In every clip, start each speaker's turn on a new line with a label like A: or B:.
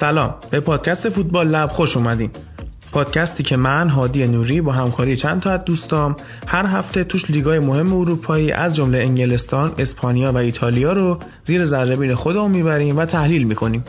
A: سلام به پادکست فوتبال لب خوش اومدین. پادکستی که من هادی نوری با همکاری چند تا از دوستام هر هفته توش لیگای مهم اروپایی از جمله انگلستان، اسپانیا و ایتالیا رو زیر ذره خودمون می‌بریم و تحلیل می‌کنیم.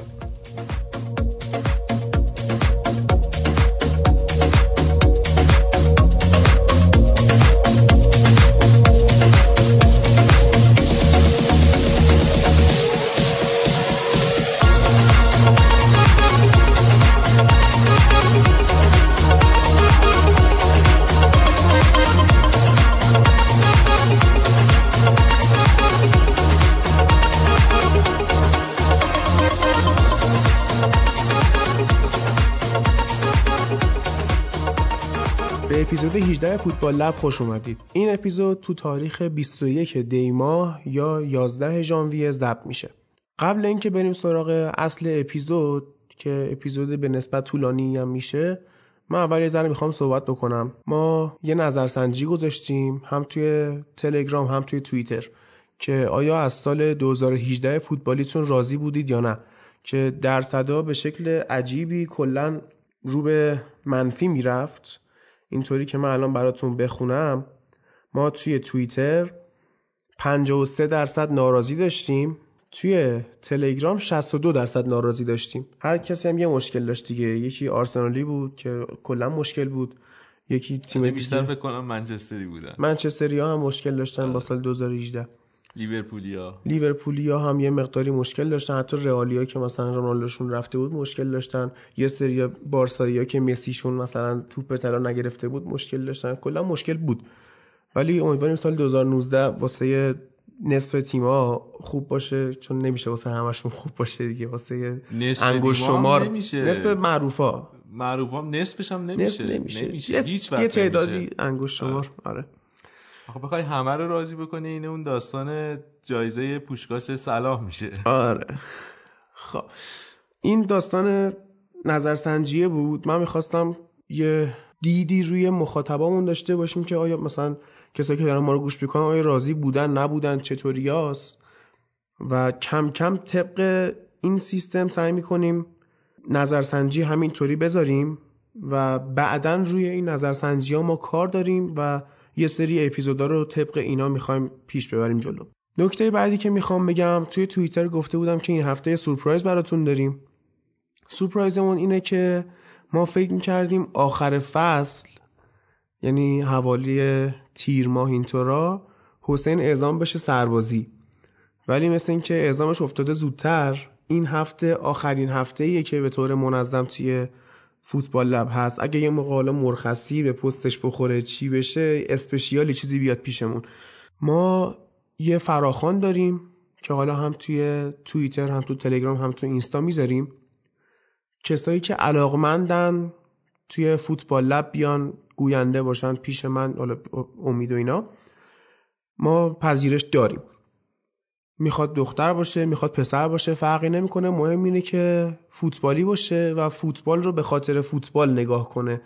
A: 18 فوتبال لب خوش اومدید. این اپیزود تو تاریخ 21 دی ماه یا 11 ژانویه ضبط میشه. قبل اینکه بریم سراغ اصل اپیزود که اپیزود به نسبت طولانی هم میشه من اول یه ذره می‌خوام صحبت بکنم. ما یه نظرسنجی گذاشتیم هم توی تلگرام هم توی توییتر که آیا از سال 2018 فوتبالیتون راضی بودید یا نه؟ که درصدا به شکل عجیبی کلا رو به منفی می‌رفت. اینطوری که من الان براتون بخونم ما توی توییتر 53 درصد ناراضی داشتیم توی تلگرام 62 درصد ناراضی داشتیم. هر کسی هم یه مشکل داشت دیگه. یکی آرسنالی بود که کلا مشکل بود یکی تیم
B: بیشتر فکر کنم منچستری بودن.
A: منچستری ها هم مشکل داشتن با سال 2018
B: لیورپولیا.
A: لیورپولیا هم یه مقداری مشکل داشتن. حتی رئالیا که مثلا رونالدوشون رفته بود مشکل داشتن. یه سری بارسایا که مسیشون مثلا توپ طلا نگرفته بود مشکل داشتن. کلا مشکل بود. ولی امیدواریم سال 2019 واسه نصف تیما خوب باشه. چون نمیشه واسه همشون خوب باشه دیگه. واسه انگوش شمار.
B: نمیشه.
A: نصف معروفا
B: معروفا نصفش هم نمیشه
A: نصف نمیشه,
B: نمیشه. هیچ
A: یه تعدادی انگوش شمار. آره.
B: آخه بخوای همه رو راضی بکنی این اون داستان جایزه پوشکاش صلاح میشه.
A: آره. خب. این داستان نظرسنجیه بود. من می‌خواستم یه دیدی روی مخاطبامون داشته باشیم که آیا مثلا کسایی که دارن ما رو گوش می‌کنن آیا راضی بودن نبودن چطوریاست و کم کم طبق این سیستم سعی می‌کنیم نظرسنجی همینطوری بذاریم و بعدا روی این نظرسنجی ها ما کار داریم و یه سری اپیزودا رو طبق اینا می‌خوایم پیش ببریم جلو. نکته بعدی که می‌خوام بگم توی توییتر گفته بودم که این هفته سورپرایز براتون داریم. سورپرایزمون اینه که ما فکر می‌کردیم آخر فصل یعنی حوالی تیر ماه اینطورا حسین اعزام بشه سربازی. ولی مثل اینکه اعزامش افتاده زودتر این هفته آخرین هفته ایه که به طور منظم توی فوتبال لب هست. اگه یه مقاله مرخصی به پستش بخوره چی بشه اسپشیالی چیزی بیاد پیشمون. ما یه فراخان داریم که حالا هم توی توییتر هم تو تلگرام هم تو اینستا می‌ذاریم. کسایی که علاقمندن توی فوتبال لب بیان گوینده باشن پیش من حالا امید و اینا. ما پذیرش داریم. می‌خواد دختر باشه می‌خواد پسر باشه فرقی نمی‌کنه. مهم اینه که فوتبالی باشه و فوتبال رو به خاطر فوتبال نگاه کنه.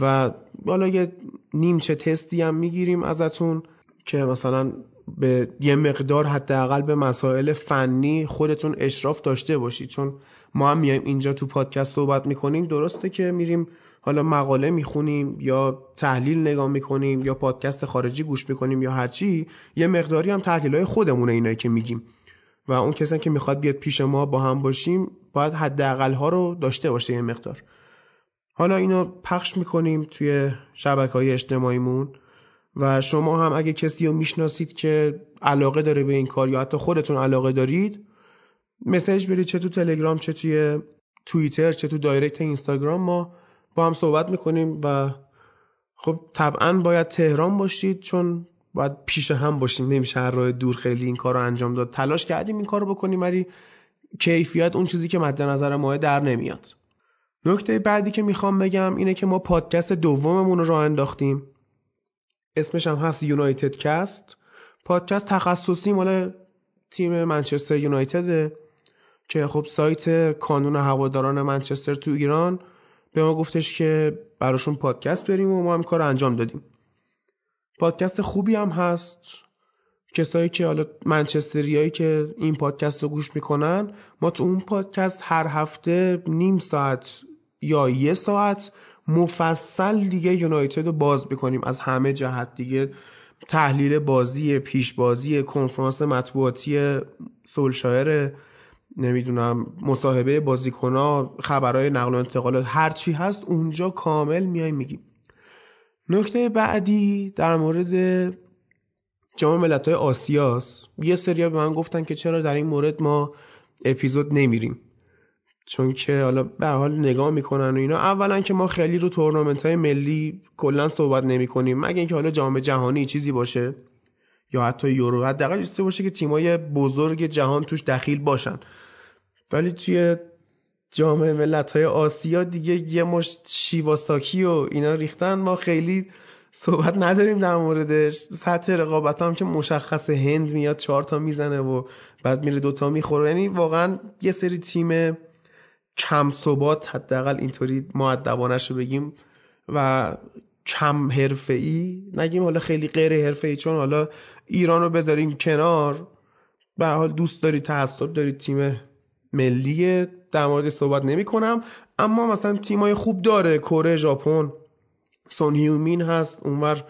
A: و حالا یه نیمچه تستی هم می‌گیریم ازتون که مثلا به یه مقدار حداقل به مسائل فنی خودتون اشراف داشته باشید. چون ما هم میایم اینجا تو پادکست صحبت می‌کنیم. درسته که میریم حالا مقاله می‌خونیم یا تحلیل نگاه می‌کنیم یا پادکست خارجی گوش می‌کنیم یا هرچی یه مقداری هم تحلیل های خودمونه اینایی که میگیم. و اون کسی که می‌خواد بیاد پیش ما با هم باشیم باید حداقل ها رو داشته باشه یه مقدار. حالا اینو پخش می‌کنیم توی شبکه های اجتماعیمون و شما هم اگه کسی رو می‌شناسید که علاقه داره به این کار یا حتی خودتون علاقه دارید مسیج برید چه تو تلگرام چه توی توییتر چه تو دایرکت اینستاگرام. ما با هم صحبت می‌کنیم و خب طبعا باید تهران باشید چون باید پیش هم باشیم. نمیشه هر راه دور خیلی این کار رو انجام داد. تلاش کردیم این کار رو بکنیم ولی کیفیت اون چیزی که مد نظر ما در نمیاد. نکته بعدی که می‌خوام بگم اینه که ما پادکست دوممون رو راه انداختیم. اسمش هم هست یونایتد کست. پادکست تخصصی مال تیم منچستر یونایتده که خب سایت کانون هواداران منچستر تو ایران به ما گفتش که براشون پادکست بریم و ما هم کار انجام دادیم. پادکست خوبی هم هست. کسایی که حالا منچستریایی که این پادکست رو گوش می‌کنن ما تو اون پادکست هر هفته نیم ساعت یا یه ساعت مفصل دیگه یونایتد رو باز می‌کنیم. از همه جهت دیگه تحلیل بازی پیش بازی کنفرانس مطبوعاتی سولشایر نمی‌دونم مصاحبه بازیکنها خبرهای نقل و انتقالات هرچی هست اونجا کامل میایم میگیم. نکته بعدی در مورد جام ملت‌های آسیاست. یه سری به من گفتن که چرا در این مورد ما اپیزود نمیریم. چون که حالا به حال نگاه می‌کنن و اینا. اولا که ما خیلی رو تورنمنت های ملی کلا صحبت نمی کنیم مگه اینکه حالا جام جهانی چیزی باشه؟ یا حتی یورو. حداقل چیزی باشه که تیمای بزرگ جهان توش دخیل باشن. ولی توی جام ملت های آسیا دیگه یه مشت شیواساکی و اینا ریختن ما خیلی صحبت نداریم در موردش. سطح رقابت هم که مشخص هند میاد چهار تا می‌زنه و بعد میره دوتا می‌خوره. یعنی واقعا یه سری تیم کم ثبات حداقل اینطوری معدبانش رو بگیم و کم ای نگیم حالا خیلی غیر ای چون حالا ایران رو بذاریم کنار. به حال دوست داری تعصب داری تیم ملی در مورد صحبت نمی کنم اما مثلا تیمای خوب داره کره ژاپن. سون هیومین هست اونور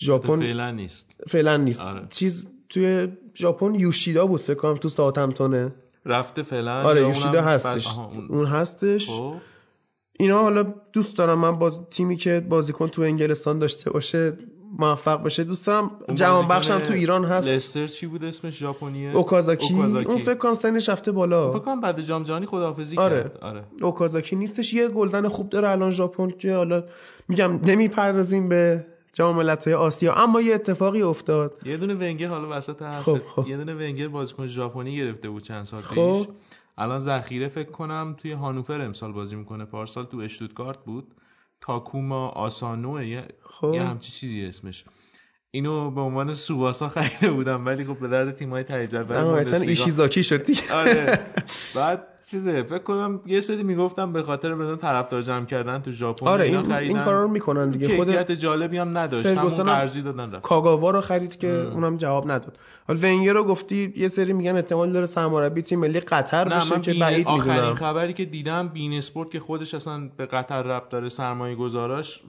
A: ژاپن
B: فعلا نیست.
A: فعلا نیست. آره. چیز توی ژاپن یوشیدا بود فکر کنم تو ساوثهمپتون
B: رفته فعلا
A: آره یوشیدا هستش. اون... هستش. خب. اینا حالا دوست دارم من باز تیمی که بازیکن تو انگلستان داشته باشه موفق بشه دوست دارم جوان بخشم تو ایران هست.
B: لستر چی بود اسمش؟ ژاپنیه.
A: اوکازاکی. اون فکر کنم سنش رفته بالا.
B: فکر کنم بعد جام جهانی خداحافظی
A: آره. کرد. آره. اوکازاکی نیستش. یه گلدن خوب داره الان ژاپن که حالا میگم نمی‌پردازیم به جام ملت‌های آسیا. اما یه اتفاقی افتاد.
B: یه دونه ونگر حالا وسط حرف خب خب. یه دونه ونگر بازیکن ژاپنی گرفته بود چند سال خب. پیش الان ذخیره فکر کنم توی هانوفر امسال بازی می‌کنه. پارسال تو اشتوتگارت بود. تاکوما آسانو یه, خب. یه همچی چیزی اسمش. اینو به عنوان سوباسا خریده بودم ولی خب به درد تیم‌های های
A: جدول ایشیزاکی شد دیگه.
B: آره. بعد چیزه فکر کنم یه سری می‌گفتم به خاطر مثلا طرفدار جمع کردن تو ژاپن
A: آره این, این کارا رو می‌کنن دیگه.
B: خود جالبی هم نداشت همون قرضی دادن رفت.
A: کاگاوا رو خرید که ام. اونم جواب نداد. حالا ونگر رو گفتی یه سری میگن احتمال داره سرمربی تیم ملی قطر بشه که بعید می‌دونم.
B: آخرین خبری که دیدم بین اسپورت که خودش اصلا به قطر ربط داره سرمایه گذاراش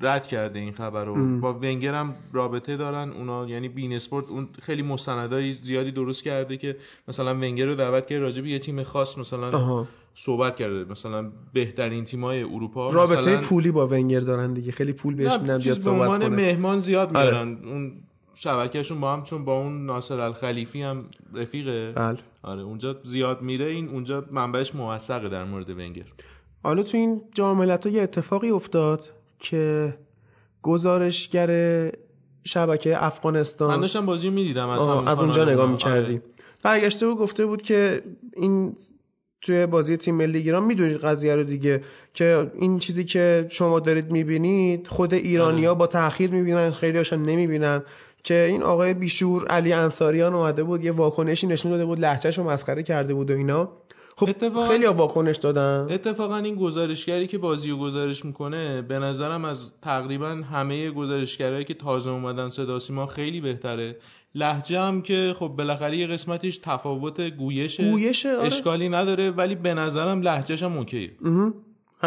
B: رد کرده این خبر رو با ونگر هم رابطه دارن. اونا یعنی بین اسپورت اون خیلی مستندای زیادی درست کرده که مثلا ونگر رو دعوت کرده راجع به یه تیم خاص مثلا صحبت کرده. مثلا بهترین تیمای اروپا
A: رابطه
B: مثلا
A: پولی با ونگر دارن دیگه. خیلی پول بهش میدن بیاد صحبت کنه.
B: مهمان زیاد آره. میارن. اون شبکهشون با هم چون با اون ناصر الخلیفی هم رفیقه.
A: بله.
B: آره اونجا زیاد میره. این اونجا منبعش موثقه در مورد ونگر.
A: حالا تو این جام یه اتفاقی افتاد. که گزارشگر شبکه افغانستان.
B: من داشتم بازی می‌دیدم از,
A: از اونجا نگاه می‌کردیم. آره. برگشته بود گفته بود که این توی بازی تیم ملی ایران می‌دونید قضیه رو دیگه که این چیزی که شما دارید می‌بینید خود ایرانیا آره. با تاخیر می‌بینن خیلی هاشون نمی‌بینن. که این آقای بیشور علی انصاریان اومده بود یه واکنشی نشون داده بود لهجهش رو مسخره کرده بود و اینا. خب اتفاقا خیلی واکنش دادن.
B: اتفاقا این گزارشگری که بازی رو گزارش می‌کنه به نظرم از تقریبا همه گزارشگرایی که تازه اومدن صدا سیما خیلی بهتره. لحجه هم که خب بالاخره یه قسمتش تفاوت گویشه,
A: گویشه آره.
B: اشکالی نداره ولی به نظرم لحجهش هم اوکیه.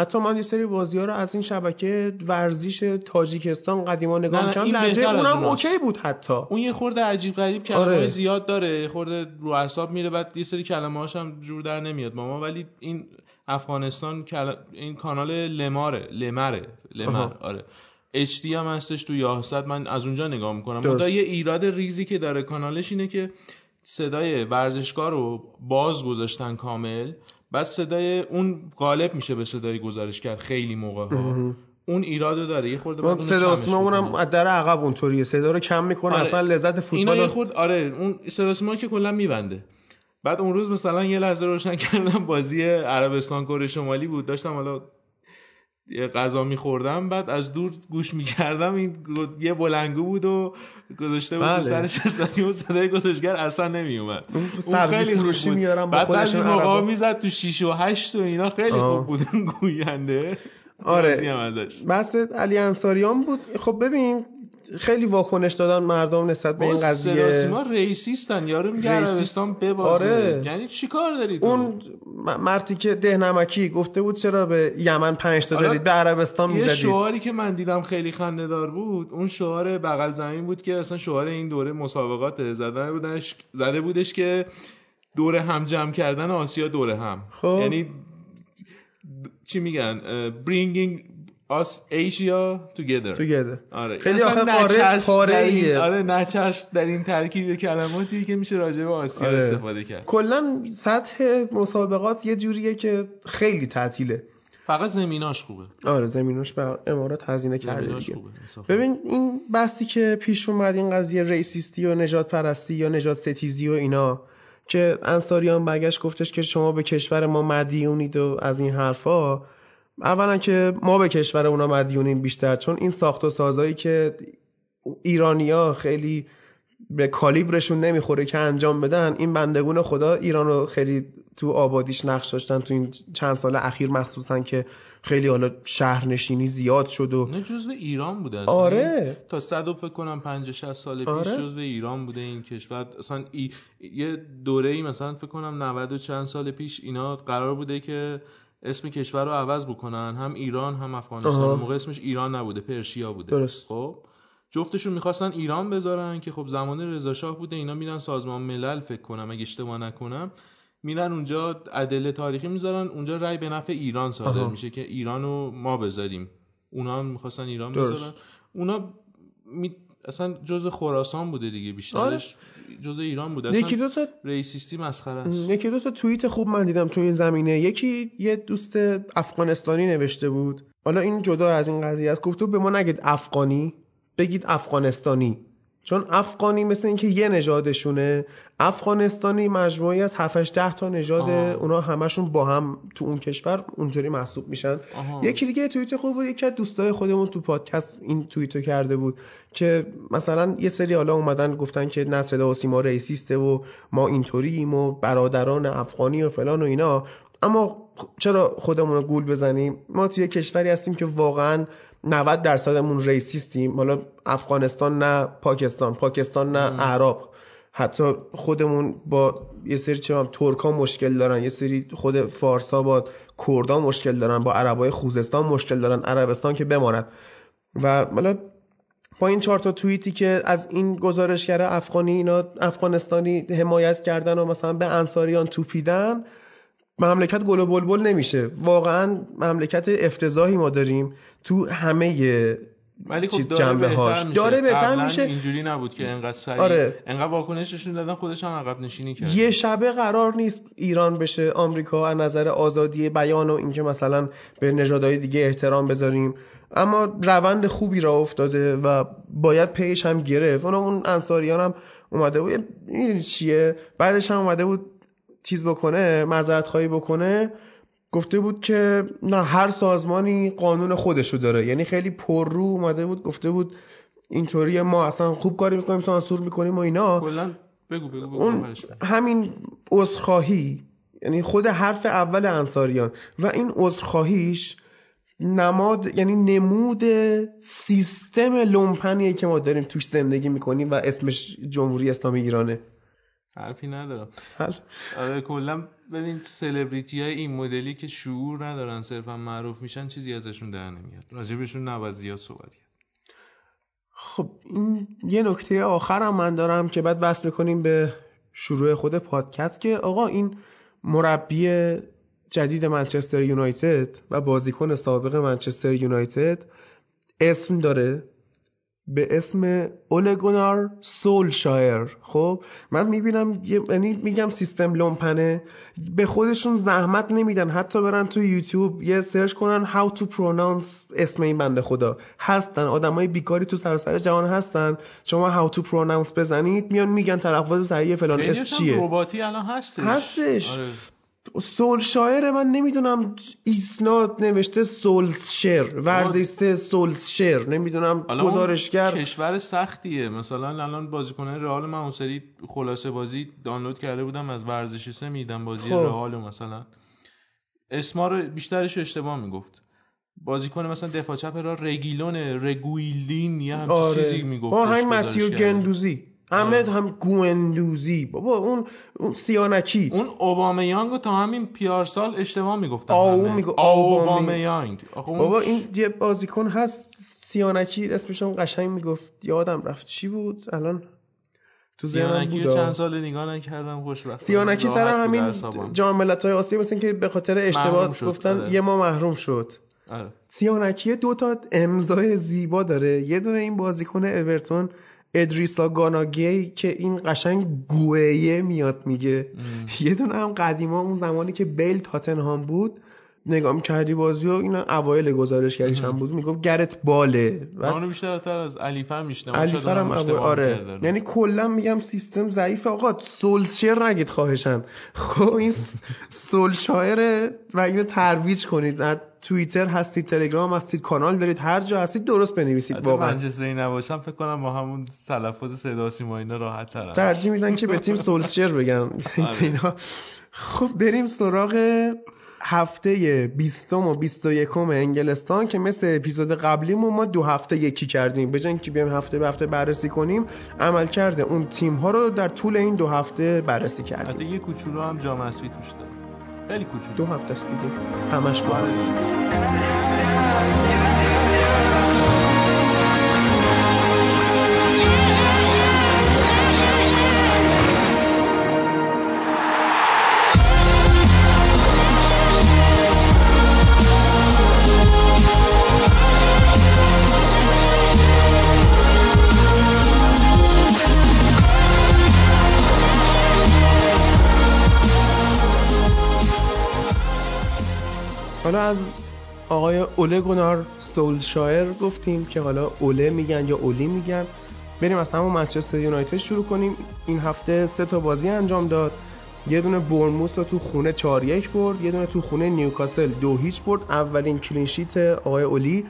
A: حتی من یه سری بازی ها رو از این شبکه ورزش تاجیکستان قدیما نگاه می‌کردم لهجه اونم اوکی بود حتی.
B: اون یه خورده عجیب غریب کلمه آره. زیاد داره خورده رو اعصاب میره بعد یه سری کلمه هم جور در نمیاد ماما ولی این افغانستان این کانال لماره لمره لمر آره. HD هم هستش تو یاهصد من از اونجا نگاه می‌کنم. خدا یه ایراد ریزی که داره کانالش اینه که صدای ورزشکار رو باز گذاشتن کامل. بعد صدای اون غالب میشه به صدای گزارش کرد خیلی موقع ها. اون ایرادو داره. یه خورده بعد
A: صدا اونم از در عقب اونطوریه. صدا رو کم می‌کنه. آره. اصلا لذت فوتبال اینا
B: یه خورد آره اون صدا که کلا میبنده. بعد اون روز مثلا یه لحظه روشن کردم. بازی عربستان کره شمالی بود. داشتم حالا غذا میخوردم بعد از دور گوش می‌کردم این یه بلنگو بود و گذاشته بود بله. سرش استادیوم و صدای گذاشتگر اصلا نمیومد
A: اون خیلی فروشی میارم
B: بعد از این موقع می‌زد تو 6 و 8 و اینا خیلی خوب بود. گوینده.
A: آره. بس علی انصاریان بود. خب ببین خیلی واکنش دادن مردم نسبت به این قضیه.
B: ما ریسیستن یارو میگه عربستان ببازه. آره. یعنی چیکار دارید؟
A: اون مردی که دهنمکی گفته بود چرا به یمن پنج تا زدید؟ به عربستان می‌زدید.
B: یه شعاری که من دیدم خیلی خنده دار بود اون شعار بغل زمین بود که اصلا شعار این دوره مسابقات زدن بودش زده بودش که دوره هم جمع کردن آسیا دوره هم. خب. یعنی چی میگن؟ bringing us Asia together.
A: Together.
B: آره.
A: خیلی آخه قاره پاره ایه.
B: آره نچش در این ترکیب کلماتی که میشه راجع به آسیا آره. استفاده کرد.
A: کلا سطح مسابقات یه جوریه که خیلی تعطیله.
B: فقط زمیناش خوبه.
A: آره زمیناش بر امارات هزینه کرده دیگه. ببین این بحثی که پیش اومد این قضیه ریسیستی و نجات پرستی یا نجات ستیزی و اینا که انصاریان برگشت گفتش که شما به کشور ما مدیونید و از این حرفا اولا که ما به کشور اونا مدیونیم بیشتر چون این ساخت و سازایی که ایرانیا خیلی به کالیبرشون نمی‌خوره که انجام بدن این بندگون خدا ایران رو خیلی تو آبادیش نقش داشتن تو این چند سال اخیر مخصوصا که خیلی حالا شهرنشینی زیاد شد و
B: نه جزو ایران بوده
A: اصلا. آره.
B: تا صد فکر کنم 50 60 سال پیش آره. جزو ایران بوده این کشور. اصلا ای... یه دوره ای مثلا فکر کنم 90 و چند سال پیش اینا قرار بوده که اسم کشور رو عوض بکنن هم ایران هم افغانستان. موقع اسمش ایران نبوده پرشیا بوده.
A: درست.
B: خب؟ جفتشون می‌خواستن ایران بذارن که خب زمان رضا شاه بوده اینا میرن سازمان ملل فکر کنم اگه اشتباه نکنم میرن اونجا ادله تاریخی می‌ذارن اونجا رای به نفع ایران صادر میشه که ایرانو ما بذاریم. اونا هم می‌خواستن ایران بذارن. اونا می... اصلا جز خراسان بوده دیگه بیشترش آره. جز ایران بوده
A: یکی دو تا
B: ریسیستی مسخره است.
A: یکی دو تا توییت خوب من دیدم تو این زمینه. یکی یه دوست افغانستانی نوشته بود. حالا این جدا از این قضیه است. گفته به ما نگید افغانی بگید افغانستانی. چون افغانی مثل اینکه یه نژادشونه افغانستانی مجموعی از 7 ده تا نژاد اونا همشون با هم تو اون کشور اونجوری محسوب میشن. آها. یکی دیگه توییت خوب بود یکی از دوستای خودمون تو پادکست این توییتو کرده بود که مثلا یه سری حالا اومدن گفتن که نه صدا و سیما ریسیسته و ما اینطوریم و برادران افغانی و فلان و اینا. اما چرا خودمون رو گول بزنیم؟ ما توی کشوری هستیم که واقعا 90 درصدمون ریسیستیم. حالا افغانستان نه پاکستان پاکستان نه عرب حتی خودمون با یه سری چه ترکا مشکل دارن یه سری خود فارسا با کردان مشکل دارن با عربای خوزستان مشکل دارن عربستان که بماند و حالا با این چهار تا توییتی که از این گزارشگر افغانی اینا افغانستانی حمایت کردن و مثلا به انصاریان توپیدن مملکت گل و بلبل نمیشه. واقعا مملکت افتضاحی ما داریم تو همه
B: ولی خب داره جنبه هاش.
A: داره بهتر میشه.
B: اینجوری نبود که انقدر سریع آره. انقدر واکنششون دادن خودش هم عقب نشینی کرد.
A: یه شبه قرار نیست ایران بشه آمریکا از نظر آزادی بیان و اینکه مثلا به نژادهای دیگه احترام بذاریم. اما روند خوبی را افتاده و باید پیش هم گرفت. اون اون انصاریان هم اومده بود. این چیه؟ بعدش هم اومده بود چیز بکنه معذرت خواهی بکنه گفته بود که نه هر سازمانی قانون خودشو داره. یعنی خیلی پر رو اومده بود گفته بود اینطوری ما اصلا خوب کاری می‌کنیم سانسور می‌کنیم و اینا.
B: بگو بگو, بگو
A: اون همین عذرخواهی یعنی خود حرف اول انصاریان. و این عذرخواهیش نماد یعنی نمود سیستم لومپنیه که ما داریم توش زندگی می‌کنیم و اسمش جمهوری اسلامی ایرانه.
B: حرفی ندارم.
A: حل
B: آره کلا ببین سلبریتی های این مدلی که شعور ندارن صرفا معروف میشن چیزی ازشون در نمیاد. راجبشون نباید زیاد صحبت کرد.
A: خب این یه نکته آخرم من دارم که بعد وصل می‌کنیم به شروع خود پادکست که آقا این مربی جدید منچستر یونایتد و بازیکن سابق منچستر یونایتد اسم داره؟ به اسم اولگونار سولشایر خب من می‌بینم یعنی میگم سیستم لومپنه. به خودشون زحمت نمیدن. حتی برن تو یوتیوب یه سرچ کنن how to pronounce اسم این بنده خدا. هستن. آدمای بیکاری تو سراسر جهان هستن. شما how to pronounce بزنید میان میگن تلفظ صحیح فلان اسم چیه؟
B: رباتی الان هستش.
A: هستش.
B: آره.
A: سول شاعر من نمی‌دونم ایسناد نوشته سولشر ورزیسته سولشر نمی‌دونم گزارشگر.
B: کشور سختیه. مثلا الان بازیکنان رئال من اون سری خلاصه بازی دانلود کرده بودم از ورزش سه میدم بازی خب. رئال مثلا. اسما رو بیشترش اشتباه می‌گفت. بازیکن مثلا دفاع چپ را رگیلون رگویلین یا همچین آره. چیزی می‌گفت
A: با همین متیو گندوزی. همه هم گوندوزی بابا اون اون سیانکی.
B: اون اوباما یانگو تا همین پیارسال اشتباه می‌گفتن
A: آو میگو
B: اوباما یانگ
A: بابا این یه بازیکن هست سیانکی اسمش هم قشنگ می‌گفت. یادم رفت. چی بود؟ الان
B: تو ذهنم بود چند سال نگاه نکردم خوشبخت.
A: سیانکی سر همین جام ملت‌های آسیا مثلا که به خاطر اشتباه گفتن آره. یه ما محروم شد. آره. سیانکی دو تا امضای زیبا داره. یه دونه این بازیکن اورتون ادریسا گاناگی که این قشنگ گویه میاد میگه. یه دونه هم قدیما اون زمانی که بیل تاتنهام بود نگاه می‌کردی بازی و این اوایل گزارشگریش هم بود. می‌گفت گرت باله
B: اونو بیشتر از علیفر میشنم
A: علیفر هم آره. یعنی کلا میگم سیستم ضعیف آقا سولشر نگید خواهشن خب این سولشایر و اینو ترویج کنید. توییتر هستید تلگرام هستید کانال دارید هر جا هستید درست بنویسید واقعا.
B: منچستری نباشم فکر کنم با همون تلفظ صدا سیما اینا راحت ترن
A: ترجیح میدن که به تیم سولشر بگم. آره. خب بریم سراغ هفته 20 و 21 انگلستان که مثل اپیزود قبلیمون ما دو هفته یکی کردیم. به که بیایم هفته به هفته بررسی کنیم عمل کرده اون تیم ها رو در طول این دو هفته بررسی کردیم.
B: حتی یه کوچولو هم جام توش داره. خیلی کوچولو.
A: دو هفته است دیگه. همش با آقای اوله گونار سولشایر گفتیم که حالا اوله میگن یا اولی میگن. بریم از همون منچستر یونایتد شروع کنیم. این هفته سه تا بازی انجام داد. یه دونه بورنموث رو تو خونه 4 1 برد یه دونه تو خونه نیوکاسل دو هیچ برد. اولین clean sheet آقای اولی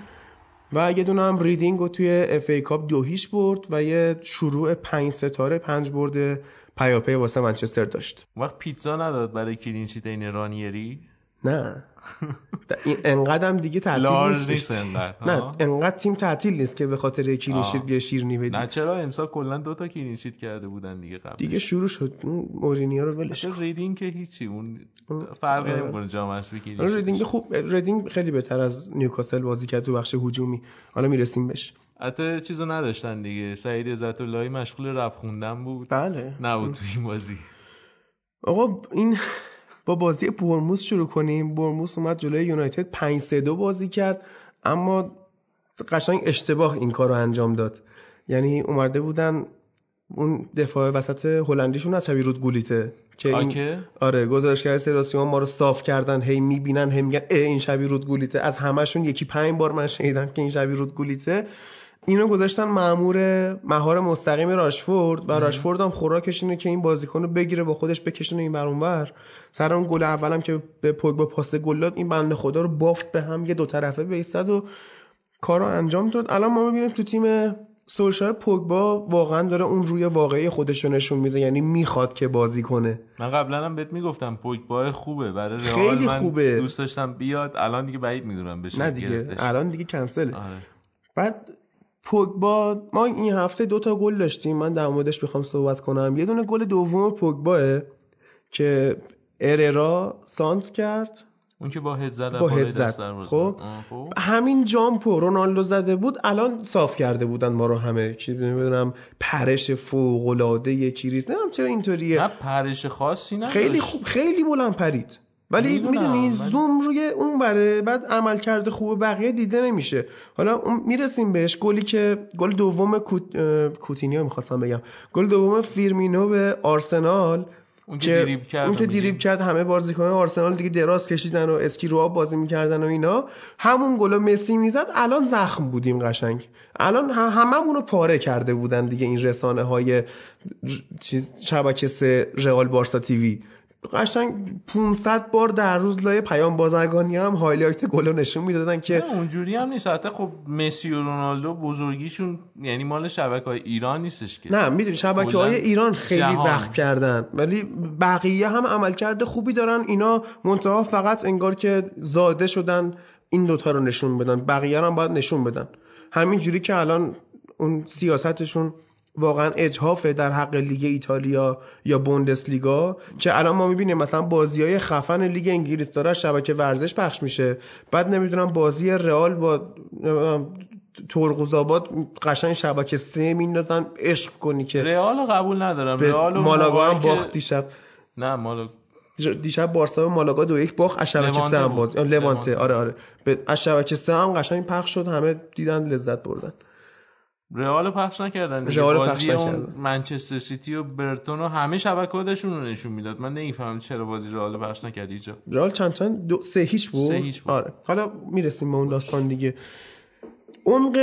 A: و یه دونه هم ریدینگ رو توی FA Cup دو هیچ برد و یه شروع پنج ستاره پنج برد پیاپی واسه منچستر داشت.
B: وقت پیتزا نداد برای clean sheet این رانیری؟
A: نه. این انقدر دیگه تعطیل نیست انقدر. نه انقدر تیم تعطیل نیست که به خاطر clean sheet بیا شیرینی بدی
B: نه چرا؟ امسال کلا دو تا clean sheet کرده بودن دیگه قبل
A: دیگه شروع شد. مورینیو رو ولش
B: ریدینگ که هیچی. اون فرقی نمی‌کنه جام حذفی
A: ریدینگ خوب ریدینگ خیلی بهتر از نیوکاسل بازی کرد تو بخش هجومی. حالا می‌رسیم بهش.
B: حتی چیزو نداشتن دیگه. سعید عزت اللهی مشغول رپ خوندن بود.
A: بله.
B: نبود تو این بازی.
A: آقا این با بازی برموس شروع کنیم. برموس اومد جلوی یونایتد 5 3 2 بازی کرد اما قشنگ اشتباه این کار رو انجام داد. یعنی اومده بودن اون دفاع وسط هلندیشون از شبیه رود گولیته
B: که این
A: آره گزارشگر سراسیما ما رو صاف کردن هی می‌بینن هی میگن این شبیه رود گولیته. از همشون یکی پنج بار من شنیدم که این شبیه رود گولیته. اینو گذاشتن مامور مهار مستقیم راشفورد و راشفورد هم خوراکش اینه که این بازیکن رو بگیره با خودش بکشونه این برونور سر اون گل اولم که به پوگبا پاس گل داد این بنده خدا رو بافت به هم یه دو طرفه بیستد و کارو انجام داد. الان ما می‌بینیم تو تیم سولشار پوگبا واقعا داره اون روی واقعی خودش رو نشون میده یعنی می‌خواد که بازی کنه.
B: من قبلا هم بهت می‌گفتم پوگبا خوبه برای رئال
A: خیلی من خوبه.
B: دوست داشتم بیاد. الان دیگه بعید می‌دونم بشه
A: نه دیگه الان دیگه کنسله. آره. بعد پوگبا ما این هفته دو تا گل داشتیم. من در موردش می‌خوام صحبت کنم. یه دونه گل دوم پوگباه که اررا سانت کرد.
B: اون که با هد زد با هد زد.
A: خب. خب. همین جامپو رونالدو زده بود الان صاف کرده بودن ما رو همه. که نمی‌دونم پرش فوق العاده چیزی. نه چرا اینطوریه.
B: نه پرش خاصی نه
A: خیلی خوب خیلی بلند پرید. ولی می‌دونی زوم روی اون بره بعد عمل کرده خوب بقیه دیده نمیشه. حالا می‌رسیم بهش گلی که گل دوم کوت... کوتینیو می‌خواستم بگم. گل دوم فیرمینو به آرسنال
B: اون که دریبل کرد
A: اون که دریبل کرد همه بازیکن آرسنال دیگه دراز کشیدن و اسکی رو آب بازی می‌کردن و اینا. همون گل مسی می‌زد الان زخم بودیم قشنگ. الان هممون رو پاره کرده بودن دیگه این رسانه های چیز شبکه سه رئال بارسا TV. قشنگ 500 بار در روز لای پیام بازرگانی هم highlight گل نشون می‌دادن که
B: اونجوری هم نیست. حتی خب مسی و رونالدو بزرگیشون یعنی مال شبکه های ایران نیستش که.
A: نه می‌دونی شبکه های ایران خیلی زخم کردن. ولی بقیه هم عملکرد خوبی دارن. اینا منتها فقط انگار که زاده شدن این دوتا رو نشون بدن. بقیه هم باید نشون بدن. همین جوری که الان اون سیاستشون واقعا اجهافه در حق لیگ ایتالیا یا بوندسلیگا که الان ما می‌بینیم مثلا بازی های خفن لیگ انگلیس داره شبکه ورزش پخش میشه. بعد نمی‌دونم بازی رئال با ترقوزآباد قشنگ شبکه سه میندازن. عشق کنی که
B: رئال قبول ندارم. رئال
A: مالاگا هم باخت دیشب.
B: نه مالاگا
A: دیشب بارسا مالاگا دو یک باخت از شبکه سه هم باز لوانته. آره آره. از شبکه سه هم قشنگ پخش شد همه دیدن لذت بردن.
B: رئال پخش نکردن رئال پخش نکردن. منچستر سیتی و برتون و همه شبکه‌هاشون رو نشون می‌داد. من نمی‌فهمم چرا بازی رئال پخش نکرد اینجا
A: رئال چند چند دو سه هیچ بود؟
B: سه هیچ بود.
A: آره. حالا می‌رسیم به اون داستان دیگه. عمق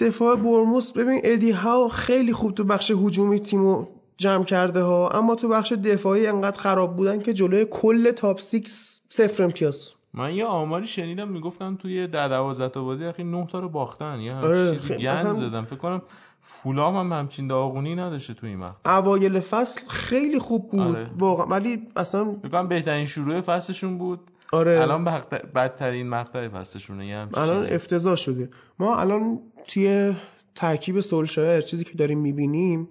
A: دفاع برموس ببین ادی ها خیلی خوب تو بخش هجومی تیمو جمع کرده ها اما تو بخش دفاعی انقدر خراب بودن که جلوی کل تاپ 6 صفر امتیاز.
B: من یه آماری شنیدم می‌گفتن توی در 12 تا بازی اخیر 9 تا رو باختن. یا آره چیزی گند زدن. فکر کنم فولام هم همچین داغونی نداشته توی این وقت.
A: اوایل فصل خیلی خوب بود. آره. واقعا. ولی اصلا
B: فکر بهترین شروع فصلشون بود.
A: آره.
B: الان بدترین مقطع فصلشونه یه
A: الان افتضاح شده. ما الان توی ترکیب سولشایر چیزی که داریم می‌بینیم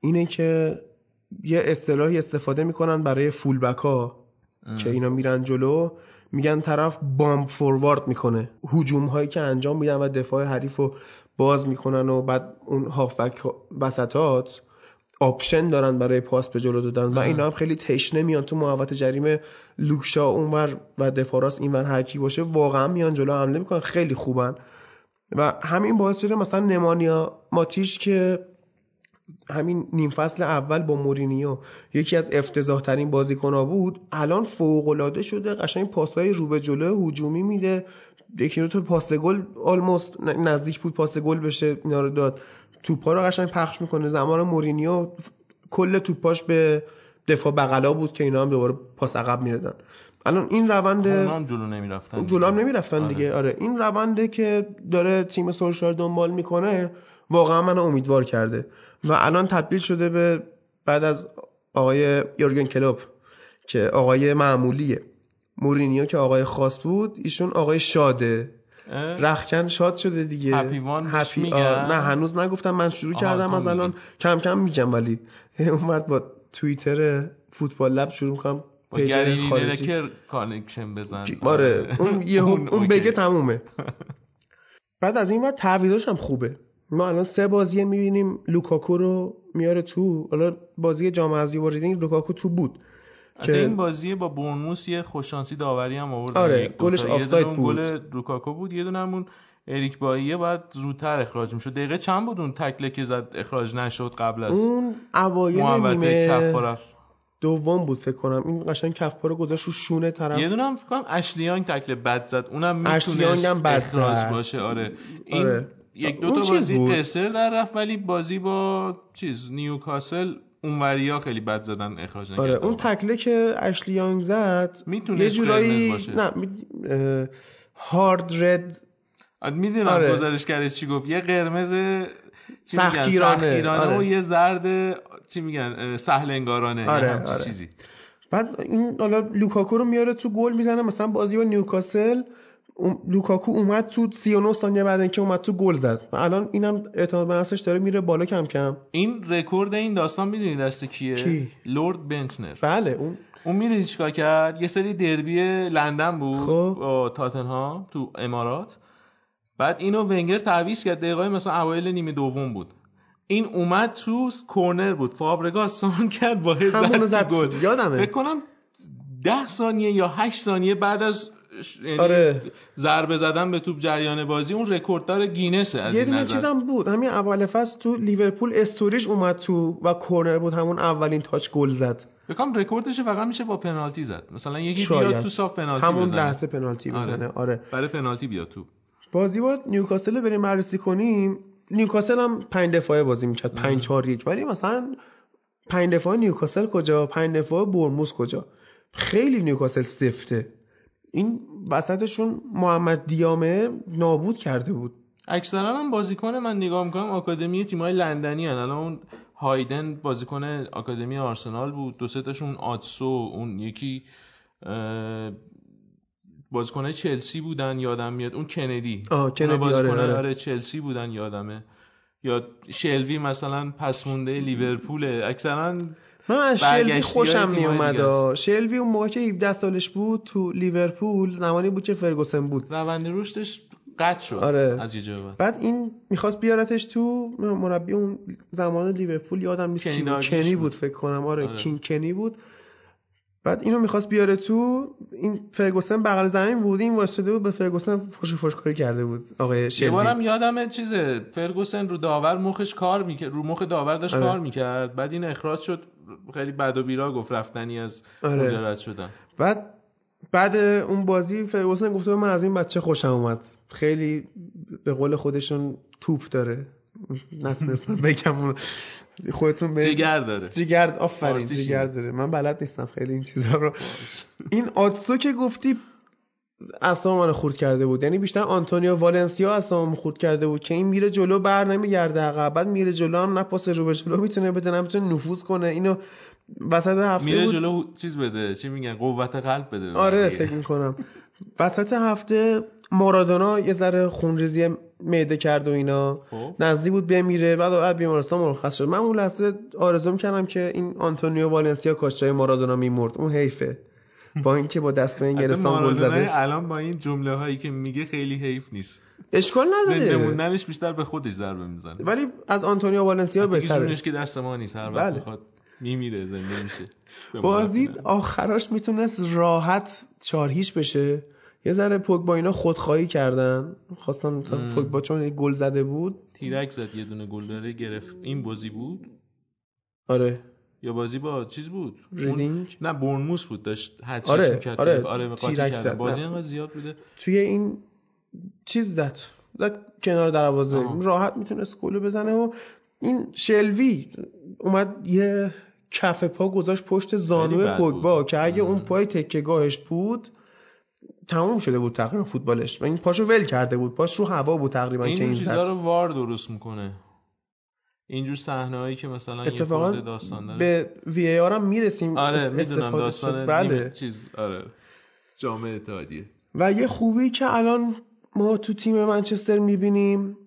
A: اینه که یه اصطلاحی استفاده می‌کنن برای fullback ها که اینا میرن جلو. میگن طرف bomb forward می‌کنه. هجوم هایی که انجام میدن و دفاع حریف رو باز می‌کنن و بعد اون هافبک وسطات option دارن برای پاس به جلو دادن و اینا هم خیلی تشنه میان تو محوطه جریمه لوک شاو اونور و دفاع راست اینور هر کی باشه واقعا میان جلو حمله می‌کنن. خیلی خوبن. و همین باعث شده مثلا نمانیا ماتیش که همین نیم فصل اول با مورینیو یکی از افتضاح ترین بازیکن بود. الان فوق العاده شده قشنگ پاسهای رو به جلو هجومی میده. یکی رو تو پاس گل آلموست نزدیک بود پاس گل بشه اینا رو داد. توپا رو قشنگ پخش می‌کنه. زمان مورینیو کل توپاش به دفاع بغلا بود که اینا هم دوباره پاس عقب می‌دادن. الان این روند
B: هم جلو نمی‌رفتن
A: جلو هم نمی‌رفتن آره. دیگه. آره. این رونده که داره تیم سولشار دنبال می‌کنه واقعا منو امیدوار کرده. و الان تبدیل شده به بعد از آقای یورگن کلوپ که آقای معمولیه. مورینیو که آقای خاص بود ایشون آقای شاده. رخکن شاد شده دیگه.
B: happy نه
A: هنوز نگفتم من شروع کردم از الان کم کم میگم ولی اون مرد با توییتر فوتبال لب شروع می‌کنم
B: page خارجی. connection بزن.
A: آره اون یه اون بگه تمومه. بعد از این ور تعویضاش هم خوبه. ما الان سه بازی می‌بینیم. لوکاکو رو میاره تو حالا بازی جام حذفی با ریدینگ لوکاکو تو بود
B: که این بازی با بورنموث یه خوششانسی داوری هم آورد.
A: آره گلش آفساید بود.
B: گل لوکاکو بود یه دونه‌م اون اریک باییه باید زودتر اخراج می‌شد. دقیقه چند بود اون تکله که زد اخراج نشد قبل از
A: اون اوایل نیمه دوم بود فکر کنم. این قشنگ کف پا رو گذاشت رو شونه طرف.
B: یه دونم فکر کنم اشلیانگ تکله بد زد. اونم می‌تونه هم بد اخراج باشه. آره. این آره. یک دو تا بازی قصر در رفت ولی بازی با چیز نیوکاسل اونوریا خیلی بد زدن اخراج نکردن
A: آره اون تکله که اشلی یانگ زد
B: می‌تونه یه جورایی باشه.
A: نه می... هارد رد
B: می‌دونم آره. گزارشگرش چی گفت یه قرمز
A: سختگیرانه
B: آره. و یه زرد چی میگن سهل انگارانه
A: آره. آره.
B: چیزی
A: بعد این حالا لوکاکو رو میاره تو گل می‌زنه مثلا بازی با نیوکاسل لوکاکو اومد تو 39 ثانیه بعد اینکه اومد تو گل زد. و الان اینم اعتماد به نفسش داره میره بالا کم کم.
B: این رکورد این داستان می‌دونی دست کیه؟
A: کی؟
B: لورد بنتنر.
A: بله اون.
B: اون می‌دونی چیکار کرد؟ یه سری دربی لندن بود
A: خب.
B: تاتنهام تو امارات. بعد اینو ونگر تعویض کرد. دقیقه مثلا اوایل نیمه دوم بود. این اومد تو کورنر بود. فابرگاس سانتر کرد با زد گل.
A: یادمه.
B: فکر کنم 10 ثانیه یا 8 ثانیه بعد از
A: آره.
B: ضربه زدن به توپ جریان بازی اون رکورددار گینسه از
A: یه دونه چیزم بود. همین اول فصل تو لیورپول استوریج اومد تو و کورنر بود همون اولین touch گل زد.
B: بکنم رکوردش فقط میشه با پنالتی زد. مثلا یکی بیاد تو صاف پنالتی
A: همون
B: بزنه.
A: لحظه پنالتی بزنه. آره, آره.
B: برای پنالتی بیاد تو.
A: بازی با نیوکاسل بریم بررسی کنیم. نیوکاسل هم 5 دفاعه بازی می‌کرد. 5 4 1 ولی مثلا 5 دفاعه نیوکاسل کجا؟ 5 دفاعه برموس کجا؟ خیلی نیوکاسل سفته. این وسطشون محمد دیامه نابود کرده بود.
B: اکثرا هم بازیکن من نگاه می‌کنم آکادمی تیمای لندنی هن. الان اون هایدن بازیکن آکادمی آرسنال بود. دو تاشون آتسو اون یکی بازیکن چلسی بودن یادم میاد. اون کندی.
A: آه کندی آره,
B: آره. آره چلسی بودن یادمه. یا شلوی مثلا پس مونده لیورپول اکثرا
A: من از شلوی خوشم می اومد شلوی اون موقع که 17 سالش بود تو لیورپول زمانی بود که فرگوسن بود.
B: روند رشدش قطع شد
A: آره.
B: از یه
A: بعد. این می‌خواست بیارتش تو مربی اون زمان لیورپول یادم نیست کی بود. کنی بود. فکر کنم. آره, آره. کین کنی بود. بعد اینو می‌خواست بیاره تو. این فرگوسن بغل زمین بود. این واسطه بود به فرگوسن فوش فوش کاری کرده بود. آقای شلوی
B: بارم یادم چیزه. فرگوسن رو داور مخش کار می‌کرد رو مخ داور داشت آره. کار می‌کرد. بعد این اخراج شد. خیلی بد و بیرا گفت رفتنی از آره. مجرد شدن.
A: بعد بعد اون بازی فرگوسن گفته من از این بچه خوشم اومد. خیلی به قول خودشون توپ داره. نتونستم بگم. خودتون
B: به جگر داره.
A: جگر آفرین جگر داره. من بلد نیستم خیلی این چیزا رو. این آتسو که گفتی اصلا منو خورد کرده بود. یعنی بیشتر آنتونیو والنسیا اصلا خورد کرده بود که این میره جلو بر نمیگرده عقب. بعد میره جلو هم نه پاس رو به جلو می‌تونه بده نمی‌تونه نفوذ کنه. اینو وسط هفته
B: میره جلو چیز بده چی میگن؟ قوت قلب بده
A: آره فکر می‌کنم. وسط هفته مارادونا یه ذره خونریزی معده کرد و اینا. خب. نزدیک بود بمیره بعد بعد بیمارستان مرخص شد. من اون لحظه آرزو کردم که این آنتونیو والنسیا کاش جای مارادونا میمرد. اون حیفه. با اینکه با دست به انگلستان گل زده.
B: الان با این جمله هایی که میگه خیلی حیف نیست.
A: اشکال نداره.
B: زنده موندنش بیشتر به خودش ضربه می‌زنه.
A: ولی از آنتونیو والنسیا بهتره.
B: که دست ما نیست هر وقت بله. میمیره زنده میشه.
A: بازدید آخراش می‌تونست راحت چهار هیچ بشه. یه ذره پوگبا اینا خودخواهی کردن. خواستن پوگبا چون گل زده بود.
B: تیرک زد یه دونه گل داره گرفت. این بازی بود؟
A: آره.
B: یا بازی با چیز بود؟
A: ریدینگ
B: نه بورنموس بود. داشت
A: حد آره
B: کرد
A: آره
B: آره زد. بازی انقدر زیاد بوده.
A: توی این چیز زد. زد کنار دروازه. راحت می‌تونست گل بزنه و این شلوی اومد یه کف پا گذاشت پشت زانو پوگبا که اگه اون پای تکگاهش بود تموم شده بود تقریبا فوتبالش. و این پاشو ول کرده بود. پاش رو هوا بود تقریبا
B: این
A: که این
B: چیزا رو وار درست می‌کنه. اینجور صحنه که مثلا اتفاقا یه داستان داره.
A: به وی ای آر هم می‌رسیم.
B: آره می‌دونم داستان بله. چیز آره. جامعه اتحادیه.
A: و یه خوبی که الان ما تو تیم منچستر می‌بینیم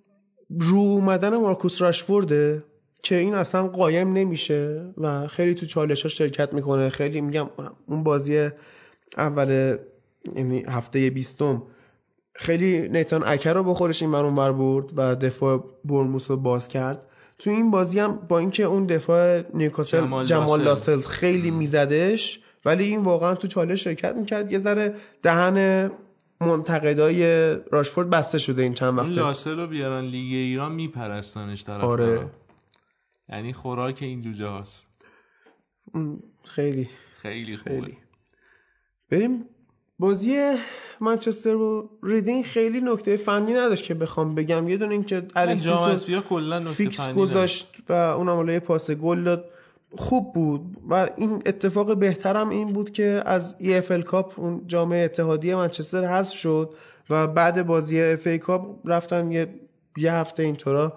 A: رو اومدن مارکوس راشفورده که این اصلا قایم نمیشه و خیلی تو چالش ها شرکت می‌کنه. خیلی میگم اون بازی اول یعنی هفته بیستم خیلی نیتان اکر رو با خودش این برون بر برد و دفاع برموس رو باز کرد. تو این بازی هم با اینکه اون دفاع نیوکاسل جمال, جمال لاسل. خیلی میزدش ولی این واقعا تو چالش شرکت می‌کرد. یه ذره دهن منتقدای راشفورد بسته شده این چند وقته.
B: لاسل رو بیارن لیگ ایران میپرستنش طرف
A: آره.
B: یعنی خوراک این جوجه هاست.
A: خیلی.
B: خیلی خوبه. خیلی.
A: بریم بازی منچستر و ریدینگ خیلی نکته فنی نداشت که بخوام بگم. یه دونه اینکه
B: الکسیس کلا
A: فیکس گذاشت و اونم یه پاس گل داد. خوب بود و این اتفاق بهترم این بود که از EFL Cup اون جام اتحادیه منچستر حذف شد و بعد بازی FA Cup رفتن یه یه هفته اینطورا.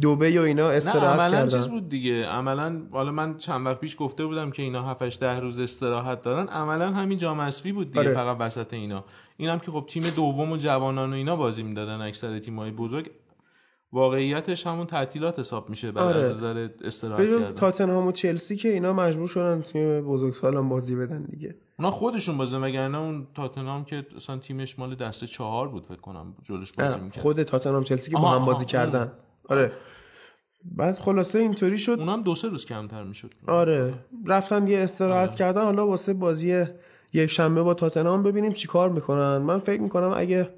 A: دوبه و اینا استراحت
B: نه
A: عملا
B: چیز بود دیگه. عملا حالا من چند وقت پیش گفته بودم که اینا 7 ده روز استراحت دارن. عملا همین جام اسفی بود دیگه آره. فقط وسط اینا. اینم که خب تیم دوم و جوانان و اینا بازی می‌دادن اکثر تیم‌های بزرگ. واقعیتش همون تعطیلات حساب میشه بعد آره. از نظر استراحت کردن.
A: تاتنهام و چلسی که اینا مجبور شدن تیم بزرگسالان بازی بدن دیگه.
B: اونا خودشون بازی وگرنه اون تاتنهام که اصلا تیمش مال دسته چهار بود فکر کنم جلوش بازی می‌کرد.
A: خود تاتنهام چلسی که با هم بازی کردن. آره. بعد خلاصه اینطوری شد.
B: اونم دو سه روز کمتر می‌شد.
A: آره. رفتن یه استراحت آره. کردن حالا واسه بازی یک شنبه با تاتنهام ببینیم چیکار می‌کنن. من فکر می‌کنم اگه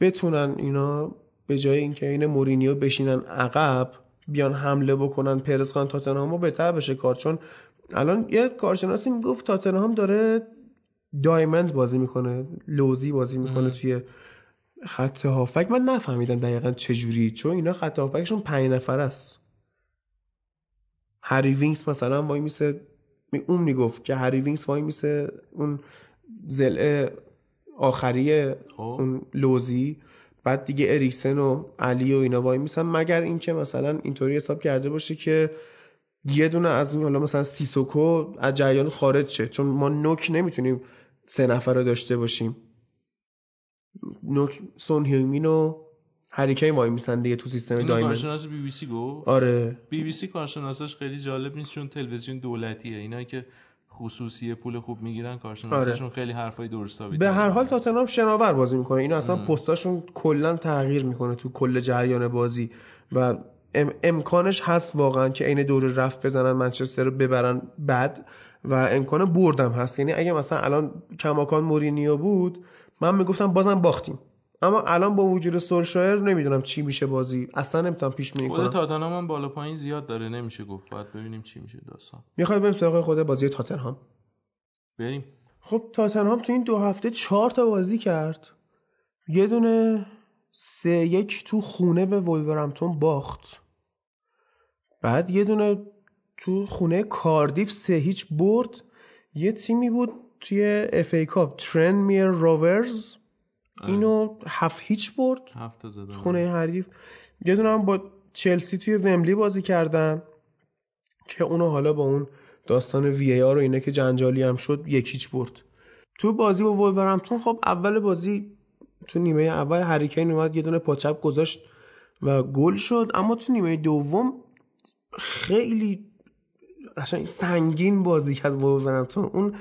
A: بتونن اینا به جای اینکه این مورینیو بشینن عقب بیان حمله بکنن پرس کنن تاتنهام بهتر بشه کار. چون الان یه کارشناسی می‌گفت تاتنهام داره دایمند بازی می‌کنه لوزی بازی می‌کنه توی خط هافک من نفهمیدم دقیقا چجوری چون اینا خط هافکشون پنج نفر است. هری وینکس مثلا وای میسه اون می‌گفت که هری وینکس وای میسه اون ضلع آخری خب. اون لوزی. بعد دیگه اریکسن و علی و اینا وای میسن. مگر اینکه مثلا اینطوری حساب کرده باشه که یه دونه از این حالا مثلا سیسوکو از جریان خارج شه. چون ما نوک نمی‌تونیم سه نفر رو داشته باشیم. نوک سون هیومین و هری کین وای میسن دیگه تو سیستم diamond.
B: کارشناس بی بی سی گو
A: آره.
B: بی بی سی کارشناساش خیلی جالب نیست چون تلویزیون دولتیه. اینا که خصوصی پول خوب می‌گیرن کارشناساشون آره. خیلی حرفای درست
A: به هر حال تاتنهام شناور بازی می‌کنه. اینا اصلا پستاشون کلا تغییر می‌کنه تو کل جریان بازی. و امکانش هست واقعا که عین دور رفت بزنن منچستر رو ببرن بد. و امکان بردم هست. یعنی اگه مثلا الان کماکان مورینیو بود من می‌گفتم بازم باختیم. اما الان با وجود سولشایر نمی‌دونم چی میشه بازی. اصلا نمی‌تونم پیش بینی کنم.
B: خود تاتنهام هم بالا پایین زیاد داره. نمیشه گفت. باید ببینیم چی میشه داستان.
A: می‌خواد بریم سراغ خود بازی تاتنهام؟
B: بریم.
A: خب تاتنهام تو این دو هفته چهار تا بازی کرد. یه دونه سه یک تو خونه به ولورمتون باخت. بعد یه دونه تو خونه کاردیف سه هیچ برد. یه تیمی بود توی FA Cup ترنمیر روورز اینو هفت هیچ برد.
B: هفت زدن
A: خونه حریف. یه دونه هم با چلسی توی وملی بازی کردن که اونو حالا با اون داستان VAR و اینه که جنجالی هم شد یک هیچ برد. تو بازی با ولورهمپتون خب اول بازی تو نیمه اول هری کین اومد یه دونه پا چپ گذاشت و گل شد. اما تو نیمه دوم خیلی قشنگ سنگین بازی کرد ولورهمپتون اون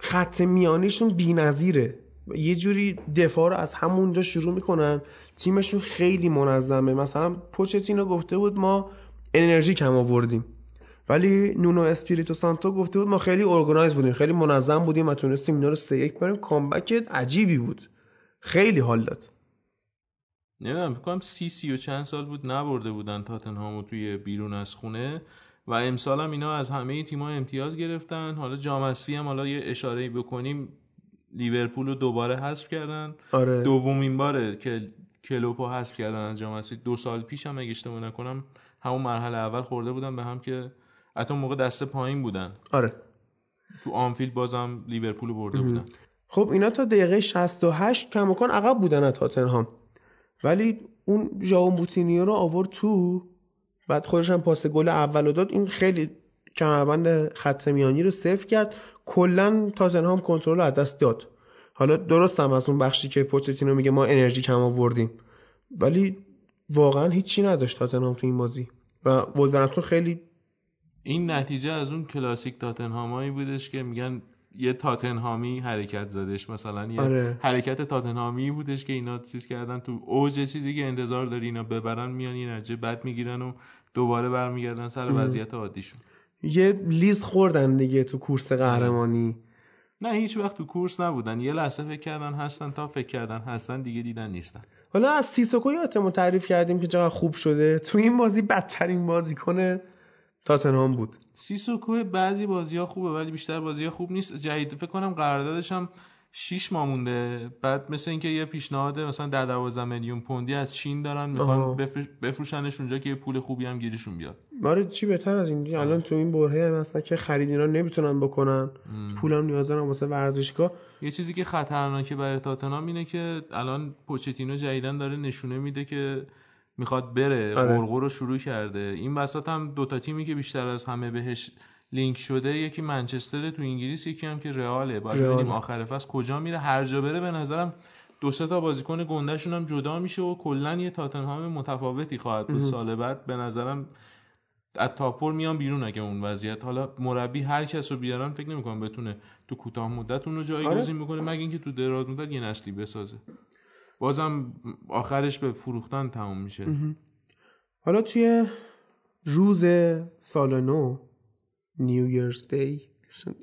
A: خط میانیشون بی‌نظیره. یه جوری دفاع رو از همونجا شروع می‌کنن. تیمشون خیلی منظمه. مثلا پوچتینو گفته بود ما انرژی کم آوردیم. ولی نونو اسپیریتو سانتو گفته بود ما خیلی organized بودیم خیلی منظم بودیم و تونستیم اینا رو سه یک ببریم. comeback عجیبی بود. خیلی حال داد.
B: نمی‌دونم فکر کنم سی سی و چند سال بود نبرده بودن تاتنهامو توی بیرون از خونه. و امسال هم اینا از همه تیم‌ها امتیاز گرفتن. حالا جام هم حالا یه اشاره بکنیم. لیورپول رو دوباره حذف کردن.
A: آره.
B: دومین باره که کلوپو حذف کردن از جام دو سال پیش هم اگه اشتباه نکنم همون مرحله اول خورده بودن به هم که حتی موقع دسته پایین بودن.
A: آره.
B: تو آنفیلد بازم لیورپول برده بودن.
A: خب اینا تا دقیقه 68 کماکان عقب بودن از تاتنهام. ولی اون ژائو موتینیو رو آورد تو. بعد خودش هم پاس گل اول داد. این خیلی کمربند خط میانی رو صفر کرد. کلا تاتنهام کنترل از دست داد. حالا درست هم از اون بخشی که پوچتینو میگه ما انرژی کم آوردیم. ولی واقعا هیچی نداشت تاتنهام تو این بازی. و ولورهمپتون خیلی
B: این نتیجه از اون کلاسیک تاتنهامایی بودش که میگن یه تاتنهامی حرکت زدش. مثلا یه
A: آره.
B: حرکت تاتنهامی بودش که اینا چیز کردن تو اوج چیزی که انتظار داری اینا ببرن میان یه نتیجه بد می‌گیرن و دوباره برمیگردن سر وضعیت عادیشون.
A: یه لیست خوردن دیگه تو کورس قهرمانی.
B: نه هیچ وقت تو کورس نبودن. یه لحظه فکر کردن هستن تا فکر کردن هستن دیگه دیدن نیستن.
A: حالا از سیسوکو یادتمون تعریف کردیم که چقدر خوب شده؟ تو این بازی بدترین بازیکن تاتنهام بود.
B: سیسوکو بعضی بازی ها خوبه ولی بیشتر بازی ها خوب نیست. جدید فکر کنم قراردادش هم 6 ماه مونده. بعد مثل اینکه یه پیشنهاد مثلا 10 12 میلیون پوندی از چین دارن می‌خوان بفروشنش اونجا که یه پول خوبی هم گیرشون بیاد.
A: ماره چی بهتر از این الان تو این برهه هم هستن که خرید اینا نمی‌تونن بکنن. پولم نیاز دارن واسه ورزشگاه.
B: یه چیزی که خطرناکه برای تاتنهام اینه که الان پوچتینو جدیدن داره نشونه میده که می‌خواد بره. آره. رو شروع کرده. این وسط هم دوتا تیمی که بیشتر از همه بهش لینک شده یکی منچستر تو انگلیس یکی هم که رئاله. باید ببینیم آخر فصل کجا میره. هر جا بره به نظرم دو سه تا بازیکن گندهشون هم جدا میشه و کلا یه تاتنهام متفاوتی خواهد بود سال بعد. به نظرم از تاپور میان بیرون اگه اون وضعیت. حالا مربی هر کس رو بیارن فکر نمی‌کنم بتونه تو کوتاه مدت اون رو جایگزین آره. می‌کنه مگه اینکه تو دراز مدت یه نسلی بسازه. بازم آخرش به فروختن تموم میشه.
A: حالا توی روز سال نو نیو ایرز دی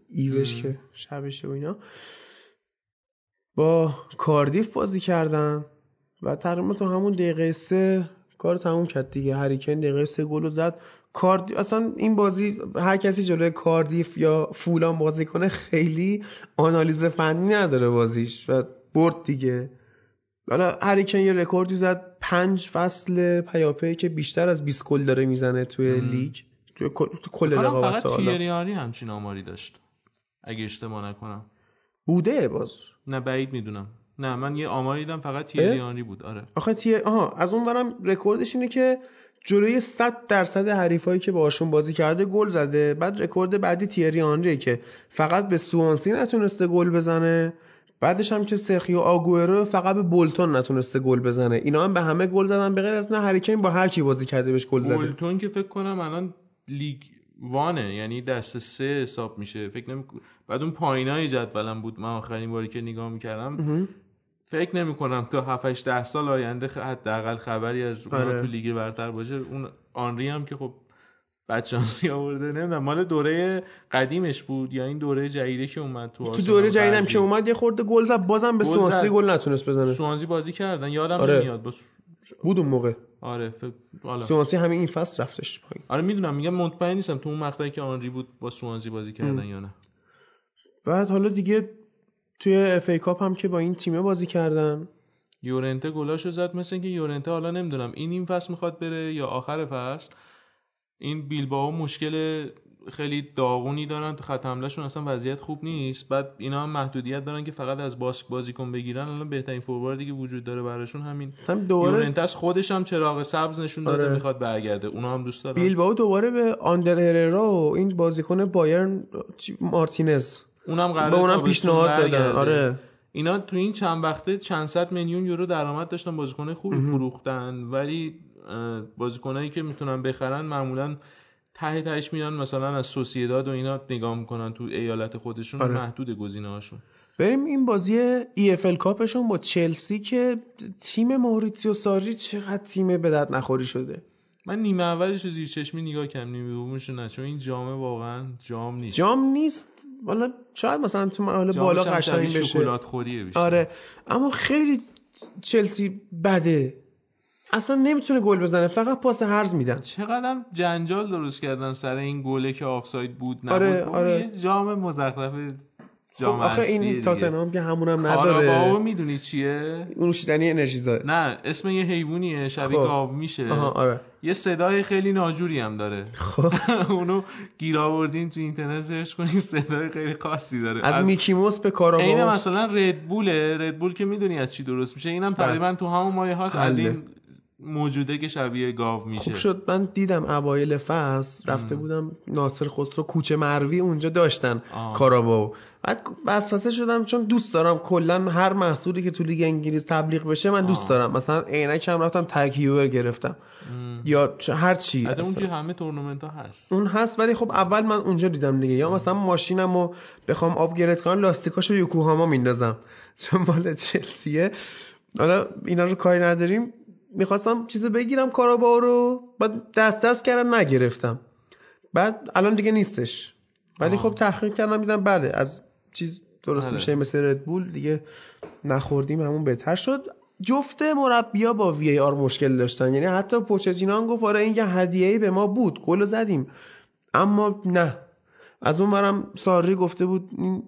A: ایوش که شبشه و اینا. با کاردیف بازی کردن و تقریبا تو همون دقیقه سه کار تموم کرد دیگه. هریکن دقیقه سه گل زد. کاردیف اصلا این بازی هر کسی جلوی کاردیف یا فولام بازی کنه خیلی آنالیز فنی نداره بازیش و برد دیگه. حالا هری کین یه رکوردی زد. پنج فصل پیاپی که بیشتر از 20 گل داره می‌زنه توی لیگ. تو کل رقابت
B: فقط تیری آنری همچین آماری داشت. اگه اشتباه نکنم.
A: بوده باز.
B: نه بعید می‌دونم. نه من یه آماری دیدم فقط تیری آنری بود. آره.
A: آخه تیر آها از اون ورم رکوردش اینه که جلوی 100 درصد حریفایی که باشون بازی کرده گل زده. بعد رکورد بعدی تیری که فقط به سوانسی نتونسته گل بزنه. بعدش هم که سرخیو آگوئرو فقط به بولتون نتونسته گل بزنه. اینا هم به همه گل زدن به غیر از نه هری کین با هر کی بازی کرده بهش گل زده.
B: بولتون که فکر کنم الان League One ه یعنی دسته سه حساب میشه. فکر نمی بعد اون پایینای جدولم بود من آخرین باری که نگاه می‌کردم. فکر نمی کنم تا 7 8 10 سال آینده حداقل خبری از اون آره. تو لیگ برتر باشه. اون آنری هم که خب بچانسی آورده نمی‌دونم. مال دوره قدیمش بود یا این دوره جدیده که اومد تو
A: تو دوره جدیدم که اومد یه خورده گل زد بازم به سوانزی گل نتونست بزنه.
B: سوانزی بازی کردن. یادم آره. نمیاد.
A: بس... بود اون موقع.
B: آره
A: حالا. سوانزی همین این فصل رفتش پایین.
B: آره می‌دونم میگم مطمئن نیستم تو اون مقطعی که آنری بود با سوانزی بازی کردن ام. یا نه.
A: بعد حالا دیگه توی FA Cup هم که با این تیمه بازی کردن.
B: یورنته گلاشو زد مثل اینکه یورنته حالا نمی‌دونم این این فصل می‌خواد بره یا آخر فصل؟ این بیلباو مشکل خیلی داغونی دارن تو خط حملهشون اصلا وضعیت خوب نیست. بعد اینا هم محدودیت دارن که فقط از باسک بازیکن بگیرن. الان بهترین فورواردی که وجود داره براشون همین
A: هم دوباره
B: یورنتس خودش هم چراغ سبز نشون داده آره. می‌خواد برگرده. اونا هم دوست دارن.
A: بیلباو دوباره به آندر هررا و این بازیکن بایرن مارتینز.
B: اونم قراره
A: به اونم پیشنهاد دادن. آره.
B: اینا تو این چند وقته چند صد میلیون یورو درآمد داشتن بازیکن خوبی فروختن. ولی بازیکنایی که می‌تونن بخرن معمولا ته تهش میرن مثلا از سوسیداد و اینا نگاه می‌کنن تو ایالت خودشون آره. محدود گزینه هاشون
A: بریم این بازی ای اف ال کاپشون با چلسی که تیم موریتیو ساری چقدر تیم به درد نخوری شده.
B: من نیمه اولش رو زیر چشمی نگاه کردم نیمه دومش نه چون این جامه واقعا جام نیست.
A: جام نیست. والا شاید مثلا تو حالا بالا قشنگ بشه.
B: شکلات خوریه بیشتر.
A: آره. اما خیلی چلسی بده. اصلا نمی‌تونه گل بزنه فقط پاس هرز میدن.
B: چقدر جنجال درست کردن سر این گله که آفساید بود نبود. آره آره. یه جام مزخرف
A: جام خب آخه این تاتنهام که همونم
B: نداره. می‌دونی چیه؟
A: اون نوشیدنی انرژی زاد
B: نه اسم یه حیوانیه شبیه خب. گاو میشه.
A: آره.
B: یه صدای خیلی ناجوری هم داره. خب. اونو گیر آوردین تو اینترنت سرچ کنین صدای خیلی خاصی داره.
A: از, از میکی موس به کارابا
B: اینه مثلا ردبوله. ردبول که می‌دونی از چی درست میشه. اینم بله. تقریبا تو همون مایه هاست. از این موجوده که شبیه گاو میشه.
A: خوب شد. من دیدم اوایل فصل رفته بودم ناصر خسرو کوچه مروی اونجا داشتن کاراباو. بعد وسوسه شدم چون دوست دارم کلا هر محصولی که تو لیگ انگلیس تبلیغ بشه من دوست دارم. مثلا عینک هم رفتم تگ گرفتم. یا هر چی.
B: اونجا همه تورنمنت ها هست.
A: اون هست ولی خب اول من اونجا دیدم دیگه. یا مثلا ماشینمو بخوام آپگرید کنم لاستیکاشو یوکوهاما میندازم. چون مال چلسیه. حالا اینا رو کاری نداریم. می‌خواستم چیز بگیرم کارابا رو بعد دست دست کردم نگرفتم. بعد الان دیگه نیستش. ولی خب تحقیق کردم دیدم بله از چیز درست بله. میشه مثل ردبول دیگه نخوردیم همون بهتر شد. جفت مربیا با وی آر مشکل داشتن. یعنی حتی پوچتینو گفت آره این یه هدیه‌ای به ما بود. گل زدیم. اما نه. از اون برم ساری گفته بود این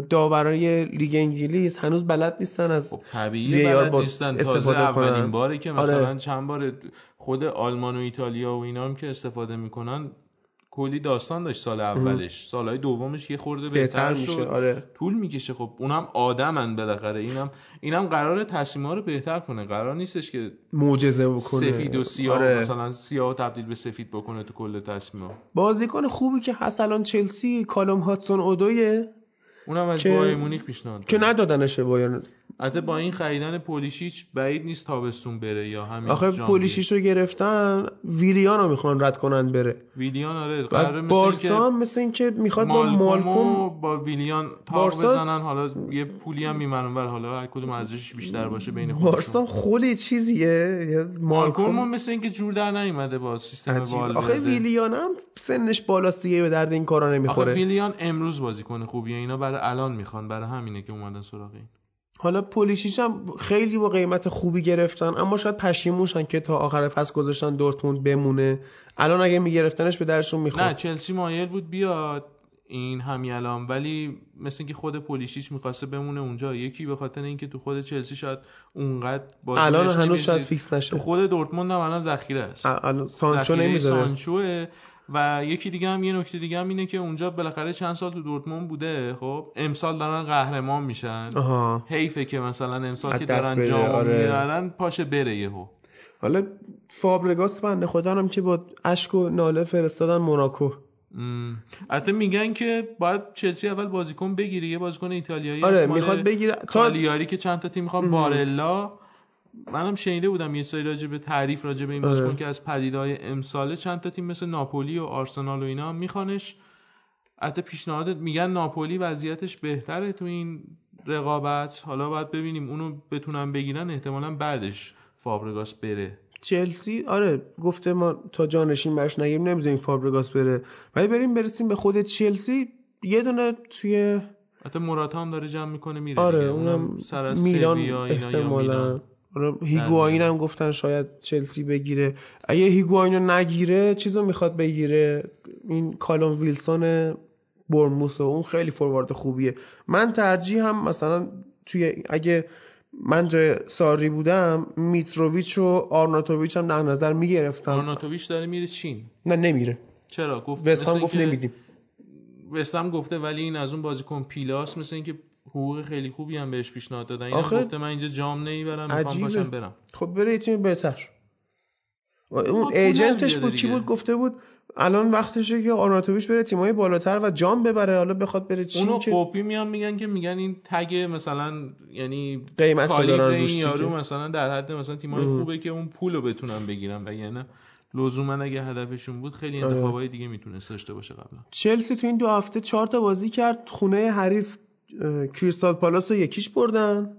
A: داورای لیگ انگلیس هنوز بلد نیستن از
B: خب طبیعی بلد نیستن تازه اولین باره که مثلا آره. چند بار خود آلمان و ایتالیا و اینا هم که استفاده می‌کنن کلی داستان داشت سال اولش. سالهای دومش یه خورده بهتر, بهتر میشه
A: آره.
B: طول می‌کشه. خب اونم آدمن بالاخره. اینم اینم قرار تصمیم‌ها رو بهتر کنه. قرار نیستش که
A: معجزه بکنه.
B: سفید و سیاه آره. مثلا سیاه تبدیل به سفید بکنه تو کل تصمیم‌ها
A: بازیکن خوبی که هست الان چلسی کالوم هاتسون اودویه
B: اونم از بایر مونیخ پیشنهاد
A: که ندادنش بایرن.
B: البته با این خریدن پولیشیچ بعید نیست تابستون بره یا همین
A: آخه پولیشیچ رو گرفتن ویلیان رو می‌خوان رد کنن بره.
B: ویلیان آره قرار
A: مثل بارسا هم مثل اینکه می‌خواد با مالکوم
B: با ویلیان تاق بزنن حالا یه پولی هم میمنن ولی حالا هر کدوم ارزشش بیشتر باشه بین خودشون.
A: بارسا خلی چیزیه
B: مالکوم. مثل اینکه جور در نیومده با سیستم وال
A: آخه ویلیان هم سنش بالاست دیگه به درد این کارا نمی‌خوره.
B: آخه ویلیان امروز بازیکن خوبیه اینا برای الان می‌خوان برای همینه که اومدن سراغ این.
A: حالا پولیشیش هم خیلی با قیمت خوبی گرفتن اما شاید پشیمونشن که تا آخر فصل گذاشتن دورتموند بمونه. الان اگه میگرفتنش به درشون می‌خورد.
B: نه چلسی مایل بود بیاد این همیالان ولی مثل اینکه خود پولیشیچ می‌خواسته بمونه اونجا یکی به خاطر اینکه تو خود چلسی شاید اونقدر
A: الان هنوز شاید فیکس نشه.
B: تو خود دورتموند هم الان ذخیره است.
A: الان سانچو نمی‌ذاره.
B: سانچوه. و یکی دیگه هم یه نکته دیگه هم اینه که اونجا بالاخره چند سال تو دورتموند بوده خب امسال دارن قهرمان میشن.
A: آها.
B: حیفه که مثلا امسال که دارن جام
A: آره.
B: میارن پاشه بره یهو.
A: حالا فابرگاس بنده خدا هم که با اشک و ناله فرستادن موناکو.
B: حتی میگن که باید چلسی اول بازیکن بگیره یه بازیکن ایتالیایی
A: آره می‌خواد بگیره.
B: تا کالیاری که چند تا تیم می‌خوان بارلا. منم شنیده بودم یه سری راجع به تعریف راجع به این بازیکن
A: آره.
B: که از پدیدهای امساله چند تا تیم مثل ناپولی و آرسنال و اینا میخوانش. حتی پیشنهاد میگن ناپولی وضعیتش بهتره تو این رقابت. حالا باید ببینیم اونو بتونن بگیرن احتمالا بعدش فابرگاس بره.
A: چلسی؟ آره گفته ما تا جانشین برش نگیریم نمی‌ذاریم فابرگاس بره. ولی بریم برسیم به خود چلسی. یه دونه توی
B: حتی موراتا هم داره جمع می‌کنه میره
A: آره
B: دیگه.
A: اونم
B: سر از
A: میلان. احتمالا. آره هیگواین هم گفتن شاید چلسی بگیره. اگه هیگواین رو نگیره چیزو می‌خواد بگیره. این کالوم ویلسون بورنموث و اون خیلی فوروارد خوبیه. من ترجیح هم مثلا توی اگه من جای ساری بودم میتروویچ و آرناتوویچ هم در نظر می‌گرفتم.
B: آرناتوویچ داره میره چین.
A: نه نمیره.
B: چرا؟ گفت
A: وست هم
B: مثل
A: گفت نمیدیم.
B: وست هم گفته ولی این از اون بازیکن پیلاس مثل اینکه حقوق خیلی خوبی هم بهش پیشنهاد دادن این هم
A: آخه
B: گفته من اینجا جام نمی‌برم می‌خوام. باشم برم
A: خب بره تیم بهتر اون
B: پول
A: ایجنتش بود کی. بود گفته بود الان وقتشه که آرناتوویچ بره تیمای بالاتر و جام ببره حالا بخواد بره چین
B: اونو
A: که
B: قپی میان میگن که میگن این تگ مثلا یعنی
A: قیمت بذارن
B: این
A: روش
B: یارو. مثلا در حد مثلا تیمای. خوبه که اون پولو بتونن بگیرن و یعنی لزوما اگه هدفشون بود خیلی
A: آره.
B: انتخابای دیگه می‌تونست داشته باشه قبلا
A: چلسی تو این دو هفته چهار تا بازی کرد خونه حریف کریستال پالاس رو یکیش بردن.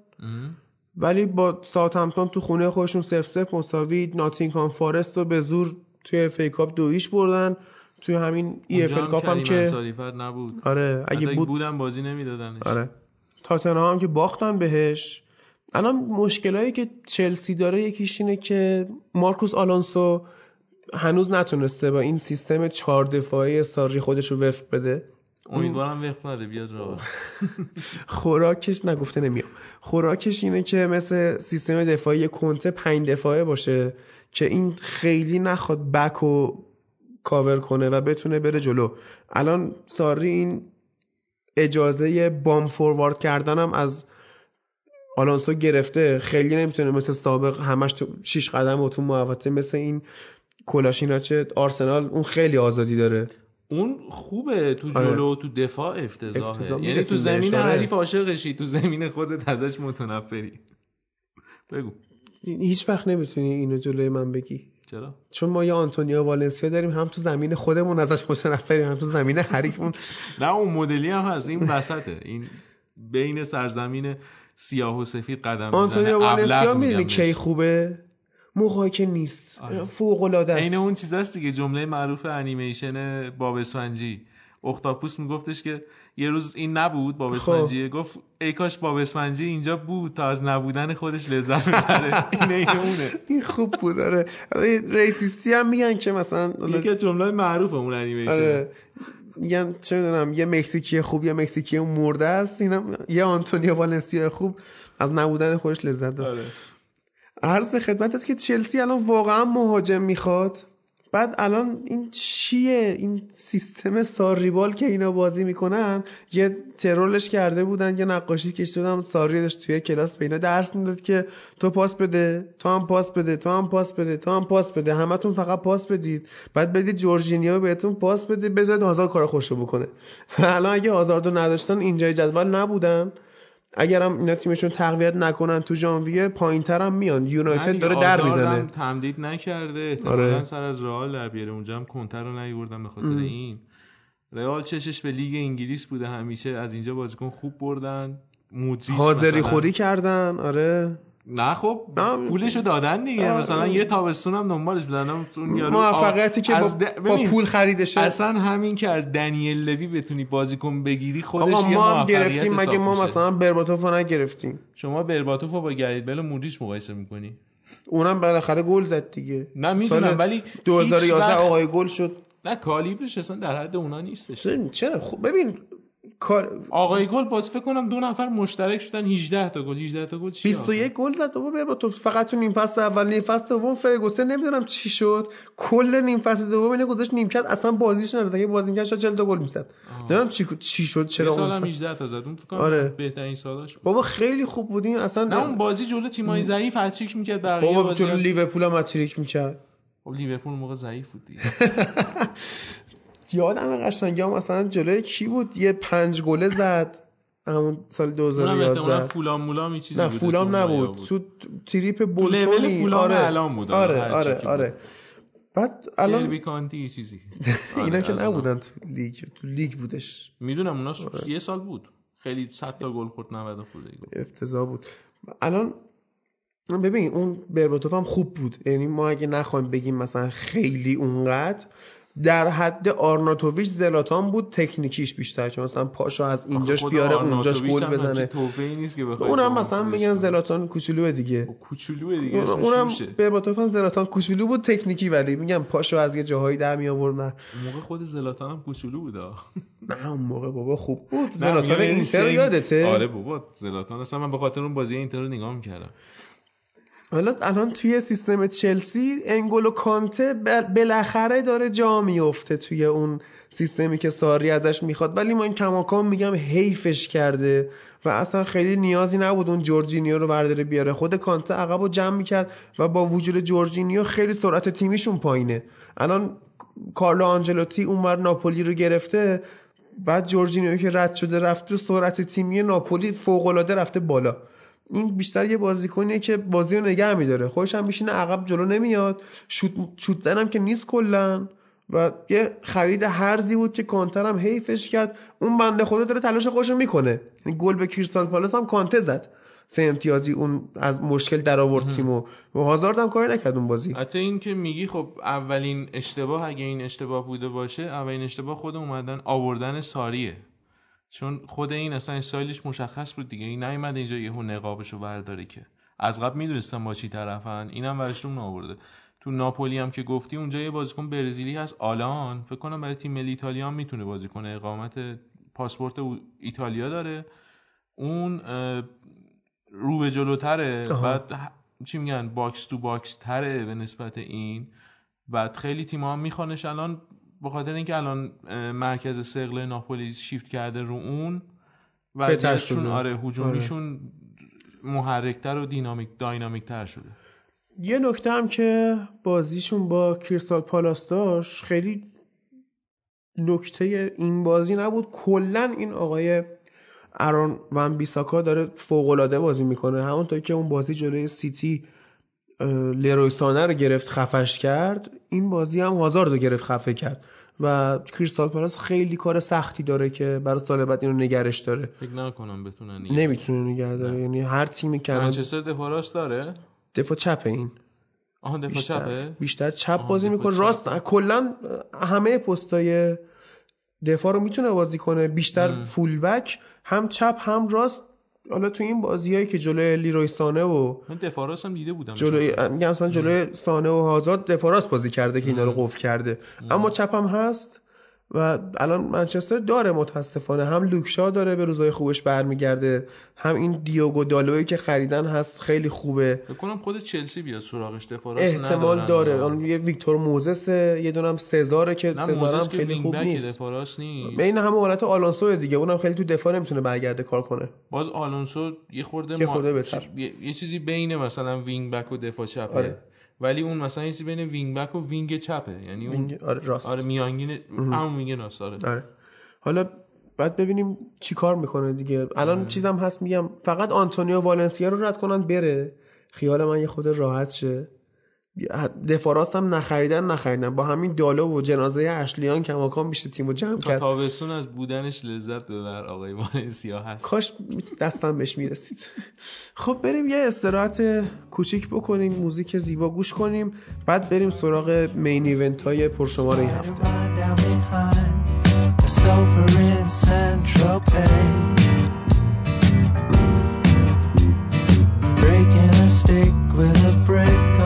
A: ولی با ساوثهمپتون تو خونه خودشون صفر صفر مساوی ناتینگهام فارست رو به زور توی FA Cup دو هیچ بردن. توی همین EFL Cup هم که
B: نبود.
A: آره
B: اگه
A: اگه بود
B: بودم بازی نمیدادنش.
A: آره. تاتنهام هم که باختن بهش. الان مشکلایی که چلسی داره یکیش اینه که مارکوس آلونسو هنوز نتونسته با این سیستم چهار دفاعی ساری خودش رو وفق بده.
B: امیدوارم وقت نده بیاد راه.
A: خوراکش نگفته نمیام. خوراکش اینه که مثل سیستم دفاعی کنته پنج دفاعه باشه که این خیلی نخواد بک و کاور کنه و بتونه بره جلو. الان ساری این اجازه بام فوروارد کردنم از آلونسو گرفته. خیلی نمی‌تونه مثل سابق همش تو شیش قدم و تو محوطه مثل این کولاشیناچ آرسنال اون خیلی آزادی داره.
B: اون خوبه تو
A: آره.
B: جلو تو دفاع افتضاحه.
A: افتضاح
B: یعنی تو زمین. حریف عاشقشی تو زمین خودت ازش متنفری. بگو.
A: هیچ وقت نمی‌تونی اینو جلوی من بگی.
B: چرا؟
A: چون ما یه آنتونیو والنسیا داریم هم تو زمین خودمون ازش متنفریم هم تو زمین حریفمون.
B: نه اون مدلی هم هست این وسطه. این بین سرزمین سیاه و سفید قدم
A: آنتونیو والنسیا می‌دونی کی. خوبه؟ موقعی که نیست.
B: آره.
A: فوق العاده
B: عین
A: است
B: اون چیز هست دیگه جمله معروف انیمیشن باب اسفنجی اختاپوس میگفتش که یه روز این نبود باب
A: خب.
B: اسفنجی گفت ای کاش باب اسفنجی اینجا بود تا از نبودن خودش لذت ببره. این این اونه.
A: این خوب بود آره. آره، racist ی هم میگن که مثلا
B: یکی جمله معروف اون انیمیشن.
A: آره. میگن چه می‌دونم یه مکزیکی خوب یه مکزیکی مرده است. اینم یه آنتونیو والنسیا خوب از نبودن خودش لذت داره
B: آره.
A: عرض به خدمتت که چلسی الان واقعا مهاجم می‌خواد. بعد الان این چیه؟ این سیستم ساریبال که اینا بازی می‌کنن یه ترولش کرده بودن یه نقاشی کشیده بودن ساری داشت توی کلاس به اینا درس می‌داد که تو پاس بده تو هم پاس بده تو هم پاس بده تو هم پاس بده همتون فقط پاس بدید. بعد بدید جورجینیو بهتون پاس بده بذارید هازارد کار خوشو بکنه. الان اگه هازاردو نداشتن اینجای جدول نبودن. اگرم اینا تیمشون تقویت نکنن تو ژانویه پایینتر هم میان. یونایتد
B: دیگه،
A: داره در می‌زنه.
B: هم تمدید نکرده. احتمالاً
A: آره.
B: سر از رئال در بیاره. اونجا هم کنتر رو نیوردن به خاطر. این. رئال چشش به لیگ انگلیس بوده همیشه. از اینجا بازیکن خوب بردن. مودریچ
A: حاضری
B: مثلا.
A: خوری کردن. آره.
B: نه خب. پولشو دادن دیگه.
A: آره.
B: مثلا یه تابستون هم دنبالش بودن. اون یارو
A: موفقیتی که با,
B: از د-
A: با پول خریدشه.
B: اصلا همین که از دنیل لوی بتونی بازیکن بگیری خودش
A: آقا
B: یه
A: ما هم گرفتیم مگه ما. مثلا برباتوف رو نگرفتیم؟
B: شما برباتوف رو با گرید بل و مودریچ مقایسه می‌کنی؟
A: اونم بالاخره گل زد دیگه.
B: نه می‌دونم ولی
A: 2011
B: هیچ وقت-
A: آقای گل شد.
B: نه کالیبرش اصلا در حد اونا نیستش.
A: چرا؟ خب ببین
B: آقای گل باز فکر کنم دو نفر مشترک شدن. 18 تا گل. 18 تا گل
A: 21 گل زد بابا. با تو. فقط تو نیم فصل اول نیم فصل دوم فرگوسن نمی‌دونم چی شد. کل نیم فصل دوم اینو گذاشت نیمکت. اصلا بازیش نداد اگه بازی می‌کرد شاید 40 تا گل می‌زد. نمی‌دونم چی چی شد چرا
B: اون سال 18 تا زد. اون فکر کنم آره. بهترین سالاش
A: بابا خیلی خوب بودیم. اصلا
B: نه اون بازی جلو تیمای ضعیف هتریک می‌کرد بقیه بابا
A: جلو لیورپول هم هتریک می‌کرد.
B: خب لیورپول موقع ضعیف بود دیگه.
A: یادم قشنگی هم مثلا جلوی کی بود؟ یه پنج گله زد. همون سال 2011
B: فولام مولام چیزی نه
A: فولام نبود. تو تریپ بولتونی؟
B: فولام آره. الان بود
A: آره آره آره بعد الان
B: کانتی چیزی.
A: اینا که نبودن تو لیگ تو لیگ بودش.
B: می‌دونم اونا آره. یه سال بود. خیلی 100 تا گل خورد 90 خورد.
A: افتضاح بود. الان ببین اون برباتوف هم خوب بود. یعنی ما اگه نخوایم بگیم مثلا خیلی اونقدر در حد آرناتوویچ زلاتان بود تکنیکیش بیشتر که مثلا پاشو از اینجاش بیاره اونجاش گل بزنه.
B: نیست که
A: اونم مثلا میگن زلاتان کوچولو دیگه.
B: خب کوچولو دیگه
A: اونم برباتوف هم زلاتان کوچولو بود تکنیکی ولی میگم پاشو از یه جاهایی در می آورد نه.
B: موقع خود زلاتان هم کوچولو بود
A: نه اون موقع بابا خوب بود. زلاتان اینتر یادته.
B: آره بابا زلاتان اصلا من به خاطر اون بازی اینتر رو نگاه می‌کردم.
A: حالا الان توی سیستم چلسی انگولو کانته بالاخره داره جا میفته توی اون سیستمی که ساری ازش می‌خواد. ولی من کماکان میگم حیفش کرده و اصلا خیلی نیازی نبود اون جورجینیو رو برداره بیاره. خود کانته عقب رو جمع می‌کرد و با وجود جورجینیو خیلی سرعت تیمیشون پایینه. الان کارلو آنجلوتی اونور ناپولی رو گرفته بعد جورجینیو که رد شده رفته سرعت تیمی ناپولی فوقالعاده رفته بالا. این بیشتر یه بازیکنیه که بازی رو نگه میداره. خودش هم میشینه عقب جلو نمیاد. شوت شوت هم که نیست کلا. و یه خرید هرزی بود که کانته رو هم حیفش کرد. اون بنده خدا داره تلاش خودش می‌کنه. یعنی گل به کریستال پالاس هم کانته زد. سه امتیازی اون از مشکل در آورد تیمو. و هازارد هم کاری نکرد اون بازی.
B: حتی این که میگی خب اولین اشتباه اگه این اشتباه بوده باشه اولین اشتباه خود اومدن آوردن ساریه. چون خود این اصلا استایلش مشخص بود دیگه. این نیومده اینجا یهو نقابشو برداره که. از قبل می‌دونستم با چی طرفن. اینم رو آورده تو ناپولی هم که گفتی اونجا یه بازیکن برزیلی هست. آلان. فکر کنم برای تیم ملی ایتالیا هم می‌تونه بازی کنه اقامت پاسپورت ایتالیا داره. اون رو به جلوتره. بعد چی میگن؟ box to box تره به نسبت این. بعد خیلی تیم هم میخوانش. الان به خاطر اینکه الان مرکز ثقل ناپولی شیفت کرده رو اون و آره هجومیشون آره. محرکتر و دینامیک dynamic تر شده.
A: یه نکته هم که بازیشون با کریستال پالاس داشت خیلی نکته این بازی نبود. کلا این آقای ارون ون بیساکا داره فوق بازی می‌کنه. همونطور که اون بازی جلوی سیتی لرویسانه رو گرفت خفش کرد. این بازی هم هازارد رو گرفت خفه کرد. و کریستال پالاس خیلی کار سختی داره که برای سال بعد اینو نگرش داره.
B: فکر نکنم بتونه
A: نمی‌تونه نگه داره. یعنی هر تیمی که
B: منچستر دفاع داره؟
A: دفاع چپه این.
B: آها دفاع
A: بیشتر.
B: چپه؟
A: بیشتر چپ بازی می‌کنه. راست کلا همه پستای دفاع رو می‌تونه بازی کنه. بیشتر فول بک هم چپ هم راست. حالا تو این بازیایی که جلوی لیروی سانه و
B: من دفاراس هم دیده بودم
A: جلوی میگم مثلا جلوی سانه و هازارد دفاراس بازی کرده که اینا رو قفل کرده. اما چپ هم هست؟ و الان منچستر داره متاسفانه. هم لوکشا داره به روزای خوبش برمیگرده هم این دیوگو دالوی که خریدن هست خیلی خوبه.
B: فکر کنم خود چلسی بیاد سراغش دفاع
A: احتمال داره. اون یه ویکتور موزس یه دونم سزاره که سزار هم خیلی خوب نیست.
B: نیست.
A: بین همه حالت آلونسو دیگه. اونم خیلی تو دفاع نمی‌تونه برگرده کار کنه.
B: باز آلونسو یه خورده,
A: یه خورده
B: یه... چیزی بین مثلا wing back و دفاع چپه. آره. ولی اون مثلا چیزی بین wing back و wing چپه. یعنی اون
A: آره راست.
B: آره میانگین همون wing راست آره.
A: آره. حالا بعد ببینیم چی کار می‌کنه دیگه. الان آره. چیزم هست میگم فقط آنتونیو والنسیا رو رد کنن بره. خیال من یه خود راحت شه. دفاراست هم نخریدن نخریدن. با همین دالو و جنازه اشلیان کماکان میشه تیمو جمع کرد.
B: تابستون از بودنش لذت ببر آقای والنسیا هست.
A: کاش دستم بهش می‌رسید. خب بریم یه استراحت کوچیک بکنیم موزیک زیبا گوش کنیم بعد بریم سراغ مین ایونت های پرشمار این هفته. Sand, riding a wave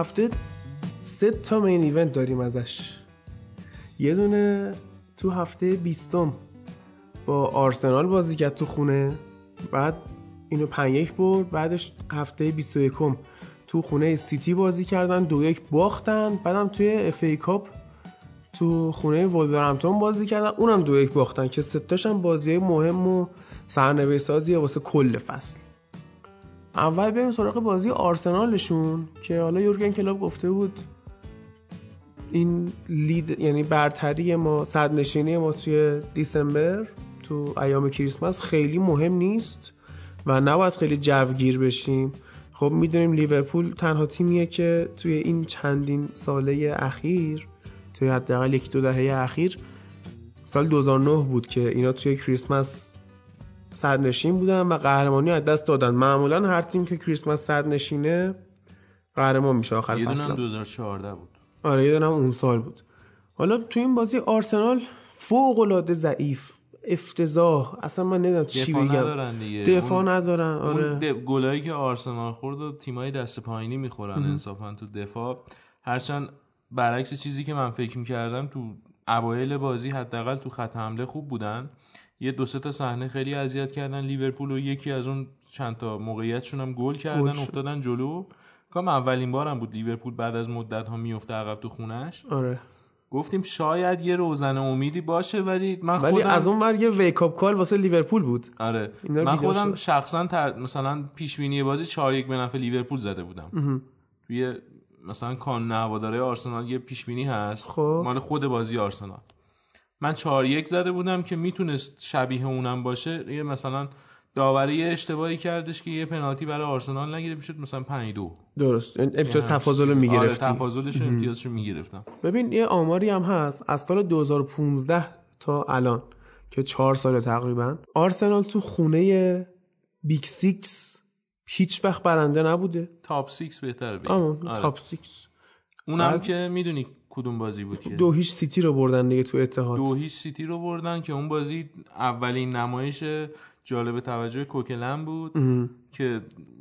A: هفته سه تا main event داریم ازش. یه دونه تو هفته بیستم با آرسنال بازی کرد تو خونه بعد اینو پنج یک برد بعدش هفته 21 تو خونه سیتی بازی کردن دو یک باختن بعدم توی FA Cup تو خونه ولورهمپتون بازی کردن اونم دو یک باختن که ستاشم بازی مهم و سرنوشت سازی واسه کل فصل. اول بریم سراغ بازی آرسنالشون که حالا یورگن کلاب گفته بود این لید یعنی برتری ما صد نشینی ما توی دیسمبر تو ایام کریسمس خیلی مهم نیست و نباید خیلی جوگیر بشیم. خب می‌دونیم لیورپول تنها تیمیه که توی این چندین ساله اخیر توی حداقل یک دو دهه اخیر سال 2009 بود که اینا توی کریسمس سرنشین بودن و قهرمانی از دست دادن. معمولا هر تیم که کریسمس سرنشینه قهرمان میشه آخر
B: فصل. 2014 بود.
A: آره یه اون سال بود. حالا تو این بازی آرسنال فوق العاده ضعیف. افتضاح. اصلا من نمی‌دونم چی بگم.
B: ندارن دیگه.
A: دفاع ندارن
B: آره. گلایی که آرسنال خورد و تیمای دست پایینی می‌خورن انصافا تو دفاع. هرچند برعکس چیزی که من فکر می‌کردم تو اوایل بازی حداقل تو خط حمله خوب بودن. یه دو سه تا صحنه خیلی اذیت کردن. لیورپول و یکی از اون چند تا موقعیتشون هم گل کردن افتادن جلو. فک کنم اولین بارم بود لیورپول بعد از مدت ها میفته عقب تو خونش.
A: آره.
B: گفتیم شاید یه روزنه امیدی باشه ولی من
A: ولی از اون ور یه wake-up call واسه لیورپول بود.
B: آره. من خودم شخصا تر... مثلا پیش بینی بازی 4 1 به نفع لیورپول زده بودم. توی مثلا کان نواداره آرسنال یه پیش بینی هست.
A: خب.
B: مال خود بازی آرسنال. من 4 1 زده بودم که می‌تونست شبیه اونم باشه. یه مثلا داوری اشتباهی کردش که یه پنالتی برای آرسنال نگیره می‌شد مثلا 5 2
A: درست. امتیاز تفاضل رو می‌گرفتیم
B: آره تفاضلش امتیازش رو می‌گرفتم.
A: ببین یه آماری هم هست. از سال 2015 تا الان که 4 سال تقریبا آرسنال تو خونه Big Six هیچ وقت برنده نبوده.
B: top 6 بهتره
A: بگیم آره. top 6
B: اونم بعد... که می‌دونی کدوم بازی بود که.
A: دو هیچ سیتی رو بردن دیگه تو اتحاد.
B: دو هیچ سیتی رو بردن که اون بازی اولین نمایش جالب توجه کوکلن بود که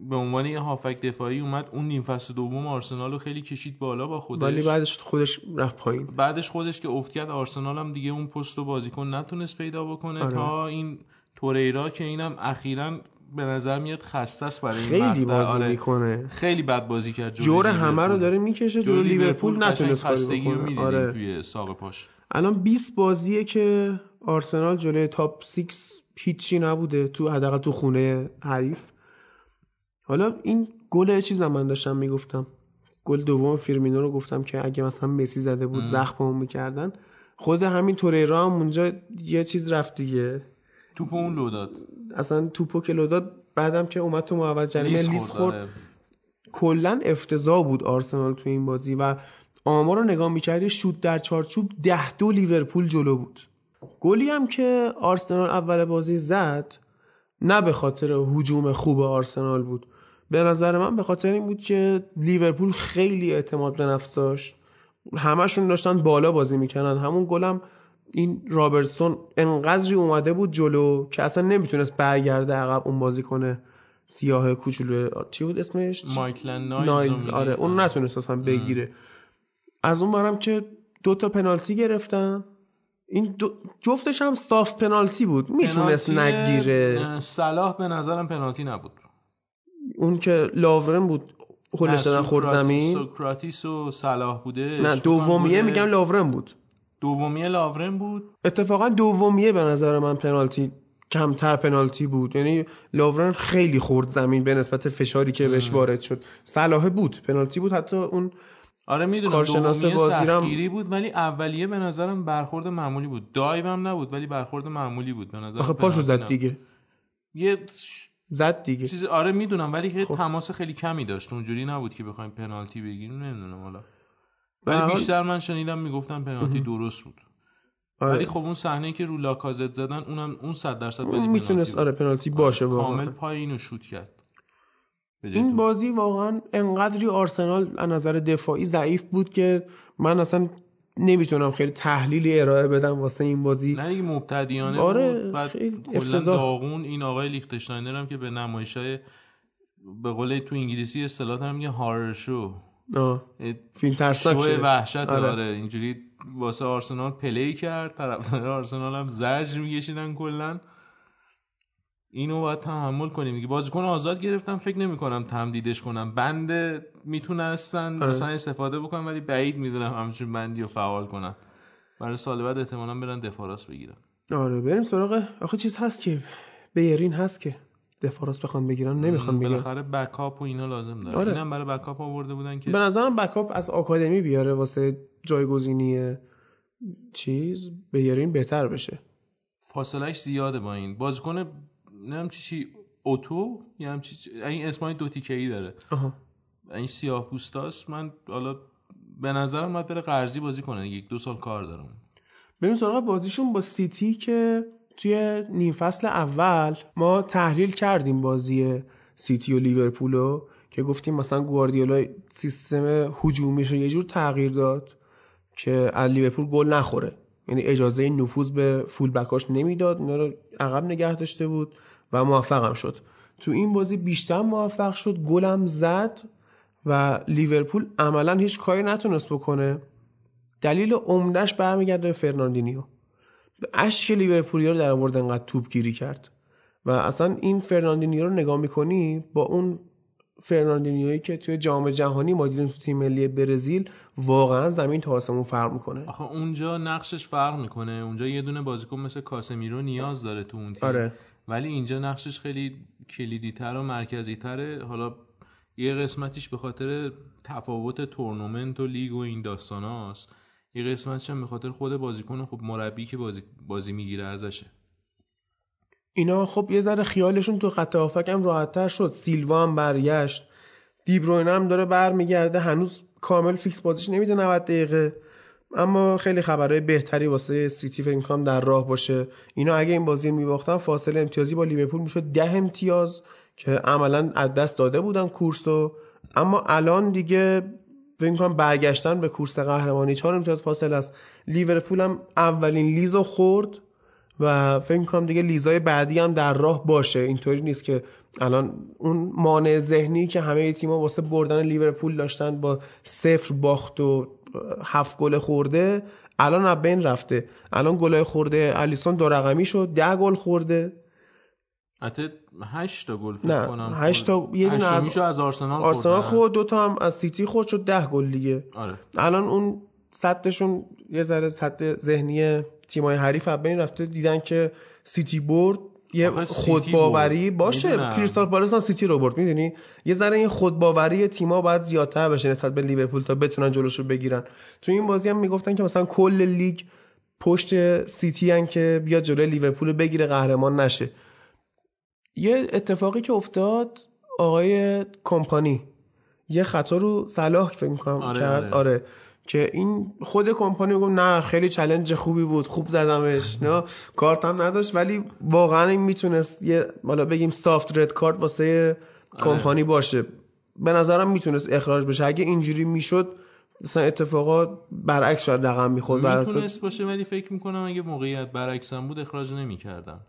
B: به عنوان یه هافبک دفاعی اومد. اون نیم فصل دوم آرسنال رو خیلی کشید بالا با خودش.
A: ولی بعدش خودش رفت پایین.
B: بعدش خودش که افت کرد آرسنال هم دیگه اون پست رو بازیکن نتونست پیدا بکنه آره. تا این توریرا که اینم اخیرا به نظر میاد خسته است برای این
A: خیلی بازی آره می‌کنه.
B: خیلی بد بازی کرد
A: جور همه رو داره می‌کشه جور لیورپول نتونست کاری بکنه.
B: آره. توی ساق پاش.
A: الان 20 بازیه که آرسنال جلوی تاپ 6 هیچی نبوده تو حداقل تو خونه حریف. حالا این گل چیز من داشتم می‌گفتم؟ گل دوم فیرمینو رو گفتم که اگه مثلا مسی زده بود زخممون می‌کردن. خود همین توریرا هم اونجا یه چیز رفت دیگه.
B: توپ اون لو داد.
A: اصلا توپو که لو داد بعدم که اومد تو محوط جریمه لیس خورد آره. کلا افتضاح بود آرسنال تو این بازی و آمار رو نگاه می‌کردی شوت در چارچوب ده دو لیورپول جلو بود. گلی هم که آرسنال اول بازی زد نه به خاطر هجوم خوب آرسنال بود. به نظر من به خاطر این بود که لیورپول خیلی اعتماد به نفس داشت. همشون داشتن بالا بازی می‌کنن همون گلم این رابرتسون انقدری اومده بود جلو که اصلا نمی‌تونست برگرده عقب اون بازی کنه. سیاه کوچولو چی بود اسمش؟
B: مایکلن
A: نایلز آره اون نتونست اصلا بگیره. از اون برم که دو تا پنالتی گرفتن. این دو جفتش هم صاف پنالتی بود. می‌تونست نگیره.
B: صلاح به نظرم پنالتی نبود.
A: اون که لاورن بود هلش دادن خورد زمین.
B: سوکراتیس و صلاح بوده
A: نه دومیه میگم لاورن بود.
B: دومیه لاورن بود؟
A: اتفاقا دومیه به نظر من پنالتی کمتر پنالتی بود. یعنی لاورن خیلی خورد زمین به نسبت فشاری که بهش وارد شد. صلاح بود پنالتی بود. حتی اون
B: آره می‌دونم کارشناس بازیرم بود ولی اولیه به نظرم برخورد معمولی بود. دایو هم نبود ولی برخورد معمولی بود به نظر
A: آخه پاشو زد دیگه.
B: یه
A: زد دیگه.
B: چیز آره می‌دونم ولی خب. تماس خیلی کمی داشت. اونجوری نبود که بخوایم پنالتی بگیریم نمی‌دونم حالا. ولی بیشتر من شنیدم می‌گفتن پنالتی درست بود. آره. ولی خب اون صحنه که رو لاکازت زدن اونم اون 100 درصد
A: ولی می‌تونست آره پنالتی باشه آره. واقعا.
B: کامل پای اینو شوت کرد.
A: این بازی واقعا انقدری آرسنال از نظر دفاعی ضعیف بود که من اصلا نمی‌تونم خیلی تحلیلی ارائه بدم واسه این بازی.
B: نه دیگه مبتدیانه
A: آره
B: بود. بعد داغون این آقای لیختشتاینر هم که به نمایشای به قول تو انگلیسی اصطلاح دارم میگه هارر شو.
A: فیلم ترسناک
B: شو وحشت آره. آره. اینجوری واسه آرسنال پلی کرد طرفدار آرسنال هم زجر میکشیدن کلا. اینو باید تحمل کنیم. دیگه بازیکن آزاد گرفتم فکر نمی کنم تمدیدش کنم. بند می‌تونستن آره. مثلا استفاده بکنم ولی بعید می‌دونم همچون بندی رو فعال کنم برای سال بعد احتمالا برن دفاراس بگیرن.
A: آره. بریم سراغ آخه چیز هست که بیرین هست که. دفاراس بخوان بگیرن نمی‌خوان بگیرن.
B: بالاخره بکاپ و اینا لازم داره. آره. اینم برای بکاپ آورده بودن که
A: به نظرم بکاپ از آکادمی بیاره واسه جایگزینی چیز بیرین بهتر بشه.
B: فاصلهش زیاده با این. بازیکن نمی‌دونم چی چی اوتو یا هم چی این اسمای دو تیکه ای داره. آها. این سیاه پوستاست. من حالا به نظرم باید بره قرضی بازی کنه. یک دو سال کار داره.
A: بریم سراغ بازیشون با سیتی که توی نیم فصل اول ما تحلیل کردیم بازی سیتی و لیورپولو که گفتیم مثلا گواردیولا سیستم هجومیش رو یه جور تغییر داد که از لیورپول گل نخوره. یعنی اجازه نفوذ به full back اش نمی‌داد اینا رو عقب نگه داشته بود و موفقم شد. تو این بازی بیشتر موفق شد گلم زد و لیورپول عملا هیچ کاری نتونست بکنه. دلیل عمدهش برمیگرده به فرناندینیو. اشک لیورپولیا رو در آورد انقدر توپ گیری کرد. و اصلا این فرناندینیو رو نگاه می‌کنی با اون فرناندینیویی که توی جام جهانی ما دیدیم تو تیم ملی برزیل واقعا زمین تا آسمون فرق می‌کنه.
B: آخه اونجا نقشش فرق می‌کنه. اونجا یه دونه بازیکن مثل کاسمیرو نیاز داره تو اون تیم. آره. ولی اینجا نقشش خیلی کلیدی تر و مرکزی تره حالا یه قسمتیش به خاطر تفاوت تورنمنت و لیگ و این داستاناست یه قسمتش هم به خاطر خود بازیکن خب مربی که بازی بازی می‌گیره ازشه.
A: اینا خب یه ذره خیالشون تو خط هافبک هم راحتتر شد. سیلوا هم برگشت. دیبروین هم داره برمیگرده. هنوز کامل فیکس بازیش نمیده 90 دقیقه. اما خیلی خبرهای بهتری واسه سیتی فکر کنم در راه باشه. اینا اگه این بازی میباختن فاصله امتیازی با لیورپول می‌شد ده امتیاز که عملا از دست داده بودن کورسو. اما الان دیگه فکر کنم برگشتن به کورس قهرمانی چهار امتیاز فاصله است. لیورپول هم اولین لیزو خورد و فکر کنم دیگه لیزای بعدی هم در راه باشه. اینطوری نیست که الان اون مانع ذهنی که همه تیم‌ها واسه بردن لیورپول داشتن با صفر باخت و هفت گل خورده الان از بین رفته. الان گلای خورده الیسون دو رقمی شد ده گل خورده.
B: حتی 8 تا گل فکر کنم
A: 8 تا
B: یه دونه از, از آرسنال
A: آرسنال خورد دو تا هم از سیتی خورد شد 10 گل دیگه.
B: آره.
A: الان اون سدشون یه ذره سد ذهنی تیمای حریف از بین رفته دیدن که سیتی برد یه خودباوری باشه. کریستال پالاس هم سیتی رو برد می‌دونی؟ یه ذره این خودباوری تیما باید زیادتر بشه نسبت به لیورپول تا بتونن جلوشو بگیرن. تو این بازی هم می‌گفتن که مثلا کل لیگ پشت سیتی ان که بیاد جلوی لیورپول بگیره قهرمان نشه. یه اتفاقی که افتاد آقای کمپانی یه خطا رو صلاح فکر می‌کنم آره کرد آره. آره. که این خود کمپانی گفت نه خیلی challenge خوبی بود خوب زدمش نه کارت هم نداشت ولی واقعا این می‌تونست یه حالا بگیم soft red card واسه آره. کمپانی باشه به نظرم می‌تونست اخراج بشه اگه اینجوری می‌شد مثلا اتفاقات برعکس شاید رقم می‌خورد
B: می‌تونست باشه ولی فکر می‌کنم اگه موقعیت برعکسم بود اخراج نمی‌کردم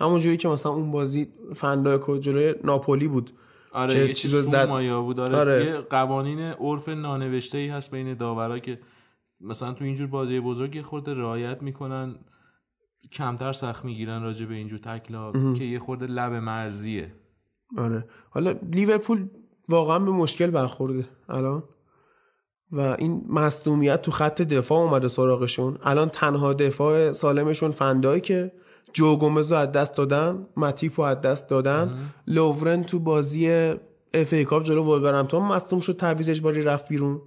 A: همون جوری که مثلا اون بازی فندای جلوی ناپولی بود.
B: آره یه چیز زد مایا بود. آره, آره. یه قوانین عرف نانوشته ای هست بین داورا که مثلا تو اینجور بازی بزرگ خورده رعایت می‌کنن کمتر سخت می‌گیرن راجع به اینجور تکلا که یه خورده لب مرزیه.
A: آره. حالا لیورپول واقعا به مشکل برخورده الان. و این مصدومیت تو خط دفاع اومده سراغشون. الان تنها دفاع سالمشون فن‌دایکه جو گومز از دست دادن متیپ رو از دست دادن. لوورن تو بازی FA Cup جلو ولورهمپتون مصدوم شد تعویض اجباری رفت بیرون.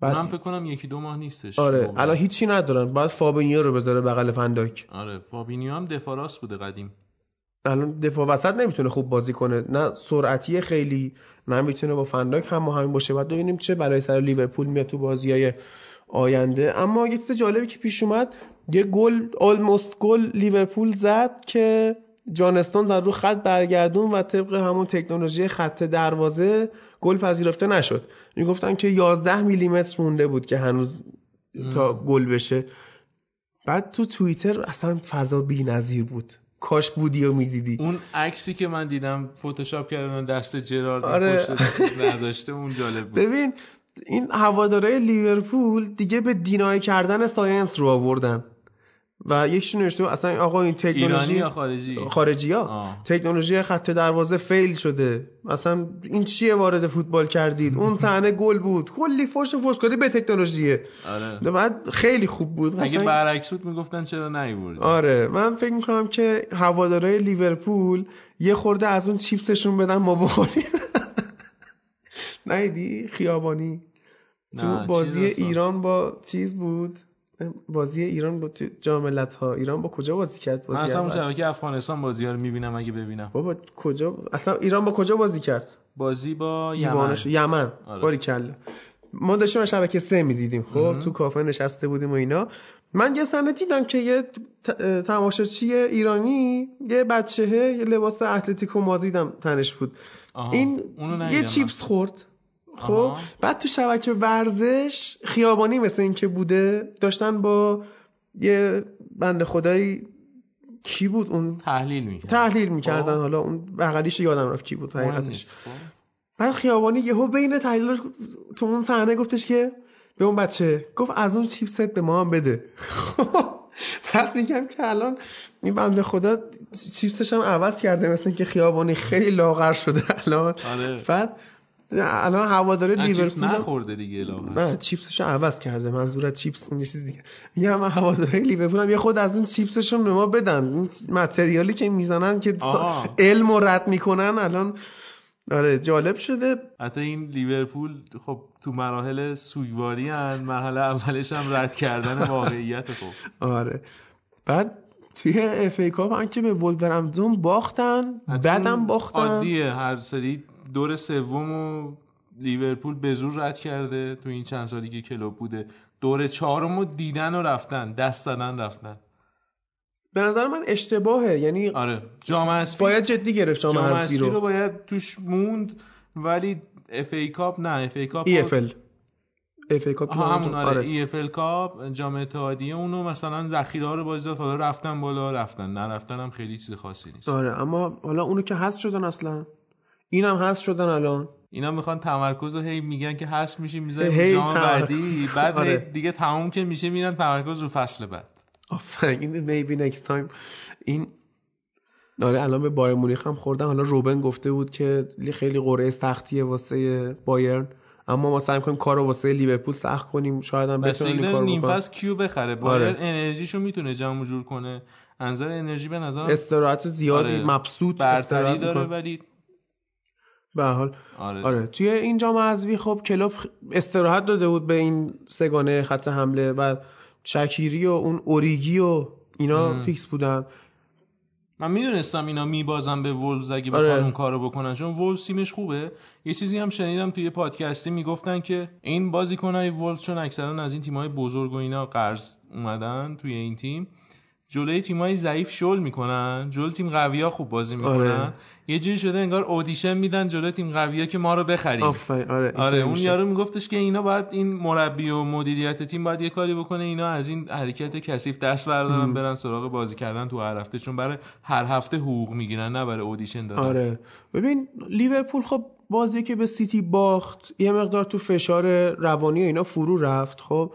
B: بعد من فکر کنم یکی دو ماه نیستش.
A: آره الان هیچی ندارن. بعد فابینیو رو بذاره بغل فن‌دایک.
B: آره فابینیو هم دفاع راست بوده قدیم.
A: الان دفاع وسط نمی‌تونه خوب بازی کنه. نه سرعتی خیلی نه می‌تونه با فن‌دایک هم همین باشه. بعد ببینیم چه بلایی سر لیورپول میاد تو بازیای آینده. اما یه چیز جالبی که پیش اومد یه گل almost goal لیورپول زد که جان استونز زد رو خط برگردون و طبق همون تکنولوژی خط دروازه گل پذیرفته نشد. گفتن که 11 میلیمتر مونده بود که هنوز تا گل بشه. بعد تو توییتر اصلا فضا بی‌نظیر بود. کاش بودی و می‌دیدی.
B: اون عکسی که من دیدم فتوشاپ کردن دست جرارد آره. پشت نداشته اون جالب بود.
A: ببین این هواداره لیورپول دیگه به deny کردن science رو آوردن. و یکیشون نوشته اصلا آقا این تکنولوژی
B: یا خارجی؟
A: خارجی ها. تکنولوژی خط دروازه fail شده. اصلا این چیه وارد فوتبال کردید؟ اون صحنه گل بود. کلی فوش و کردی به تکنولوژیه. آره. بعد خیلی خوب بود.
B: اگه برعکس بود می‌گفتن چرا نیوردی؟
A: آره. من فکر می‌کنم که هوادارهای لیورپول یه خورده از اون چیپسشون بدن ما بخوریم. نیدی خیابانی. تو بازی ایران با چیز بود؟ بازی ایران با جام ها ایران با کجا بازی کرد بازی
B: اصلا شبکه افغانستان بازی ها رو می‌بینم اگه ببینم.
A: بابا کجا اصلا ایران با کجا بازی کرد؟
B: بازی با یمن.
A: یمن. آره. باری کله ما داشتیم شبکه سه می‌دیدیم خب؟ تو کافه نشسته بودیم و اینا. من یه صحنه دیدم که یه تماشاچی ایرانی یه بچهه یه لباس اتلتیکو مادریدم تنش بود. این یه چیپس خورد. خب بعد تو شبکه ورزش خیابانی مثل این که بوده داشتن با یه بند خدایی کی بود اون؟
B: تحلیل می‌کرد
A: تحلیل می‌کردن. خب. حالا اون بغلیش یادم رفت کی بود حقیقتش. خب. بعد خیابانی یهو بین تحلیلاش تو اون صحنه گفتش که به اون بچه گفت از اون چیپست به ما هم بده. بعد میگم که الان این بنده خدا چیپسش هم عوض کرده مثل که خیابانی خیلی لاغر شده الان. آره. بعد الان هواداره لیورپول
B: نخورده دیگه
A: نه چیپسش عوض کرده منظور چیپس اون چیز دیگه میگم من هواداره لیورپول هم یه خود از اون چیپسشون به ما بدن. این متریالی که می‌زنن که علم رد می‌کنن الان. آره جالب شده.
B: حتی این لیورپول خب تو مراحل سوگواری ان مرحله اولش هم رد کردن واقعیت خب
A: آره. بعد توی FA Cup هم که به ولورهمپتون باختن بعدم باختن.
B: عادیه هر سری دور سوم و لیورپول به زور رد کرده تو این چند سالی که کلوب بوده. دور چهارم رو دیدن و رفتن دست زدن رفتن.
A: به نظر من اشتباهه. یعنی
B: آره. جام اسپی
A: باید جدی گرفت جام اسپی
B: رو. رو باید توش موند ولی اف ای کاپ نه اف ای کاپ
A: ای اف ال FA Cup
B: همون آره. E FL Cup جام اتحادیه اونو مثلا ذخیره ها رو بازی داد حالا رفتن بالا رفتن. نه رفتن هم خیلی چیز خاصی نیست.
A: آره اما حالا اونو که هست شدن اصلا اینم هست شدن الان.
B: اینا می‌خوان تمرکز رو هی میگن که هست میشه می‌ذاریم جام بعدی. بعد آره. دیگه تموم که میشه میرن تمرکز رو فصل بعد.
A: آفرین maybe next time این داره الان به بایر مونیخ هم خوردن. حالا روبن گفته بود که خیلی قرعه سختیه واسه بایرن. اما ما سعی کنیم کارو واسه لیورپول سخت کنیم. شاید هم بتونیم این کارو
B: نیم فصل کیو بخره؟ بایر آره. انرژیشو می‌تونه جمع جور کنه. از نظر انرژی به نظر
A: استراحت زیادی آره. مبسوط
B: استراحت داره ولی
A: به حال آره. آره. توی این جام حذفی خب کلوب استراحت داده بود به این سگانه خط حمله و شکیری و اون اوریگی و اینا فیکس بودن
B: من می‌دونستم اینا میبازن به وولز اگه بخوان آره. اون کارو بکنن چون وولز تیمش خوبه یه چیزی هم شنیدم توی پادکستی می‌گفتن که این بازیکنای وولز چون اکثرا از این تیمای بزرگ و اینا قرض اومدن توی این تیم جلوی تیمای ضعیف شل می‌کنن. جلوی تیم قویا خوب بازی می‌کنن. آره. یه جوری شده انگار audition میدن جلوی تیم قویا که ما رو بخریم.
A: آره,
B: آره اون یارو میگفتش که اینا باید این مربی و مدیریت تیم باید یه کاری بکنه. اینا از این حرکت کثیف دست بردارن برن سراغ بازی کردن تو هر هفته. چون برای هر هفته حقوق می‌گیرن نه برای audition دادن.
A: آره. ببین لیورپول خب بازی که به سیتی باخت. یه مقدار تو فشار روانی و اینا فرو رفت. خب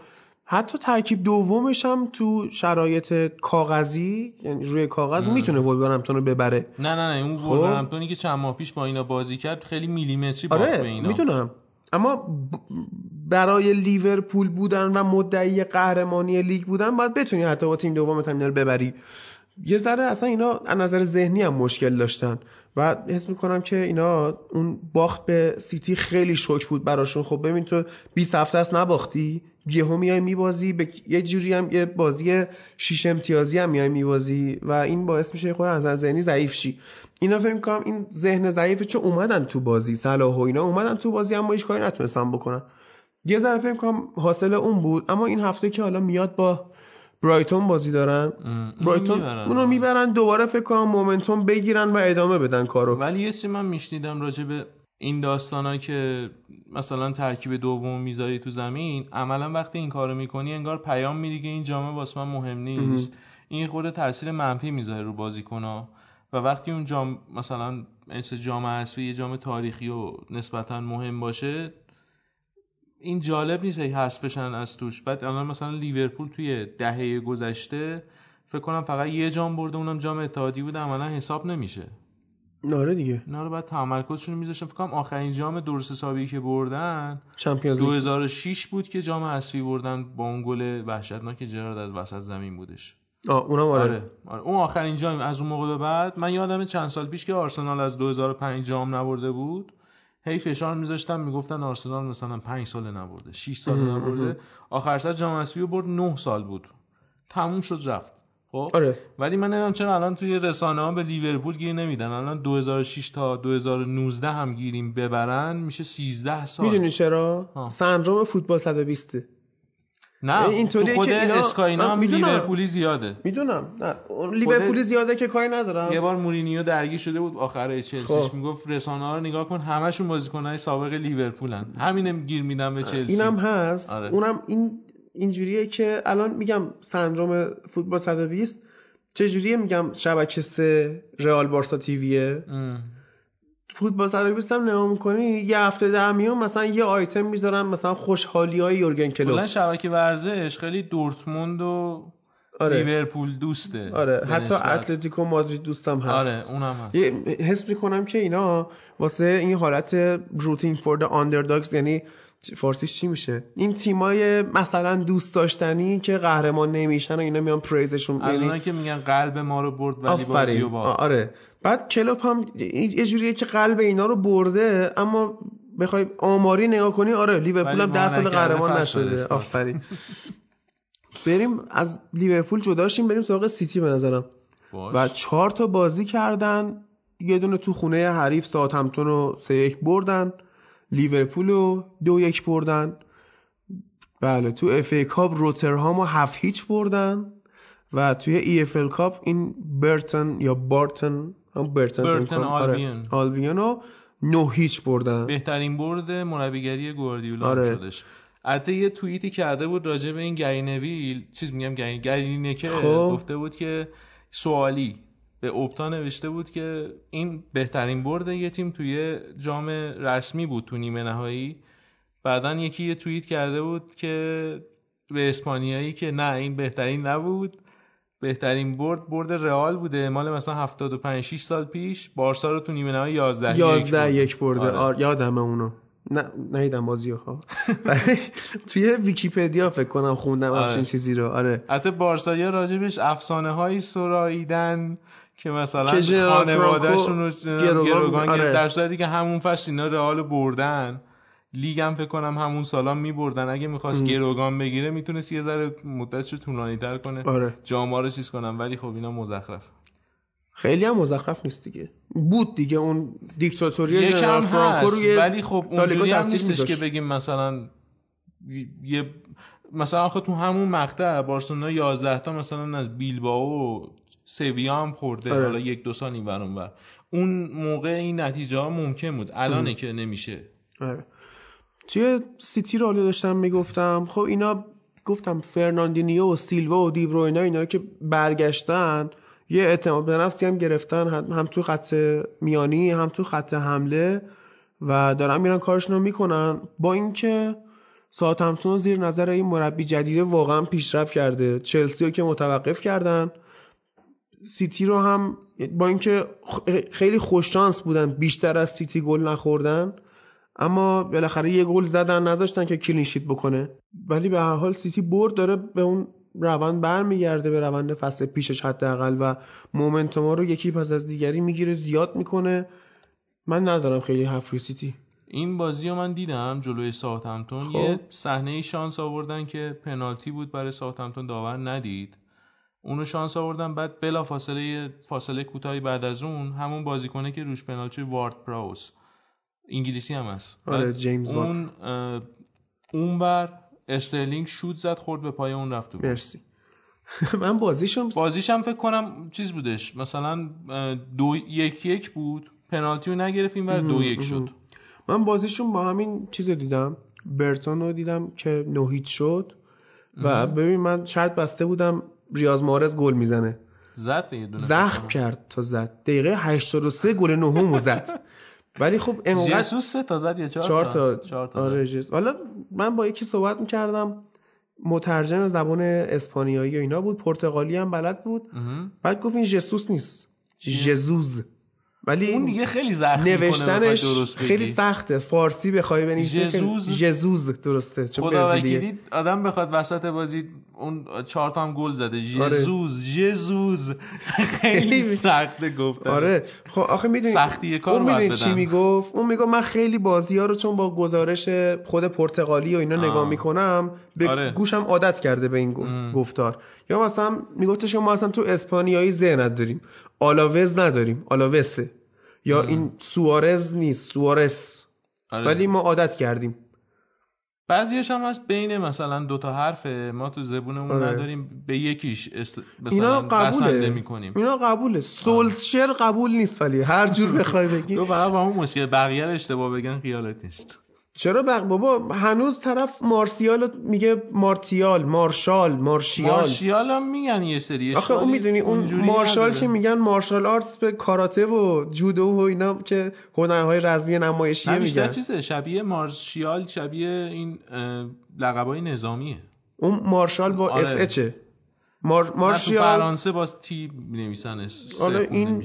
A: حتی ترکیب دومش هم تو شرایط کاغذی یعنی روی کاغذ می‌تونه ولورهمپتون رو ببره.
B: نه نه نه اون خب؟ ولورهمپتونی که چند ماه پیش با اینا بازی کرد خیلی میلیمتری آره به اینا.
A: می‌دونم. اما برای لیورپول بودن و مدعی قهرمانی لیگ بودن باید بتونی حتی با تیم دوم هم رو ببری. یه ذره اصلا اینا از نظر ذهنی هم مشکل داشتن. و حس می‌کنم که اینا اون باخت به سیتی خیلی شوک بود براشون. خب ببین تو 20 هفته است نباختی؟ یهو میای میبازی به یه جوری هم یه بازی شیش امتیازی هم میای میبازی و این باعث میشه خود از ذهنی ضعیف شی. اینا فکر می‌کنم این ذهن ضعیفه چون اومدن تو بازی صلاح و اینا اومدن تو بازی اما هیچ کاری نتونستن بکنن. یه ذره فکر می‌کنم حاصل اون بود اما این هفته که حالا میاد با برایتون بازی دارن. برایتون اونو می‌برن دوباره فکر کنم مومنتوم بگیرن و ادامه بدن کارو.
B: ولی یه چیزی من میشنیدم راجع به این داستانا که مثلا ترکیب دوم می‌ذاری تو زمین عملا وقتی این کارو می‌کنی انگار پیام میدی که این جامعه واسه من مهم نیست. این خود تاثیر منفی می‌ذاره رو بازیکن‌ها. و وقتی اون جام مثلا مثل جام حذفی یه جام تاریخی و نسبتا مهم باشه این جالب نیست حذف بشن از توش. بعد الان مثلا لیورپول توی دهه گذشته فکر کنم فقط یه جام برده اونم جام اتحادی بوده عملا حساب نمیشه.
A: ناره دیگه.
B: اینا رو بعد تمرکزشون میذاشتن. فکر کنم آخرین جام درست حسابی که بردن
A: چمپیونز
B: 2006 بود که جام حذفی بردن با اون گل وحشتناک جرارد از وسط زمین بودش.
A: آه اونم آره.
B: آره. آره. اون آخرین جام از اون موقع به بعد. من یادم چند سال پیش که آرسنال از 2005 جام نبرده بود هی فشار میذاشتن می‌گفتن آرسنال مثلا 5 سال نبرده 6 سال نبرده. آخر سر جام حذفی برد 9 سال بود. تموم شد رفت. خب؟
A: آره.
B: ولی من نمی‌دونم چرا الان توی رسانه ها به لیورپول گیر نمیدن. الان 2006 تا 2019 هم گیریم ببرن میشه 13 سال.
A: می‌دونی چرا؟ سندروم فوتبال 120
B: نه اینطوری خود که اینا اسکای اینا هم لیورپولی زیاده.
A: می‌دونم. نه لیورپولی زیاده که کاری ندارم.
B: یه بار مورینیو درگیر شده بود آخر چلسیش. خب. می‌گفت رسانه ها رو نگاه کن همشون بازیکنای سابق لیورپولن. همینم گیر میدم به چلسی.
A: اینم هست. آره. اونم این اینجوریه که الان میگم سندروم فوتبال 120 چجوریه میگم شبکه سه رئال بارسا TV یه؟ فوتبال 120 هم نگاه می‌کنی یه هفته در میون مثلا یه آیتم می‌ذارن مثلا خوشحالی های یورگن کلوپ
B: کلا شبکه ورزش خیلی دورتموند و آره. لیورپول دوسته.
A: آره. حتی اتلتیکو مادرید دوستم هست.
B: آره اونم هست.
A: حس می‌کنم که اینا واسه این حالت روتینگ فور the underdogs یعنی فارسیش چی میشه؟ این تیمای مثلا دوست داشتنی که قهرمان نمیشن و اینا میان پریزشون
B: از یعنی... که میگن قلب ما رو برد ولی بازی رو
A: آره. بعد کلوب هم یه جوریه که قلب اینا رو برده اما بخوای آماری نگاه کنی آره لیورپول هم 10 سال قهرمان نشده. آفرین. بریم از لیورپول جدا شیم بریم سراغ سیتی به نظرم. و چهار تا بازی کردن یه دونه تو خونه حریف ساوثهمپتون رو سه یک بردن. لیورپول رو دو یک بردن. بله تو FA Cup روترهام رو هفت هیچ بردن و توی EFL Cup این برتن یا بارتن هم برتن,
B: برتن آلبیون.
A: آلبیون رو نو هیچ بردن.
B: بهترین برد مربیگری گواردیولا آره. شدش. البته یه توییتی کرده بود راجع به این گری نویل چیز میگم گری گری که خب. گفته بود که سوالی به اوپتا نوشته بود که این بهترین برد یه تیم توی جام رسمی بود تو نیمه نهایی. بعدا یکی یه توییت کرده بود که به اسپانیایی که نه این بهترین نبود. بهترین برد برد رئال بوده. مال مثلا 75 6 سال پیش بارسا رو تو نیمه نهایی 11
A: 11 یک برده آره. آر یادمه اونو. نه نیدم بازی ها توی ویکیپدیا فکر کنم خوندم آره. همچین چیزی رو. آره.
B: حتی بارسا راجبش افسانه های سراییدن. که مثلا خانوادهشون رو گروگان آره. در صورتی که همون فصل اینا رئال بردن لیگ هم فکر کنم همون سالا میبردن. اگه می‌خواست گروگان بگیره می‌تونست یه ذره مدتشو طولانی تر کنه.
A: آره.
B: جاما رو چیز کنم ولی خب اینا مزخرف.
A: خیلی هم مزخرف نیست دیگه. بود دیگه اون دیکتاتوری General فرانکو روی
B: ولی خب اونجوری هم نیستش که بگیم مثلا یه مثلا آخه تو همون مقطع بارسلونا 11 تا مثلا از بیلبائو سویا هم خورده آره. حالا یک دو سال این و اون موقع این نتیجه ها ممکن بود. الانه که نمیشه.
A: آره. توی سیتی رو داشتم می‌گفتم. خب اینا گفتم فرناندینیو و سیلوا و دیبروینا اینا رو که برگشتن یه اعتماد به نفسی هم گرفتن. هم تو خط میانی هم تو خط حمله و دارن میرن کارشون می‌کنن. با اینکه ساوثهمپتون زیر نظر این مربی جدیده واقعا پیشرفت کرده. چلسی رو که متوقف کردن. سیتی رو هم با اینکه خیلی خوششانس بودن بیشتر از سیتی گل نخوردن اما بالاخره یه گل زدن نذاشتن که clean sheet بکنه. ولی به هر حال سیتی برد داره به اون روند برمیگرده به روند فصل پیشش حداقل و momentum رو یکی پس از دیگری می‌گیره زیاد می‌کنه. من ندارم خیلی حرف سیتی.
B: این بازی رو من دیدم جلوی ساوثهمپتون. خب. یه صحنه شانس آوردن که پنالتی بود برای ساوثهمپتون داور ندید. اونو شانس آوردن. بعد بلا فاصله فاصله کوتاهی بعد از اون همون بازیکنه که روش پنالتی وارد-پراوز. انگلیسی هم هست.
A: آره جیمز
B: اون اون بر استرلینگ شوت زد خورد به پای اون رفت
A: مرسی. من بازیشون
B: بازیشم فکر کنم چیز بودش. مثلا دو یک یک بود. پنالتی رو نگرفت این بر دو یک شد.
A: من بازیشون با همین چیز دیدم. برتون رو دیدم که نوهید شد. و ببین من شرط بسته بودم ریاض مارز گل می‌زنه.
B: زد یه دونه
A: زخم کرد تا زد. دقیقه 83 گل نهم زد. ولی خب
B: انقدر جسوس سه تا زد یا چهار تا.
A: چهار تا آره حالا من با یکی صحبت می‌کردم مترجم زبان اسپانیایی و اینا بود. پرتغالی هم بلد بود. بعد گفت این جسوس نیست. جزوز ولی
B: اون دیگه خیلی زخم
A: نوشتنش خیلی سخته. فارسی بخوای بنویسی جزوز. جزوز درسته
B: چون خدا آدم بخواد وسط بازی اون چهار تا هم گل زده. جزوز آره. جزوز خیلی سخته گفت
A: آره. خب آخه می‌دونی
B: سختی کار
A: اون می‌دونی چی می‌گفت؟ اون می‌گفت من خیلی بازی ها رو چون با گزارش خود پرتغالی و اینا آه. نگاه می‌کنم به آره. گوشم عادت کرده به این گفتار. یا مثلا میگفتش ما اصلا تو اسپانیایی ذهنت داریم آلاوز نداریم آلاوسه. یا این سوارز نیست سوارس آره. ولی ما عادت کردیم.
B: بعضیش هم هست بین مثلا دو تا حرف ما تو زبونمون آره. نداریم به یکیش اس...
A: اینا قبوله. می‌کنیم. اینا قبوله. سولشر قبول نیست ولی هر جور بخوای بگی.
B: تو فقط با اون مشکل بقیه اشتباه بگن خیالت نیست.
A: چرا بق بابا هنوز طرف مارسیال میگه مارتیال مارشال مارشیال.
B: مارشیال هم میگن یه سری
A: آخه اون می‌دونی اون مارشال که میگن مارشال آرتس به کاراته و جودو و اینا که هنرهای رزمی نمایشی میگن.
B: چیزه شبیه مارشیال شبیه این لقبای نظامیه.
A: اون مارشال با آره. اس اچه مار... مارشیال
B: فرانسه با تی نویسنش
A: آره این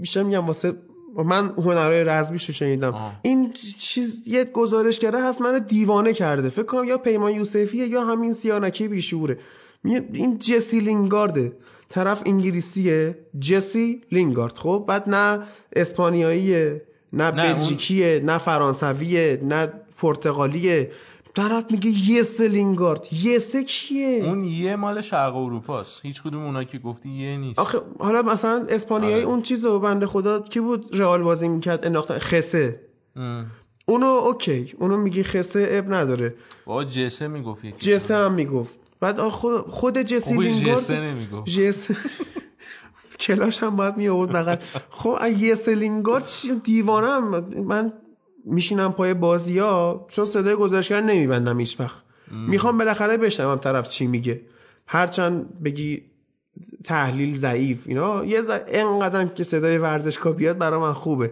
A: میشه میگم واسه من هنرهای رزمیش رو شنیدم. این چیز یه گزارشگره هست منو دیوانه کرده. فکر کنم یا پیمان یوسفیه یا همین سیانکی بیشوره. این جسی لینگارده. طرف انگلیسیه. جسی لینگارد. خب بعد نه اسپانیاییه نه, نه بلژیکیه نه فرانسویه نه پرتغالیه. طرف میگه یس لینگارد یسه کیه
B: اون یه مال شرق اروپاست. هیچ کدوم اونا که گفتی یه نیست.
A: آخه حالا مثلا اسپانیایی آره. اون چیزو بنده خدا کی بود رئال بازی می‌کرد انداختن؟ خسه. ام. اونو اوکی. اونو میگی خسه اب نداره.
B: با جسه می‌گفت
A: جسه هم می‌گفت. بعد خود خود جسی لینگارد
B: جسه نمی‌گفت.
A: جسه کلاش هم باید می آورد خب یس لینگارد دیوانم من میشینم پای بازی ها چون صدای گزارشگر نمیبندم هیچ وقت می‌خوام بالاخره بشنوم طرف چی میگه. هرچند بگی تحلیل ضعیف اینا یه ز... انقدر که صدای ورزشگاه بیاد برا من خوبه.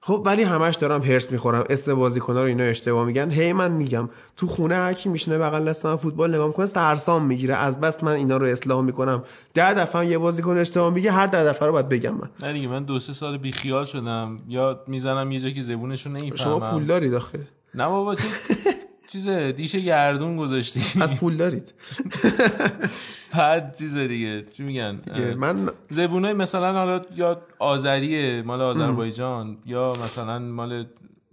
A: خب ولی همش دارم هرس می‌خورم. اسم بازیکن‌ها رو اینا اشتباه میگن. هی من میگم تو خونه هر کی میشینه بغل دست من فوتبال نگاه می‌کنه ترسام می‌گیره. از بس من اینا رو اصلاح می‌کنم. ده دفعه یه بازیکن اشتباه میگه هر ده دفعه رو باید بگم من.
B: نه دیگه من دو سه سال بی خیال شدم. یا می‌زنم یه جایی که زبونشو نمی‌فهمم. شما
A: پول داری داخل
B: نه بابا چه چیزه دیش گردون گذاشتی.
A: از پول دارید.
B: بعد چیز دیگه. چی میگن؟
A: من
B: زبونای مثلا حالا یا آذریه مال آذربایجان یا مثلا مال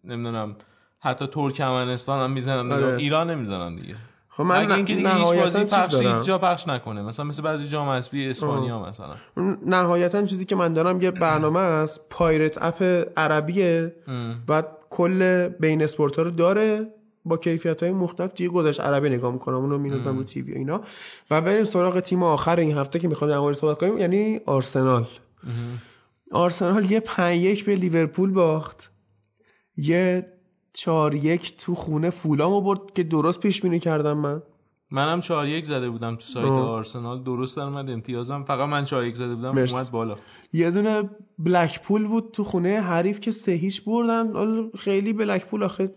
B: نمی‌دونم حتی ترکمنستان هم می‌زنن آره. ایران نمی‌زنن دیگه.
A: خب من
B: اینکه هیچ بازی پخش جا پخش نکنه. مثلا مثل بعضی جام حذفی اسپانیا مثلا.
A: نهایتا چیزی که من دارم یه برنامه است پایرت اپ عربیه. بعد کل بین اسپورت ها رو داره. با کیفیت های مختلف دیگه گذاشت عربی نگاه می‌کنم اونو می‌نویسم رو تیوی و اینا. و بریم سراغ تیم آخر این هفته که می‌خوام در مورد صحبت کنیم یعنی آرسنال. آرسنال یه 5 یک به لیورپول باخت. یه 4 یک تو خونه فولامو برد که درست پیش بینی کردم من.
B: منم 4 یک زده بودم تو سایت آرسنال. درست درومد امتیازم. فقط من 4 یک زده بودم مرس. اومد بالا.
A: یه دونه بلکپول بود تو خونه حریف که سه هیچ بردن. خیلی بلکپول آخه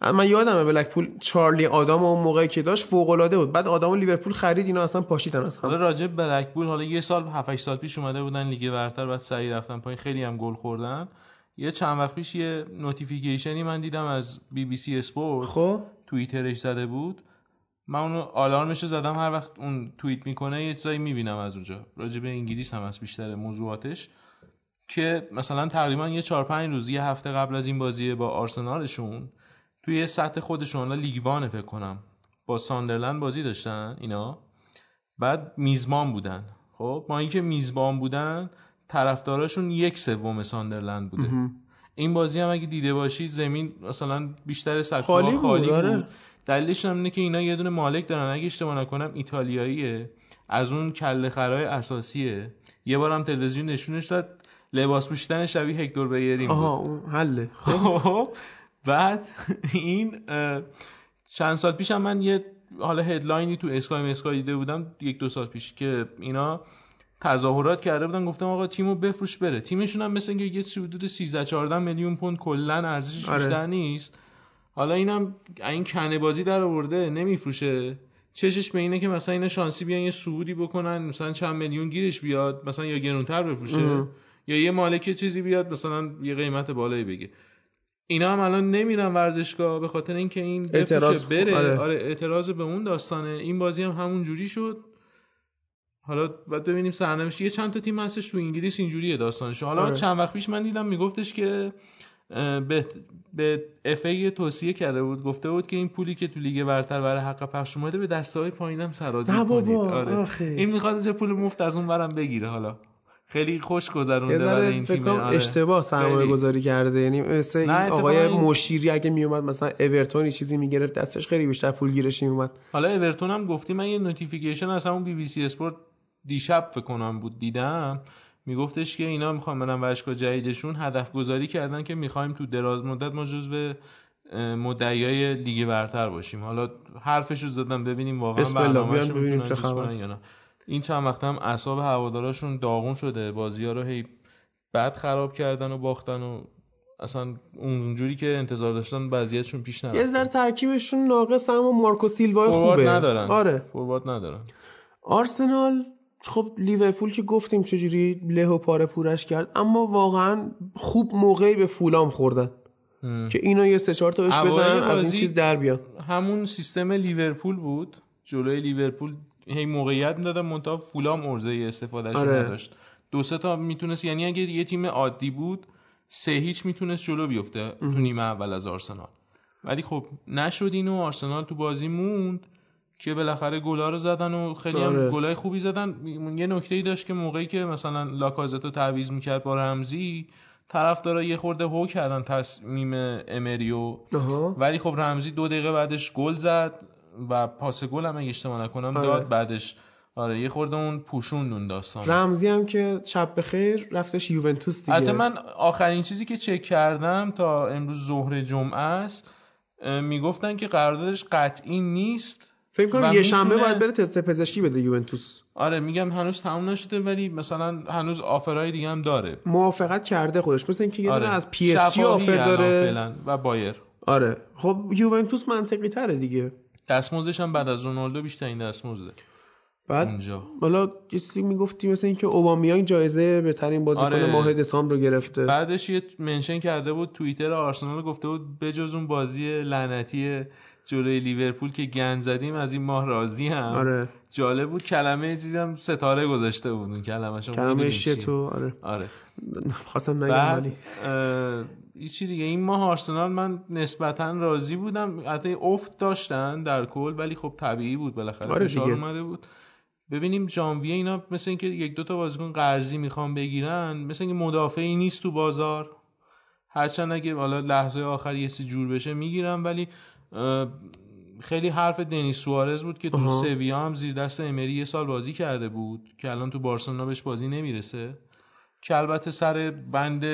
A: من یادمه بلکپول چارلی آدام اون موقعی که داشت فوق العاده بود. بعد آدم لیورپول خرید اینا اصلا پاشیدن از
B: هم. حالا راجع بلکپول حالا یه سال 7 8 سال پیش اومده بودن لیگ برتر بعد سریع رفتن پایین. خیلی هم گل خوردن. یه چند وقت پیش یه notification ی من دیدم از BBC Sport.
A: خب.
B: توییترش زده بود. من اونو آلارمش زدم. هر وقت اون توییت می‌کنه یه چیزایی می‌بینم از اونجا. راجع به انگلیس هم از بیشتر موضوعاتش. که مثلا تقریبا یه 4 5 روز یه هفته قبل از این بازی با آرسنالشون توی سطح خودشون لیگ وان فکر کنم. با ساندرلند بازی داشتن اینا. بعد میزبان بودن. خب ما اینکه میزبان بودن طرفداراشون یک سوم ساندرلند بوده. این بازی هم اگه دیده باشید زمین مثلا بیشتر سطح خالی, خالی بود, آره. دلیلش هم اینه که اینا یه دونه مالک دارن. اگه اشتباه نکنم ایتالیاییه. از اون کله خرای اساسیه. یه بارم تلویزیون نشونش داد. لباس پوشیدن شبیه هکتور بیریم
A: آها اون
B: حله. خب. بعد این چند سال پیش هم من یه حالا هدلاینی تو اسکای مسکای دیده بودم یک دو سال پیش که اینا تظاهرات کرده بودن گفتم آقا تیمو بفروش بره. تیمشون هم مثل اینکه یه حدود 13 14 میلیون پوند کلا ارزشش آره. بیشتر نیست. حالا اینم این کنه بازی در آورده نمیفروشه. چشش به اینه که مثلا اینا شانسی بیان یه سعودی بکنن مثلا چند میلیون گیرش بیاد مثلا یا گرونتر بفروشه یا یه مالک چیزی بیاد مثلا یه قیمت بالایی بگه. اینا هم الان نمیرن ورزشگاه به خاطر اینکه این اعتراض بره. آره. آره اعتراض به اون داستانه. این بازی هم همون جوری شد. حالا باید ببینیم سرنوشت یه چند تا تیم هستش تو انگلیس اینجوریه داستانش حالا آره. چند وقت پیش من دیدم میگفتش که به به FA توصیه کرده بود. گفته بود که این پولی که تو لیگ برتر برای حق پخش اومده به دسته های پایینم سرازیر کنید. آره. این می‌خواد چه پول مفت از اون برم بگیره حالا. خیلی خوش گذرونده برای این تیم
A: آره. اشتباه سرمایه گذاری کرده. یعنی مثل این آقای این... مشیری اگه میومد مثلا اورتون چیزی می‌گرفت دستش خیلی بیشتر پول گیرش میومد.
B: حالا اورتون هم گفتی من یه notification از همون BBC Sport دیشب فکر کنم بود دیدم. میگفتش که اینا می‌خوان برن ورزشگاه جدیدشون. هدف گذاری کردن که می‌خوایم تو دراز مدت ما جزو مدعیای لیگ برتر باشیم. حالا حرفش رو زدم ببینیم واقعا
A: برنامه‌شون ببینیم چه خبر.
B: یا نه. این چند وقت هم اعصاب هواداراشون داغون شده. بازی ها رو هی بد خراب کردن و باختن و اصلا اونجوری که انتظار داشتن وضعیتشون پیش نرفت
A: یه ذره ترکیبشون ناقص هم و مارکو سیلوا خوبه.
B: ندارن.
A: آره.
B: فوروارد ندارن.
A: آرسنال خب لیورپول که گفتیم چجوری له و پاره پورش کرد اما واقعا خوب موقعی به فولام خوردن. که اینا یه سه چهار تا بهش بزنن از این چیز در بیان
B: همون سیستم لیورپول بود. جلوی لیورپول هی موقعیت می‌دادن منتها فولام ارزه استفادهش آره. نداشت. دو سه تا می‌تونست یعنی اگه یه تیم عادی بود سه هیچ می‌تونست جلو بیفته تو نیمه اول از آرسنال. ولی خب نشد اینو آرسنال تو بازی موند که بالاخره گلا رو زدن و خیلی هم آره. گلای خوبی زدن. یه نکته ای داشت که موقعی که مثلا لاکازتو تعویض می‌کرد با رمزی طرف داره یه خورده هو کردن تصمیم امریو. ولی خب رمزی دو دقیقه بعدش گل زد. و پاس گل هم اگه اشتباه نکنم آره. داد بعدش. آره یه خورده اون پوشون اون داستان.
A: رمزی هم که شب بخیر رفتش یوونتوس دیگه.
B: البته من آخرین چیزی که چک کردم تا امروز ظهر جمعه است می‌گفتن که قراردادش قطعی نیست
A: فکر کنم یه شنبه باید بره تست پزشکی بده یوونتوس.
B: آره میگم هنوز تموم نشده ولی مثلا هنوز offer ای دیگه هم داره.
A: موافقت کرده خودش. مثل اینکه یه آره. از پی اس offer داره.
B: و بایر
A: آره. خب یوونتوس منطقی تره دیگه.
B: دستمزدش هم بعد از رونالدو بیشتر این دستمزده.
A: بعد اونجا. حالا چیزی می‌گفتی مثل اینکه اوبامیان جایزه بهترین بازیکن آره. ماه دسامبر رو گرفته.
B: بعدش یه منشن کرده بود توییتر آرسنال گفته بود بجز اون بازی لعنتی جلوی لیورپول که گند زدیم از این ماه راضی هم.
A: آره.
B: جالب بود. کلمه چیزی هم ستاره گذاشته بود. اون کلمه
A: کلمه شتو آره.
B: آره.
A: خواستم نگم ولی.
B: چی دیگه؟ این ماه آرسنال من نسبتا راضی بودم. حتی افت داشتن در کل ولی خب طبیعی بود بالاخره.
A: آره دیگه.
B: اومده بود. ببینیم ژانویه اینا مثل اینکه یک دو تا بازیکن قرضی می‌خوان بگیرن مثل اینکه مدافعی نیست تو بازار. هرچند اگه حالا لحظه آخر یه سی جور بشه می‌گیرن ولی خیلی حرف دنیس سوارز بود که تو سویا هم زیر دست امری یه سال بازی کرده بود که الان تو بارسلونا بهش بازی نمی‌رسه. که البته سر بند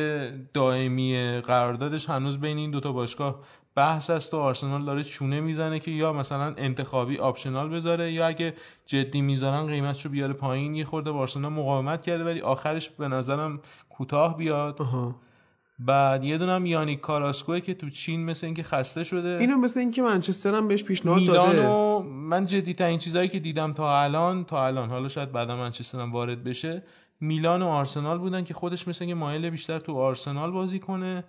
B: دائمی قراردادش هنوز بین این دوتا باشگاه بحث است و آرسنال داره چونه می‌زنه که یا مثلا انتخابی آپشنال بذاره یا اگه جدی می‌ذارن قیمتشو بیاره پایین. یه خورده بارسلونا مقاومت کرده ولی آخرش به نظرم کوتاه بیاد. بعد یه دونم یانیک کاراسکوه که تو چین مثل اینکه خسته شده.
A: اینو مثل اینکه منچستر هم بهش پیشنهاد داده.
B: من جدی ترین چیزایی که دیدم تا الان تا الان حالا شاید بعدا منچستر هم وارد بشه میلان و آرسنال بودن که خودش مثل اینکه مایل بیشتر تو آرسنال بازی کنه.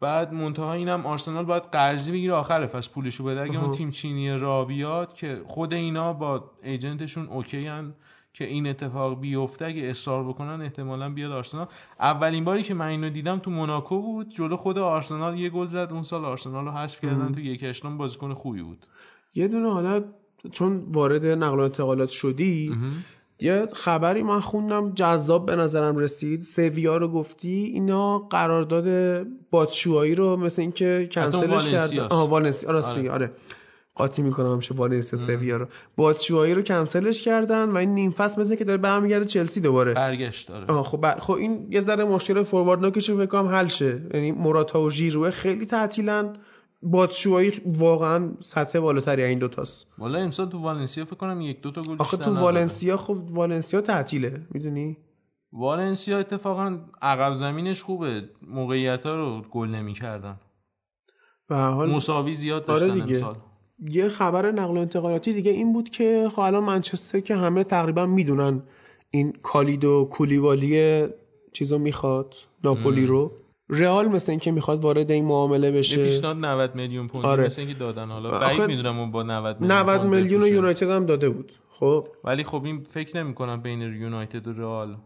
B: بعد منتها اینم آرسنال باید قرضی بگیره آخر فصل پولشو بده. اگه اون تیم چینی رابیات که خود اینا با ایجنتشون اوکی هن که این اتفاق بیفته. اگه اصرار بکنن احتمالا بیاد آرسنال. اولین باری که من اینو دیدم تو موناکو بود. جلو خود آرسنال یه گل زد. اون سال آرسنال رو حذف کردن تو یک اشتم بازیکن خوبی بود.
A: یه دونه حالا چون وارد نقل و انتقالات شدی یه خبری من خوندم جذاب به نظرم رسید. سویا رو گفتی اینا قرارداد باتشوایی رو مثل اینکه کنسلش کردن. آها والنسیا آره. آره. قاطی می‌کنم همیشه والنسیا سویا رو. باتشوایی رو کنسلش کردن و این نیم فصل مثل که داره برمیگرده چلسی دوباره.
B: برگشت داره
A: خب خب این یه ذره مشکل فوروارد نوکش فکر کنم حل شه. یعنی موراتا و ژیرو خیلی تعطیلن. باتشوایی واقعا سطح بالاتری این دوتاست
B: والا امسال تو والنسیا فکر کنم یک دو تا گل
A: آخه تو والنسیا خب والنسیا تعطیله می‌دونی؟
B: والنسیا اتفاقا عقب زمینش خوبه. موقعیت ها رو گل نمی‌کردن.
A: به حال
B: مساوی زیاد داشتن
A: آره دیگه.
B: امسال.
A: یه خبر نقل و انتقالاتی دیگه این بود که خب الان منچستر که همه تقریبا می‌دونن این کالید و کولیوالی چیزو می‌خواد ناپولی رو. رئال مثل اینکه می‌خواد وارد این معامله بشه
B: پیشنهاد 90 میلیون پوند
A: آره.
B: مثل اینکه دادن حالا بعید می‌دونم اون با 90 میلیون
A: 90
B: پوند
A: میلیون. یونایتد هم داده بود خب
B: ولی خب این فکر نمی کنم بین یونایتد و رئال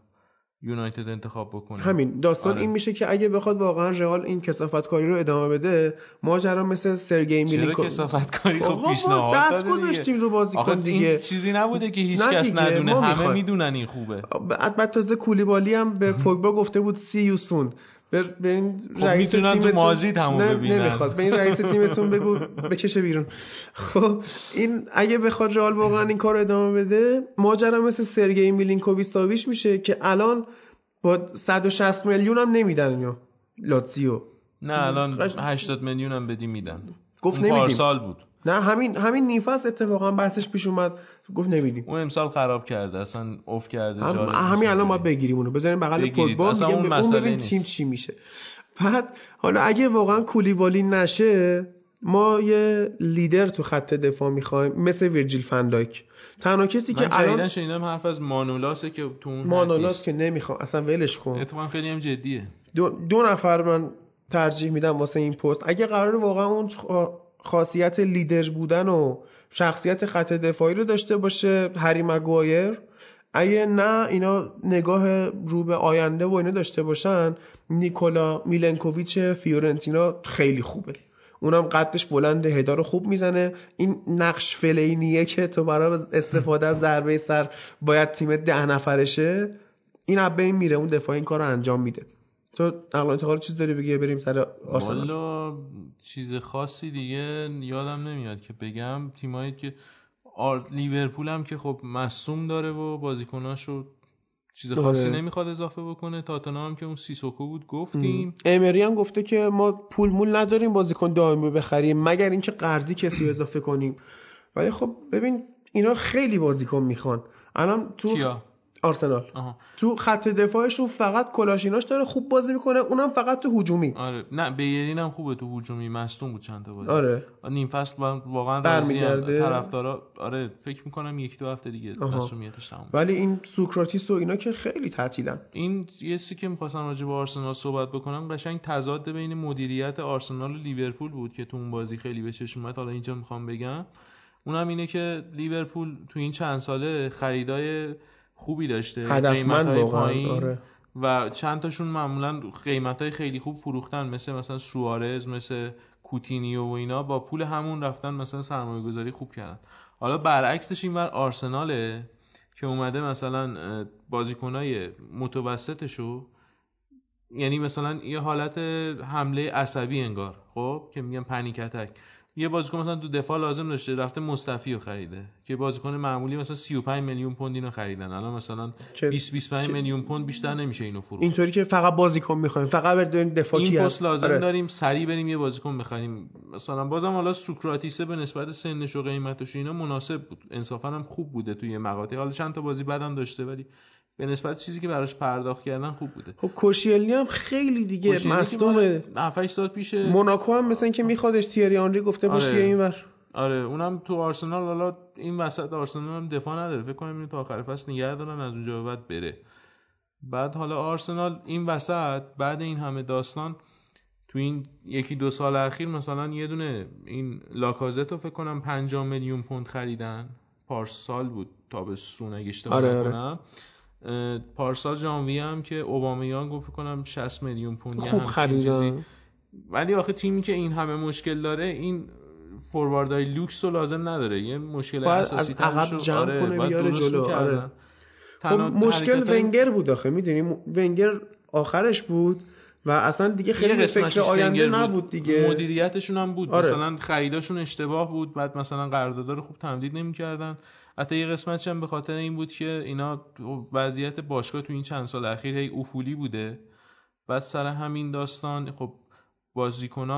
B: یونایتد انتخاب بکنه
A: همین داستان
B: آره.
A: این میشه که اگه بخواد واقعا رئال این کسافت کاری رو ادامه بده ماجرا مثل سرگئی
B: چرا
A: میلینکو
B: کسافت کاری خب پیشنهاد
A: دست. گذاشتیم رو بازیکن دیگه
B: این چیزی نبوده که هیچ
A: نه
B: کس
A: دیگه،
B: ندونه همه. می‌دونن این خوبه
A: بعد بعد تازه کولیبالی هم به پوگبا گفته بود سی یو سون به این
B: خب
A: رئیس تیمتون
B: همو
A: نه
B: ببینن.
A: نمی‌خواد. به این رئیس تیمتون بگو بکشه بیرون. خب این اگه بخواد رئال واقعا این کار رو ادامه بده ماجرا مثل سرگئی میلینکوویچ ساویچ میشه که الان با 160 میلیون هم نمیدن اینا لاتزیو.
B: نه الان
A: قش-
B: 80 میلیون هم بدی میدن.
A: گفت نمیدیم.
B: پارسال بود.
A: نه همین همین نیم فصل اتفاقا بحثش پیش اومد. گفت نمیدیم.
B: اون امسال خراب کرده اصلا اوف کرده
A: هم همین الان ما. بگیریم اونو. بذاریم بغل. پوگبا میگم
B: اون
A: اون ببین
B: نیست.
A: تیم چی میشه. بعد حالا اگه واقعا کولیبالی نشه ما یه لیدر تو خط دفاع می‌خوایم مثل ویرجیل فنداک تنها کسی که الان
B: شنیدم حرف از مانولاسه که تو اون
A: مانولاس که نمی‌خوام اصلا ولش کن.
B: اتفاقا خیلی هم جدیه.
A: دو, دو نفر من ترجیح میدم واسه این پست. اگه قرار واقعا اون خا- خاصیت لیدر بودن و شخصیت خط دفاعی رو داشته باشه هری مگوایر. اگه نه اینا نگاه رو به آینده و اینا داشته باشن نیکولا میلنکوویچ فیورنتینا خیلی خوبه. اونم قدش بلنده هدا رو خوب می‌زنه. این نقش فلینیه که تو برای استفاده از ضربه سر باید تیم ده نفرشه. این عبه این میره اون دفاع این کار رو انجام میده. تو نقل و انتقال چیز داری بگی بریم سر آرسنال؟
B: والا چیز خاصی دیگه یادم نمیاد که بگم. تیمایی که آر... لیورپول هم که خب مصوم داره و بازیکناشو چیز خاصی
A: آره.
B: نمی‌خواد اضافه بکنه. تاتنهام هم که اون سیسوکو بود گفتیم.
A: امری هم گفته که ما پول مول نداریم بازیکن دائمی بخریم مگر اینکه قرضی کسی رو اضافه کنیم. ولی خب ببین اینا خیلی بازیکن می‌خوان. الان تو
B: کیا؟
A: آرسنال.
B: آها.
A: تو خط دفاعشون فقط کلاشیناش داره خوب بازی می‌کنه اونم فقط تو هجومی.
B: آره. نه بیرین هم خوبه تو هجومی. مصدوم بود چند تا بازی.
A: آره.
B: نیم فصل واقعا
A: برمیگرده؟
B: طرفدارا آره فکر می‌کنم یک دو هفته دیگه. مسئولیتش تموم.
A: ولی این سوکراتیس و اینا که خیلی تعطیلن.
B: این یه چیزی که می‌خواستم راجع به آرسنال صحبت بکنم قشنگ تضاد بین مدیریت آرسنال و لیورپول بود که تو اون بازی خیلی به چشم اومد. حالا اینجا می‌خوام بگم. اونم اینه که لیورپول تو این چند ساله خریدای خوبی داشته قیمت‌های
A: واقعا
B: پایین
A: آره.
B: و چند تاشون معمولا قیمت های خیلی خوب فروختن مثل مثلا سوارز مثل کوتینیو و اینا با پول همون رفتن مثلا سرمایه گذاری خوب کردن. حالا برعکسش این بر آرسناله که اومده مثلا بازیکنای متوسطشو یعنی مثلا یه حالت حمله عصبی انگار خب که میگن پنیک اتک. یه بازیکن مثلا تو دفاع لازم داشته رفته مصطفی رو خریده. که بازیکن معمولی مثلا 35 میلیون پوند اینو خریدن. الان مثلا
A: که
B: 20 25 میلیون پوند بیشتر نمیشه اینو فروخت.
A: اینطوری که فقط بازیکن می‌خوایم. فقط بریم دفاع
B: این پست لازم
A: آره.
B: داریم سریع بریم یه بازیکن بخریم. مثلا بازم حالا سوکراتیسه به نسبت سنش و قیمتش اینا مناسب بود. انصافا هم خوب بوده توی مقاطع. حالا چند تا بازی بعدم داشته ولی به نسبت چیزی که براش پرداخت کردن خوب بوده.
A: خب کوشیلی هم خیلی دیگه
B: که مال 7 8 سال پیش
A: موناکو هم مثل اینکه میخوادش تیری آنری گفته باش
B: آره.
A: اینور
B: آره اونم تو آرسنال حالا این وسط آرسنال هم دفاع نداره. فکر کنم اینو تا آخر فصل نگه دارن از اونجا به بعد بره. بعد حالا آرسنال این وسط بعد این همه داستان تو این یکی دو سال اخیر مثلا یه دونه این لاکازت رو فکر کنم 5 میلیون پوند خریدن. پارسال بود تابستون اگه اشتباه
A: آره، آره.
B: پارسال ژانویه هم که اوبامیان گفت کنم 60 میلیون پوند
A: خوب. خریدن
B: ولی آخه تیمی که این همه مشکل داره این فورواردای لوکس رو لازم نداره یه مشکل اساسی
A: از عقب جمع کنه
B: باید
A: بیاره جلو،. آره. خب مشکل ونگر بود آخه می‌دونی ونگر آخرش بود و اصلا دیگه خیلی فکر آینده
B: بود.
A: نبود دیگه
B: مدیریتشون هم بود
A: آره.
B: مثلا خریداشون اشتباه بود بعد مثلا قراردادا رو خوب تمدید نمی‌کردن حتی یه قسمتش هم به خاطر این بود که اینا تو وضعیت باشگاه تو این چند سال اخیر هی افولی بوده. بعد سر همین داستان خب بازیکن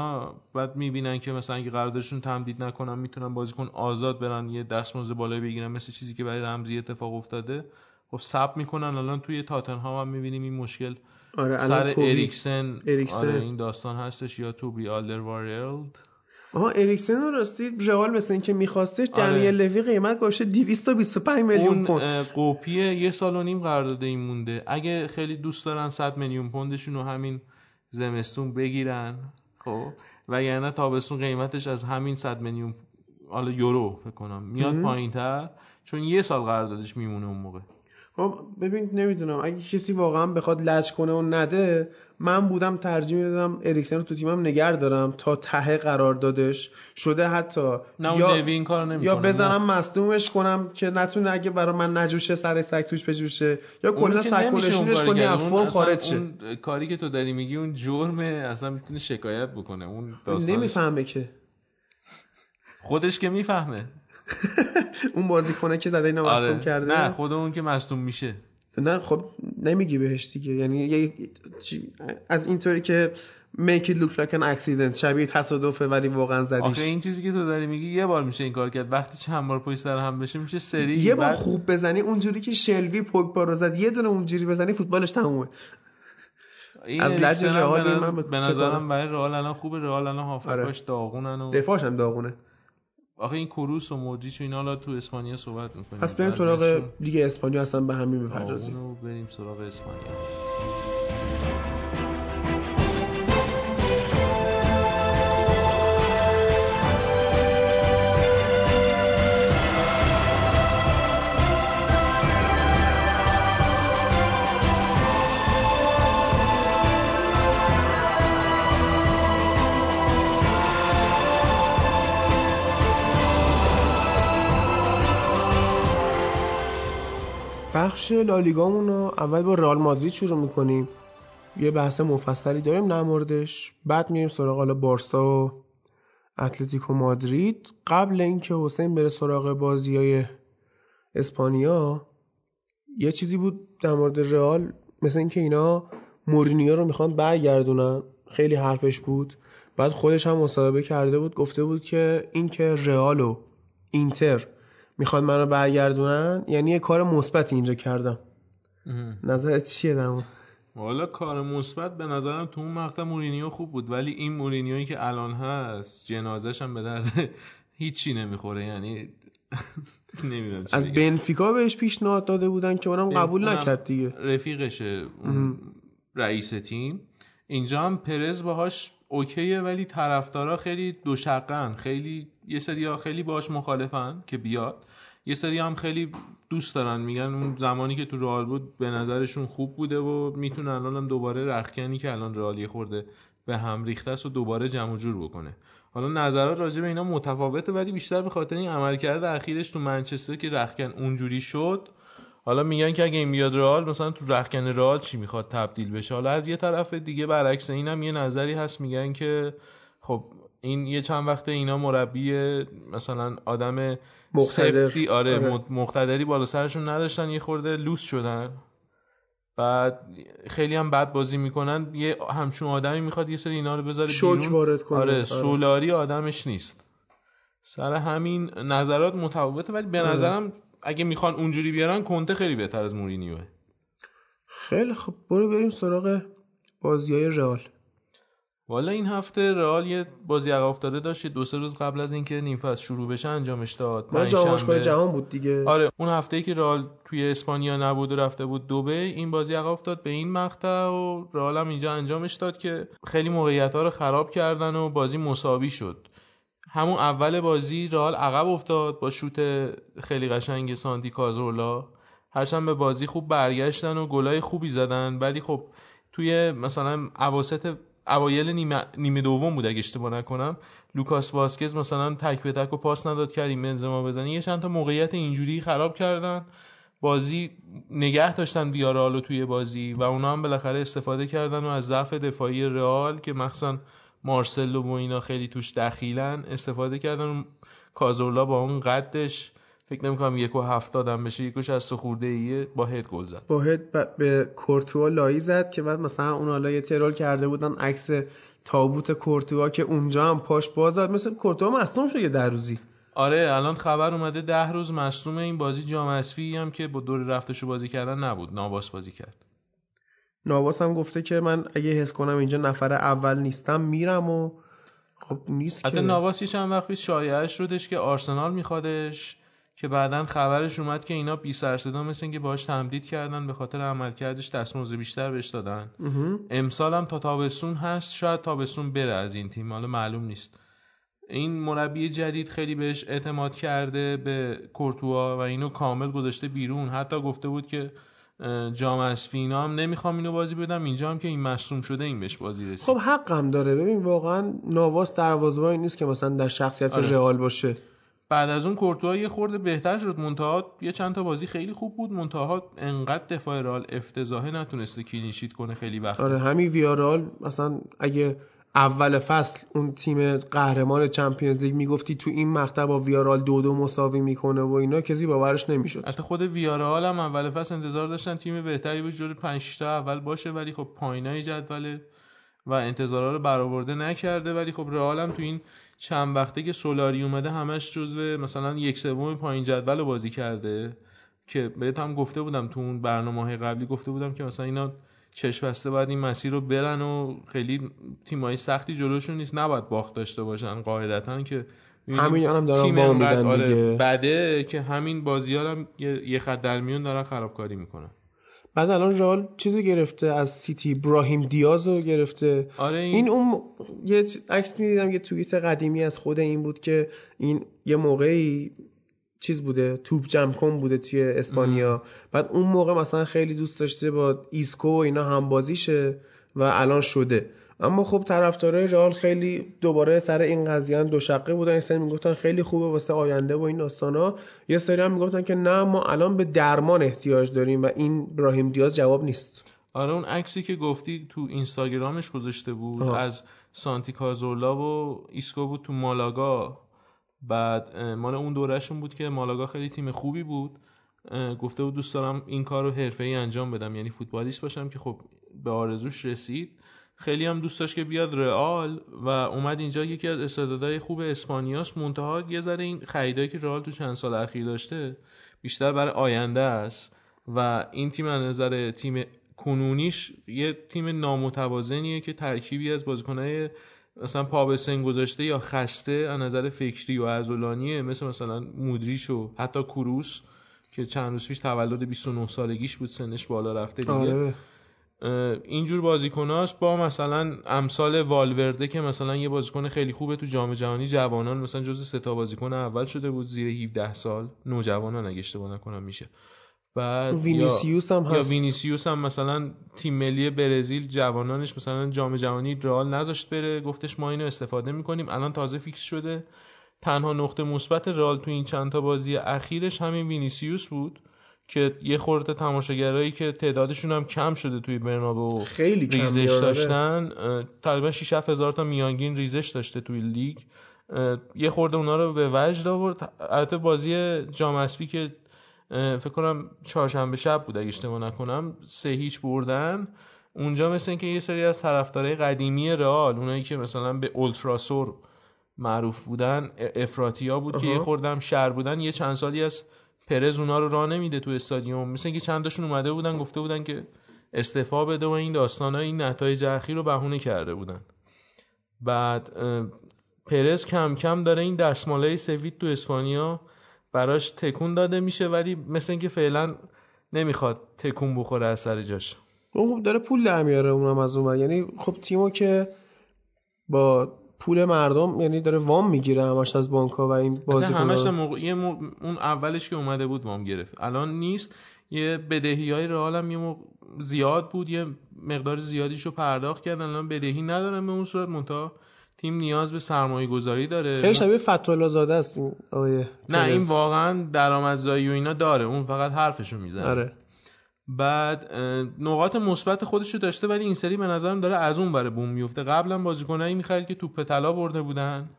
B: بعد می‌بینن که مثلا اگه قراردادشون تمدید نکنن می‌تونن بازیکن آزاد برن یه دستمزد بالایی بگیرن مثل چیزی که برای رمزی اتفاق افتاده. خب سب می‌کنن. الان توی تاتنهام هم می‌بینیم این مشکل.
A: آره
B: سر اریکسن, اریکسن. آره این داستان هستش. یا توبی آلدروارلد
A: آها اریکسن رو راستی رئال مثل اینکه میخواستش آره. دنیل لوی قیمت گذاشته 225 میلیون پوند.
B: قوپی یه سال و نیم قرارداد این مونده. اگه خیلی دوست دارن 100 میلیون پوندشون رو همین زمستون بگیرن خب. وگرنه تابستون قیمتش از همین 100 میلیون حالا یورو فکر کنم میاد پایینتر چون یه سال قراردادش میمونه اون موقع.
A: خب ببین نمی‌دونم. اگه کسی واقعا بخواد لج کنه و نده من بودم ترجیح می‌دادم اریکسن رو تو تیمم نگر دارم تا ته قرار دادش. شده حتی.
B: نه یا این کارو
A: یا بزنم مصدومش کنم که نتونه اگه برای من نجوشه سر سگ توش بجوشه. یا کلا سرکولشنش کنی افون خارج شه.
B: اون کاری که تو داری میگی اون جرمه. اصلا می‌تونه شکایت بکنه. اون
A: نمی‌فهمه که.
B: خودش که می‌فهمه.
A: اون بازیکنه که زده اینو آره. کرده؟
B: نه خود اون که مصدوم میشه.
A: نه خب نمیگی بهش دیگه. یعنی از اینطوری که make it look like an accident. شبیه تصادفه ولی واقعا زدیش.
B: آخه این چیزی که تو داری میگی یه بار میشه این کار کرد. وقتی چند بار پشت سر هم بشه میشه سری
A: یه بار خوب بزنی اونجوری که شلوی پوگبا رو زد. یه دونه اونجوری بزنی فوتبالش تمومه.
B: از لج رئال من به نظرم برای رئال الان خوبه. رئال الان هافکاش آره. داغونن و
A: دفاعش هم داغونه.
B: آخه این کروس و مودریچ و اینا حالا تو اسپانیا صحبت می‌کنیم.
A: پس بریم سراغ لیگ اسپانیا اصلا به همین بپردازیم
B: بریم سراغ اسپانیا.
A: بخش لالیگامون رو اول با رئال مادرید شروع می‌کنیم. یه بحث مفصلی داریم در موردش. بعد میریم سراغ حالا بارسا و اتلتیکو مادرید. قبل اینکه حسین بره سراغ بازی های اسپانیا یه چیزی بود در مورد رئال مثل اینکه اینا مورینیو رو می‌خوان برگردونن. خیلی حرفش بود. بعد خودش هم مصاحبه کرده بود گفته بود که اینکه رئال و اینتر می‌خواد منو برگردونن؟ یعنی یه کار مثبت اینجا کردم. نظرت چیه دمون
B: والا کار مثبت به نظرم تو اون مقطع مورینیو خوب بود ولی این مورینیویی که الان هست جنازش هم به درد هیچی نمی‌خوره یعنی نمی‌دونم
A: از بنفیکا بهش پیشنهاد داده بودن که اونم قبول نکرد دیگه.
B: رفیقشه رئیس تیم. اینجا هم پرز باهاش اوکیه ولی طرفدارا خیلی دوشقن خیلی یه سری خیلی باش مخالفن که بیاد. یه سری هم خیلی دوست دارن میگن اون زمانی که تو رئال بود به نظرشون خوب بوده و می‌تونن الان هم دوباره رخکنی که الان رئال خورده به هم ریخته و دوباره جمع جور بکنه. حالا نظرات راجع به اینا متفاوته ولی بیشتر به خاطر این عملکرد اخیرش تو منچستر که رخکن اونجوری شد. حالا میگن که اگه این بیاد رئال مثلا تو رخکن رئال چی می‌خواد تبدیل بشه؟ حالا از یه طرف دیگه برعکس اینم یه نظری هست میگن که خب این یه چند وقت اینا مربی مثلا آدم سفتی آره, آره. مقتدری بالا سرشون نداشتن یه خورده لوس شدن. بعد خیلی هم بد بازی می‌کنن. یه همچون آدمی می‌خواد یه سری اینا رو بذاره
A: بیرون. وارد کنه.
B: آره, آره. سولاری آدمش نیست. سر همین نظرات متفاوته ولی به آره. نظرم اگه می‌خوان اونجوری بیارن کنته خیلی بهتر از مورینیوه.
A: خیلی خب برو بریم سراغ بازی های رئال.
B: والا این هفته رئال یه بازی عقب افتاده داشت دو سه روز قبل از اینکه نیم فصل شروع بشه انجامش داد.
A: پنجشنبه جهان بود دیگه.
B: آره اون هفته ای که رئال توی اسپانیا نبود و رفته بود دوبه این بازی عقب افتاد به این مقطع و رئال هم اینجا انجامش داد که خیلی موقعیت ها رو خراب کردن و بازی مساوی شد. همون اول بازی رئال عقب افتاد با شوت خیلی قشنگ سانتی کازورلا. هرچند به بازی خوب برگشتن و گلای خوبی زدن ولی خب توی مثلا اواسط اوایل نیمه, نیمه دوم بود اگه اشتباه نکنم. لوکاس واسکز مثلا تک به تک و پاس نداد کریم بنزما بزنه یه چند تا موقعیت اینجوری خراب کردن. بازی نگه داشتن ویارالو توی بازی و اونا هم بالاخره استفاده کردن و از ضعف دفاعی رئال که مخصوصا مارسلو و اینا خیلی توش دخیلن استفاده کردن. کازورلا با اون قدش فکر نمی‌کنم یک و هفتاد هم بشه یک و خورده ایه با هد گل زد.
A: با هد به کورتوا لایی زد که بعد مثلا اون حالا یه ترول کرده بودن عکس تابوت کورتوا که اونجا هم پاش باز زد. مثل کورتوا مصدوم شده در روزی.
B: آره الان خبر اومده ده روز مصدوم این بازی جام هم که با دور رفتشو بازی کردن نبود نواس بازی کرد.
A: نواس هم گفته که من اگه حس کنم اینجا نفر اول نیستم میرم و خب نیست
B: که. نواس چند وقت پیش شایعش شدش که آرسنال میخوادش. که بعدا خبرش اومد که اینا بی سر صدا مثل اینکه باهاش تمدید کردن به خاطر عملکردش دستمزد بیشتر بهش دادن. امسال هم تا تابستون هست شاید تابستون بره از این تیم حالا معلوم نیست. این مربی جدید خیلی بهش اعتماد کرده به کورتوا و اینو کامل گذاشته بیرون. حتی گفته بود که جام از فینا هم نمی‌خوام اینو بازی بدم اینجا هم که این مصوم شده این بهش بازی رسید.
A: خب حق هم داره. ببین واقعا نواس دروازه‌بانی نیست که مثلا در شخصیت آره. رئال باشه.
B: بعد از اون کورتوا یه خورده بهتر شد. منتها یه چند تا بازی خیلی خوب بود. منتها انقدر دفاع رئال افتضاحه نتونسته کلینشیت کنه خیلی وقت.
A: آره همین ویارال مثلا اگه اول فصل اون تیم قهرمان چمپیونز لیگ می‌گفتی تو این مقطع با ویارال دو دو مساوی می‌کنه و اینا کسی باورش نمی‌شد.
B: حتی خود ویارال هم اول فصل انتظار داشتن تیم بهتری به جور 5 تا اول باشه ولی خب پایینای جدول و انتظارا رو برآورده نکرده. ولی خب رئال هم تو این چند وقته که سولاری اومده همش جزو مثلا یک سوم پایین جدول بازی کرده که بهت هم گفته بودم تو اون برنامه قبلی گفته بودم که مثلا اینا چشم بسته باید این مسیر رو برن و خیلی تیمای سختی جلوشون نیست. نباید باخت داشته باشن قاعدتا که
A: همین هم دارن تیم میدن آره
B: بعده که همین بازی هم یه خط در میون دارن خرابکاری می‌کنن.
A: بعد الان رئال چیزی گرفته از سیتی براهیم دیاز رو گرفته.
B: آره
A: این, این اون یه عکس می‌دیدم یه توییت قدیمی از خود این بود که این یه موقعی چیز بوده توپ جمع کن بوده توی اسپانیا. بعد اون موقع مثلا خیلی دوست داشته با ایسکو و اینا هم بازی شه و الان شده. اما خب طرفدارای رئال خیلی دوباره سر این قضیه دو شقه بودن. این سری می‌گفتن خیلی خوبه واسه آینده و این داستانا. یه سری هم می‌گفتن که نه ما الان به درمان احتیاج داریم و این براهیم دیاز جواب نیست.
B: آره اون عکسی که گفتی تو اینستاگرامش گذاشته بود از سانتی کازورلا و ایسکو بود تو مالاگا. بعد مال اون دورهشون بود که مالاگا خیلی تیم خوبی بود. گفته بود دوست دارم این کار رو حرفه‌ای انجام بدم یعنی فوتبالیست باشم که خب به آرزوش رسید. خیلی هم دوست داشت که بیاد رئال و اومد اینجا. یکی از استعدادهای خوب اسپانیاست. منتها یه ذره این خریدایی که رئال تو چند سال اخیر داشته بیشتر برای آینده است و این تیم از نظر تیم کنونیش یه تیم نامتوازنیه که ترکیبی از بازیکنهای مثلا پا به سن گذاشته یا خسته از نظر فکری و عضلانیه مثل مثلا مودریچ و حتی کروس که چند روز پیش تولد 29 سالگیش بود سنش بالا رفته دیگه. آره. اینجور بازیکناش با مثلا امثال والورده که مثلا یه بازیکن خیلی خوبه تو جام جهانی جوانان مثلا جز سه تا بازیکن اول شده بود زیر 17 سال. نوجوانان اگه اشتباه نکنم میشه.
A: بعد وینیسیوس هم
B: هست. یا وینیسیوس هم مثلا تیم ملی برزیل جوانانش مثلا جام جهانی رئال نذاشت بره گفتش ما اینو استفاده می‌کنیم. الان تازه فیکس شده. تنها نقطه مثبت رئال تو این چند تا بازی اخیرش همین وینیسیوس بود. که یه خورده تماشاگرایی که تعدادشون هم کم شده توی برنابو
A: خیلی
B: ریزش داشتن تقریبا 6 هزار تا میانگین ریزش داشته توی لیگ. یه خورده اونا رو به وجد آورد. البته بازی جام اسپی که فکر کنم چهارشنبه شب بود اگه اشتباه نکنم سه هیچ بردن. اونجا مثل اینکه یه سری از طرفدارای قدیمی رئال اونایی که مثلا به اولتراسور معروف بودن افراتیا بود که یه خوردم شهر بودن. یه چند سالی از پرز اونا رو راه نمیده تو استادیوم. مثل اینکه چند تاشون اومده بودن گفته بودن که استعفا بده و این داستانا این نتایج اخیر رو بهونه کرده بودن. بعد پرز کم کم داره این دستمالای سفید تو اسپانیا براش تکون داده میشه ولی مثل اینکه فعلا نمی‌خواد تکون بخوره از سر جاش.
A: اون خب داره پول در میاره اونم از اون یعنی خب تیمو که با پول مردم یعنی داره وام می‌گیره همش از بانک ها و این بازی
B: همش موقع... یه اون اولش که اومده بود وام گرفت. الان نیست. یه بدهی های رئال هم یه زیاد بود. یه مقدار زیادیشو پرداخت کردن. الان بدهی ندارن به اون صورت. منتها تیم نیاز به سرمایه گذاری داره.
A: خیلی شبیه فتولا زاده است این آیه
B: نه این واقعا درآمدزایی و اینا داره. اون فقط حرفشو می‌زنه.
A: آره.
B: بعد نقاط مثبت خودشو داشته ولی این سری به نظرم داره از اون بره بوم میفته. قبلا بازیکنایی می‌خرید که توپ طلا برده بودن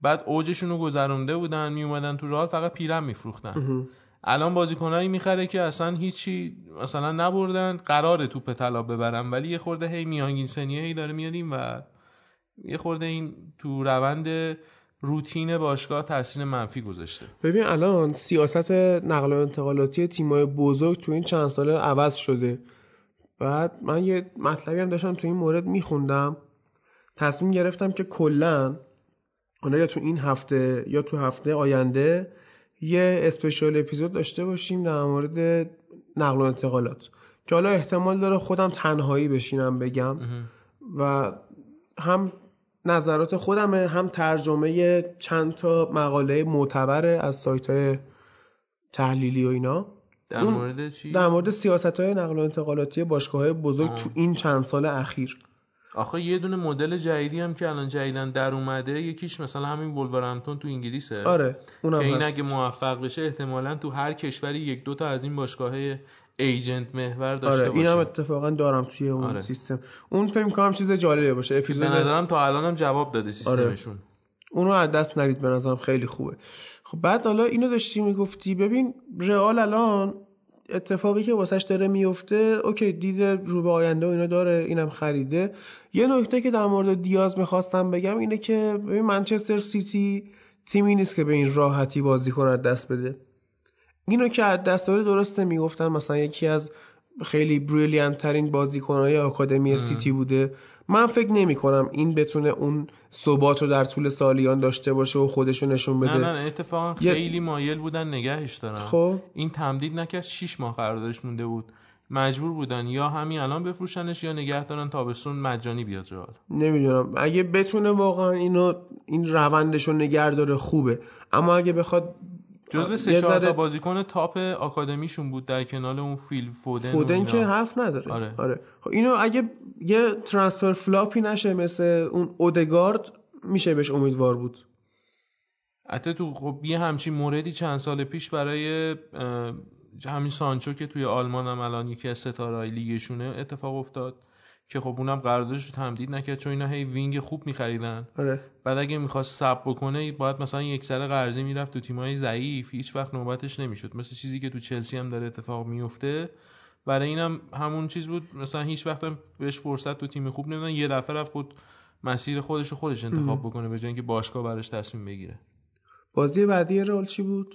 B: بعد اوجشون رو گذرونده بودن میومدن تو رال فقط پیرن میفروختن. الان بازیکنایی می‌خره که اصلا هیچی مثلا نبردن قرار توپ طلا ببرن. ولی یه خورده هی میانگین سنیه هی داره میادیم و یه خورده این تو روند روتین باشگاه تاثیر منفی گذاشته.
A: ببین الان سیاست نقل و انتقالاتی تیمای بزرگ تو این چند ساله عوض شده. بعد من یه مطلبی هم داشتم تو این مورد میخوندم. تصمیم گرفتم که کلا حالا یا تو این هفته یا تو هفته آینده یه اسپشیال اپیزود داشته باشیم در مورد نقل و انتقالات. که حالا احتمال داره خودم تنهایی بشینم بگم. و هم نظرات خودمه هم ترجمه چند تا مقاله معتبر از سایت های تحلیلی و اینا
B: در مورد چی؟
A: در مورد سیاست های نقل و انتقالاتی باشگاه های بزرگ تو این چند سال اخیر
B: آخه یه دونه مدل جدیدی هم که الان جدیدن در اومده یکیش مثلا همین ولورهمپتون تو انگلیسه
A: آره اونم
B: که این
A: هست.
B: اگه موفق بشه احتمالا تو هر کشوری یک دو تا از این باشگاه agent محور داشته
A: آره اینم اتفاقا دارم توی اون
B: آره.
A: سیستم. اون فکر کنم چیز جالبی باشه
B: به
A: اپیزود
B: نظرم تا الان هم جواب
A: آره.
B: داده سیستمشون.
A: اونو از دست ندید به نظرم خیلی خوبه. خب بعد حالا اینو داشتی می‌گفتی ببین رئال الان اتفاقی که واسش داره میفته اوکی دید رو به آینده و اینا داره اینم خریده. یه نکته که در مورد دیاز می‌خواستم بگم اینه که ببین منچستر سیتی تیمی نیست که به این راحتی بازی کنه دست بده. اینو که از دست داده درسته می‌گفتن مثلا یکی از خیلی بریلیانت ترین بازیکنهای آکادمی سیتی بوده. من فکر نمی کنم این بتونه اون ثبات رو در طول سالیان داشته باشه و خودشو نشون بده.
B: نه نه اتفاقا
A: یه-
B: خیلی مایل بودن نگهش دارن.
A: خب.
B: این تمدید نکرد 6 ماه قراردادش مونده بود. مجبور بودن یا همین الان بفروشنش یا نگه دارن تابستون مجانی بیاد رئال
A: نمی‌دونم. اگه بتونه واقعا اینو این روندش رو نگه داره خوبه. اما اگه بخواد
B: جزو سه چهار تا بازیکن top آکادمیشون بود در کنار اون فیل فودن,
A: فودن. که حرف نداره
B: آره.
A: آره. خب اینو اگه یه transfer flop ی نشه مثل اون اودگارد میشه بهش امیدوار بود
B: حتی تو خب یه همچین موردی چند سال پیش برای همین سانچو که توی آلمان هم الان یکی از ستاره لیگشونه اتفاق افتاد که خب اونم قراردادش رو تمدید نکرد چون اینا هی wing خوب میخریدن.
A: آره.
B: بعد اگه می‌خواست صبر بکنه باید مثلا یک سر قرضی می‌رفت تو تیمای ضعیف. هیچ وقت نوبتش نمی‌شد. مثل چیزی که تو چلسی هم داره اتفاق میفته برای اینم همون چیز بود. مثلا هیچ وقت هم بهش فرصت تو تیم خوب نمیدن. یه دفعه رفت خود مسیر خودش رو خودش انتخاب بکنه به جای اینکه باشگاه براش تصمیم بگیره.
A: بازی بعدی رئال چی بود؟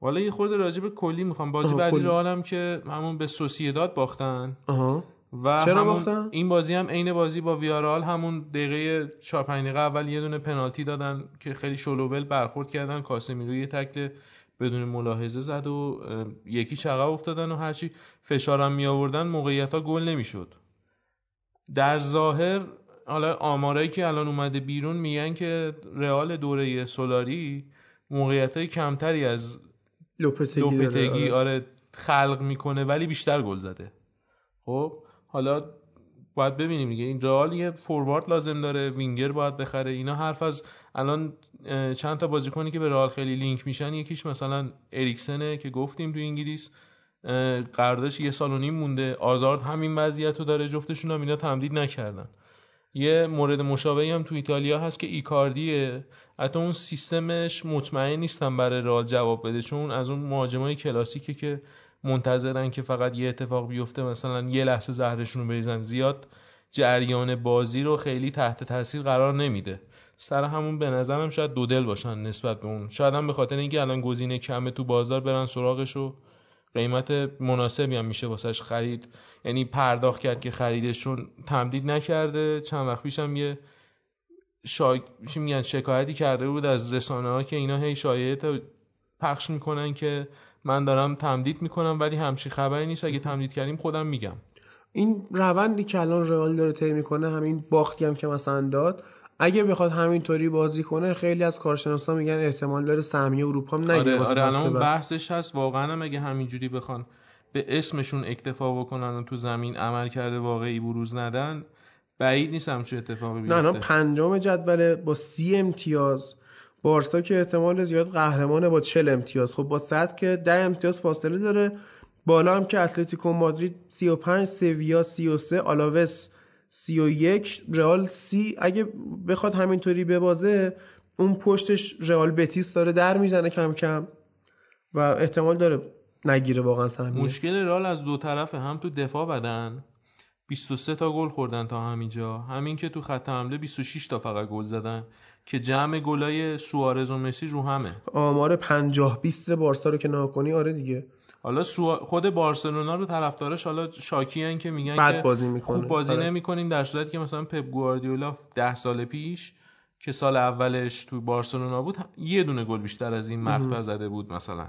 B: والا یه خورده راجع به کلی می‌خوام. بازی بعدی. رو هم که همون به سوسیداد باختن.
A: آها.
B: و
A: چرا باختن؟
B: این بازی هم عین بازی با ویارال همون دقیقه 4 5 دقیقه اول یه دونه پنالتی دادن که خیلی شلوول برخورد کردن کاسمیرو یه تکل بدون ملاحظه زد و یکی چقه افتادن و هرچی فشارم می آوردن موقعیت ها گل نمی‌شد در ظاهر حالا آمارایی که الان اومده بیرون میگن که رئال دوره سولاری موقعیت های کمتری از
A: لوپتگی آره.
B: آره خلق می‌کنه ولی بیشتر گل زده خب حالا باید ببینیم دیگه. این رئال یه فوروارد لازم داره وینگر باید بخره. اینا حرف از الان چند تا بازیکنی که به رئال خیلی لینک میشن یکیش مثلا اریکسنه که گفتیم تو انگلیس. قراردادش یه سال و نیم مونده. آزارد همین وضعیت رو داره جفتشون هم اینا تمدید نکردن. یه مورد مشابهی هم تو ایتالیا هست که ایکاردیه. حتی اون سیستمش مطمئن نیستم برای رئال جواب بده چون از اون مهاجمای کلاسیکه که منتظرن که فقط یه اتفاق بیفته مثلا یه لحظه زهرشون رو بریزن زیاد جریان بازی رو خیلی تحت تاثیر قرار نمیده. سر همون به نظرم شاید دو دل باشن نسبت به اون. شاید هم به خاطر اینکه الان گزینه کمه تو بازار برن سراغش و قیمت مناسبی هم میشه واسش خرید. یعنی پرداخت کرد که خریدشون تمدید نکرده. چند وقت پیش هم یه. چی میگن؟ شکایتی کرده بود از رسانه ها که اینا هی شایعه پخش می‌کنن که من دارم تمدید می‌کنم ولی همچین خبری نیست. اگه تمدید کردیم خودم میگم.
A: این روندی که الان رئال داره طی می‌کنه همین باختی هم که مثلا داد اگه بخواد همینطوری بازی کنه خیلی از کارشناسا میگن احتمال داره سهمیه اروپا هم نگیره
B: آره, آره الان. بحثش هست. واقعا هم اگه همینجوری بخوان به اسمشون اکتفا بکنن و تو زمین عمل کرده واقعی بروز ندن بعید نیست همچین اتفاقی
A: نه الان
B: بیفته.
A: پنجم جدول با سی امتیاز. بارسا که احتمال زیاد قهرمانه با 40 امتیاز. خب با صد که 10 امتیاز فاصله داره. بالا هم که اتلتیکو مادرید 35 سویا 33 آلاوس 31 رئال 30 اگه بخواد همینطوری ببازه اون پشتش رئال بتیس داره در می‌زنه کم کم و احتمال داره نگیره واقعا سهمیه.
B: مشکل رئال از دو طرفه. هم تو دفاع بدن. 23 تا گل خوردن تا همینجا. همین که تو خط حمله 26 تا فقط گل زدن. که جمع گلای سوارز و مسی رو همه.
A: آمار 50 20 بارسا رو که ناکنی آره دیگه.
B: حالا خود بارسلونا رو طرفدارش حالا شاکی که میگن
A: بد بازی می‌کنه.
B: خوب بازی
A: آره.
B: نمی‌کنیم در صورتی که مثلا پپ گواردیولا 10 سال پیش که سال اولش تو بارسلونا بود یه دونه گل بیشتر از این مقطع زده بود مثلا.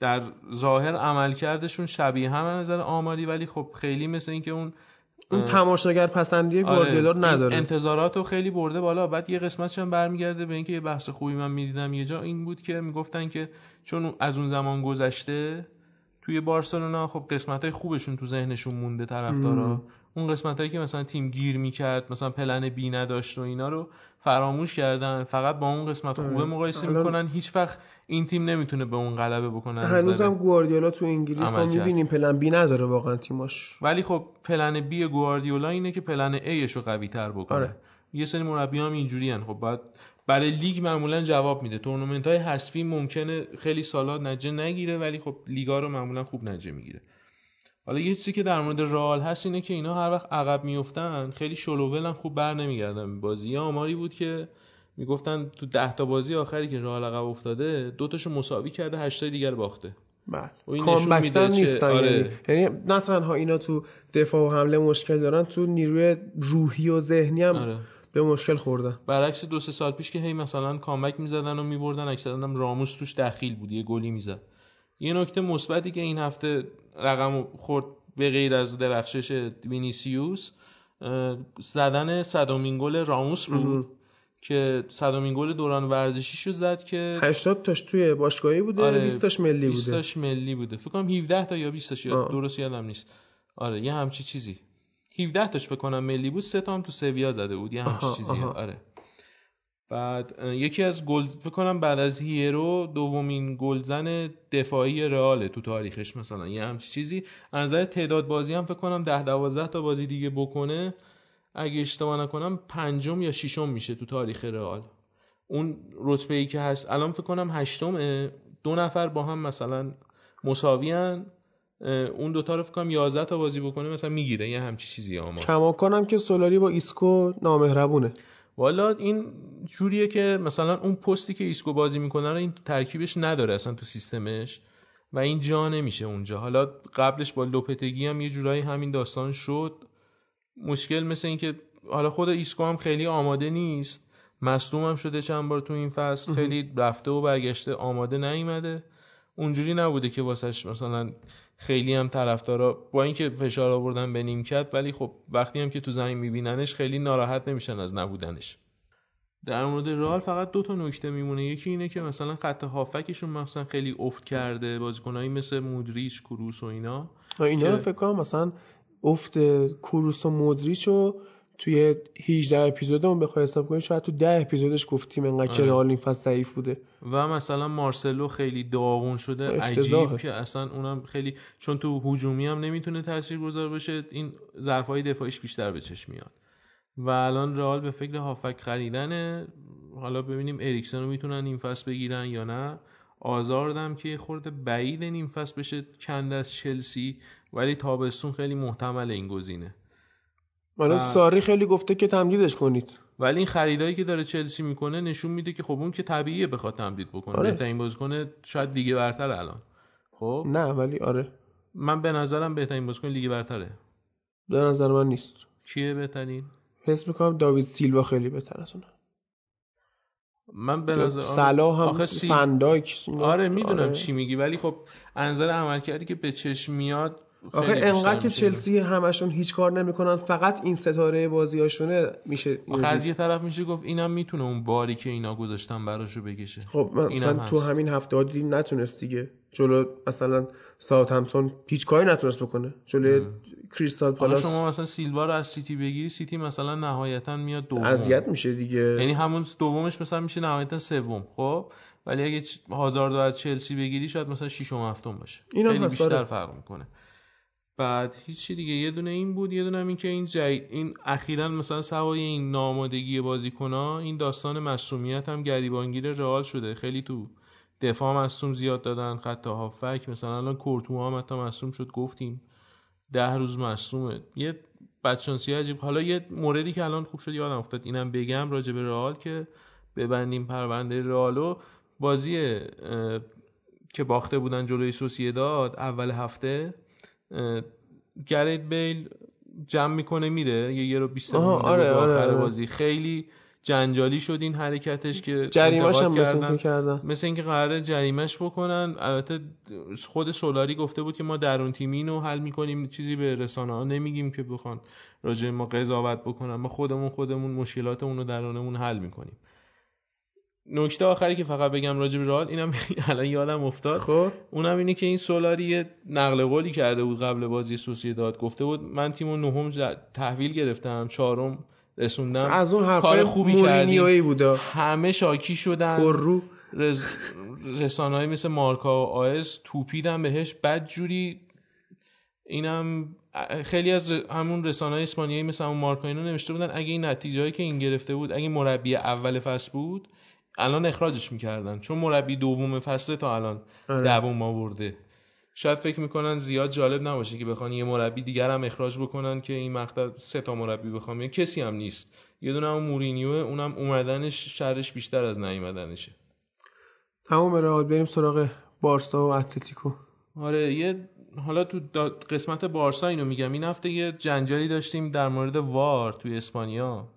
B: در ظاهر عملکردشون شبیه هم نظر آماری ولی خب خیلی مثل اینکه اون
A: اون تماشاگر پسندی
B: آره،
A: گواردیولا رو نداره.
B: انتظارات رو خیلی برده بالا. بعد یه قسمتش هم برمیگرده به اینکه یه بحث خوبی من می‌دیدم. یه جا این بود که می‌گفتن که چون از اون زمان گذشته توی بارسلونا خب قسمت های خوبشون تو ذهنشون مونده طرفدارا. اون قسمت هایی که مثلا تیم گیر می‌کرد مثلا پلن بی نداشت و اینا رو فراموش کردن. فقط با اون قسمت خوبه مقایسه می‌کنن. هیچ وقت این تیم نمی‌تونه به اون غلبه بکنه
A: هنوزم گواردیولا تو انگلیس ما می‌بینیم پلن بی نداره واقعا تیماش.
B: ولی خب پلن بی گواردیولا اینه که پلن ایش رو قوی تر بکنه. آره. یه سری مربی هم اینجوری هن. خب باید برای لیگ معمولا جواب میده. تورنمنت های حذفی ممکنه خیلی سالات نجه نگیره ولی خب لیگا رو معمولا خوب نجه می‌گیره. حالا یه چیزی که در مورد رئال هست اینه که اینا هر وقت عقب میفتن خیلی شلوول هم خوب بر نمیگردن. بازی یه آماری بود که می‌گفتن تو ده تا بازی آخری که رئال عقب افتاده دو تاشو مساوی کرده هشت تا دیگر باخته.
A: بله. کامبکسن نیستن آره. یعنی یعنی نه تنها اینا تو دفاع و حمله مشکل دارن تو نیروی روحی و ذهنی هم آره. به مشکل خوردن.
B: برعکس دو سه سال پیش که هی مثلا کامبک می‌زدن و میبردن اکثرا هم راموس توش دخیل بود یه گلی می‌زد. یه نکته مثبتی که این هفته رقم خورد به غیر از درخشش وینیسیوس زدن صدامین گل راموس بود که صدامین گل دوران ورزشیشو زد که
A: 80 تاش توی باشگاهی بوده آره 20 تاش ملی بوده. 20
B: تاش ملی بوده. فکر کنم 17 تا یا 20 تاش درست یادم نیست. آره یه همچی چیزی. 17 تاش فکر کنم ملی بود سه تا هم تو سویا زده بود یه همچی چیزی آره. بعد یکی از گل فکر کنم بعد از هیرو دومین گلزن دفاعی رئال تو تاریخش مثلا. یه همچی چیزی. نظر تعداد بازی هم فکر کنم 10 12 تا بازی دیگه بکنه. اگه اشتباه نکنم پنجم یا ششم میشه تو تاریخ رئال. اون رتبه ای که هست الان فکر کنم هشتمه. دو نفر با هم مثلا مساویان اون دوتا رو فکر کنم 11 تا بازی بکنه مثلا می‌گیره. یه همچی چیزی اما
A: گمان کنم که سولاری با ایسکو نامهربونه.
B: والا این جوریه که مثلا اون پستی که ایسکو بازی می‌کنه رو این ترکیبش نداره اصلا تو سیستمش و این جا نمیشه اونجا. حالا قبلش با لوپتگی هم یه جورایی همین داستان شد. مشکل مثل این که حالا خود ایسکو هم خیلی آماده نیست. مصدوم هم شده چند بار تو این فصل. خیلی رفته و برگشته آماده نیومده. اونجوری نبوده که واسش مثلا خیلی هم طرفدارا با اینکه فشار آوردن به نیمکت ولی خب وقتی هم که تو زمین میبیننش خیلی ناراحت نمیشن از نبودنش. در مورد رئال فقط دو تا نکته میمونه. یکی اینه که مثلا خط هافکشون مثلا خیلی افت کرده بازیکنایی مثل مودریچ کروس و اینا.
A: اینا رو فکر کنم مثلا افت کروس و مودریچ رو توی 18 اپیزودمون بخوای حساب کنیم شاید تو 10 اپیزودش گفتیم انقدر که رئال این فصل ضعیف بوده.
B: و مثلا مارسلو خیلی داغون شده عجیب که اصلا اونم خیلی چون تو هجومی هم نمی‌تونه تاثیرگذار باشه این ضعف‌های دفاعیش بیشتر به چشم میاد. و الان رئال به فکر هافک خریدنه. حالا ببینیم اریکسن رو می‌تونن این فصل بگیرن یا نه. آزاردم که خورده بعید نیم فصل بشه کند از چلسی ولی تابستون خیلی محتمل این گزینه.
A: حالا ساری خیلی گفته که تمدیدش کنید.
B: ولی این خریدایی که داره چلسی می‌کنه نشون میده که خب اون که طبیعیه بخواد تمدید بکنه. آره. بهترین بازیکن شاید دیگه برتر الان. خب؟
A: نه ولی آره.
B: من به نظرم بهترین بازیکن لیگ برتره.
A: به نظر من نیست.
B: کیه بهترین؟
A: حس می‌کنم داوید سیلوا خیلی بهتر از اونه
B: من به نظر
A: صلاح هم فنداک
B: آره می‌دونم آره. چی میگی ولی خب از نظر عملکردی که به چشم میاد
A: آخه انقدر که چلسی همشون هیچ کار نمی‌کنن فقط این ستاره بازیاشونه میشه
B: آخه از یه طرف میشه گفت اینم می‌تونه اون باری که اینا گذاشتن براشو بکشه.
A: خب مثلا تو همین هفته ها دیدیم نتونست دیگه. جلو مثلا ساوثهمپتون هیچ کاری نتونست بکنه. جلو کریستال پالاس
B: شما مثلا سیلوا رو از سیتی بگیری سیتی مثلا نهایتا میاد دوم.
A: اذیت میشه دیگه.
B: یعنی همون دومش مثلا میشه نهایتا سوم خب؟ ولی اگه هازاردو از چلسی بگیری شاید مثلا ششم هفتم باشه. خیلی بیشتر فرق می‌کنه. بعد هیچی دیگه. یه دونه این بود یه دونه هم این که این جای این اخیرا مثلا سوای این نامادگی بازیکن‌ها این داستان مصومیت هم گریبانگیر رئال شده. خیلی تو دفاع مصوم زیاد دادن خط هافک مثلا الان کورتوا هم حتی مصوم شد گفتیم. ده روز مصومه. یه بدشانسی عجیب. حالا یه موردی که الان خوب شد یادم افتاد. اینم بگم راجع به رئال که ببندیم پرونده رئالو. بازی که باخته بودن جلوی سوسیداد اول هفته گرید بیل جمع می‌کنه میره. یه یه رو بیست آره،, آره آره آره. بازی. خیلی جنجالی شد این حرکتش که
A: جریمش هم کردن. کردن.
B: مثل اینکه قرار جریمش بکنن. البته خود سولاری گفته بود که ما درون تیمین رو حل می‌کنیم چیزی به رسانه ها نمیگیم که بخوان راجع ما قضاوت بکنن. ما خودمون خودمون مشکلاتمون رو درونمون حل می‌کنیم. نکته آخری که فقط بگم راجع به رئال اینم الان یادم افتاد.
A: خب.
B: اونم اینه که این سولاری نقل قولی کرده بود قبل بازی داد گفته بود من تیمو نهم تحویل گرفتم چهارم رسوندم.
A: از اون کار خوبی کردی. بوده.
B: همه شاکی شدن.
A: رو.
B: رز... رسانه‌ای مثل مارکا و آیس توپیدن بهش. بد جوری اینم خیلی از همون رسانه اسپانیایی مثل همون مارکا اینا نوشته بودن اگه این نتیجه که این گرفته بود اگه مربی اول فصل بود الان اخراجش می‌کردن. چون مربی دوم فصل تا الان آره. دوم آورده. شاید فکر می‌کنن زیاد جالب نباشه که بخوان یه مربی دیگر هم اخراج بکنن که این مقطع سه تا مربی بخوام. یه کسی هم نیست. یه دونه هم مورینیوه اونم اومدنش شرش بیشتر از نیومدنشه.
A: تمام رئال. بریم سراغ بارسا و اتلتیکو.
B: آره یه حالا تو قسمت بارسا اینو میگم. این هفته یه جنجالی داشتیم در مورد وار توی اسپانیا.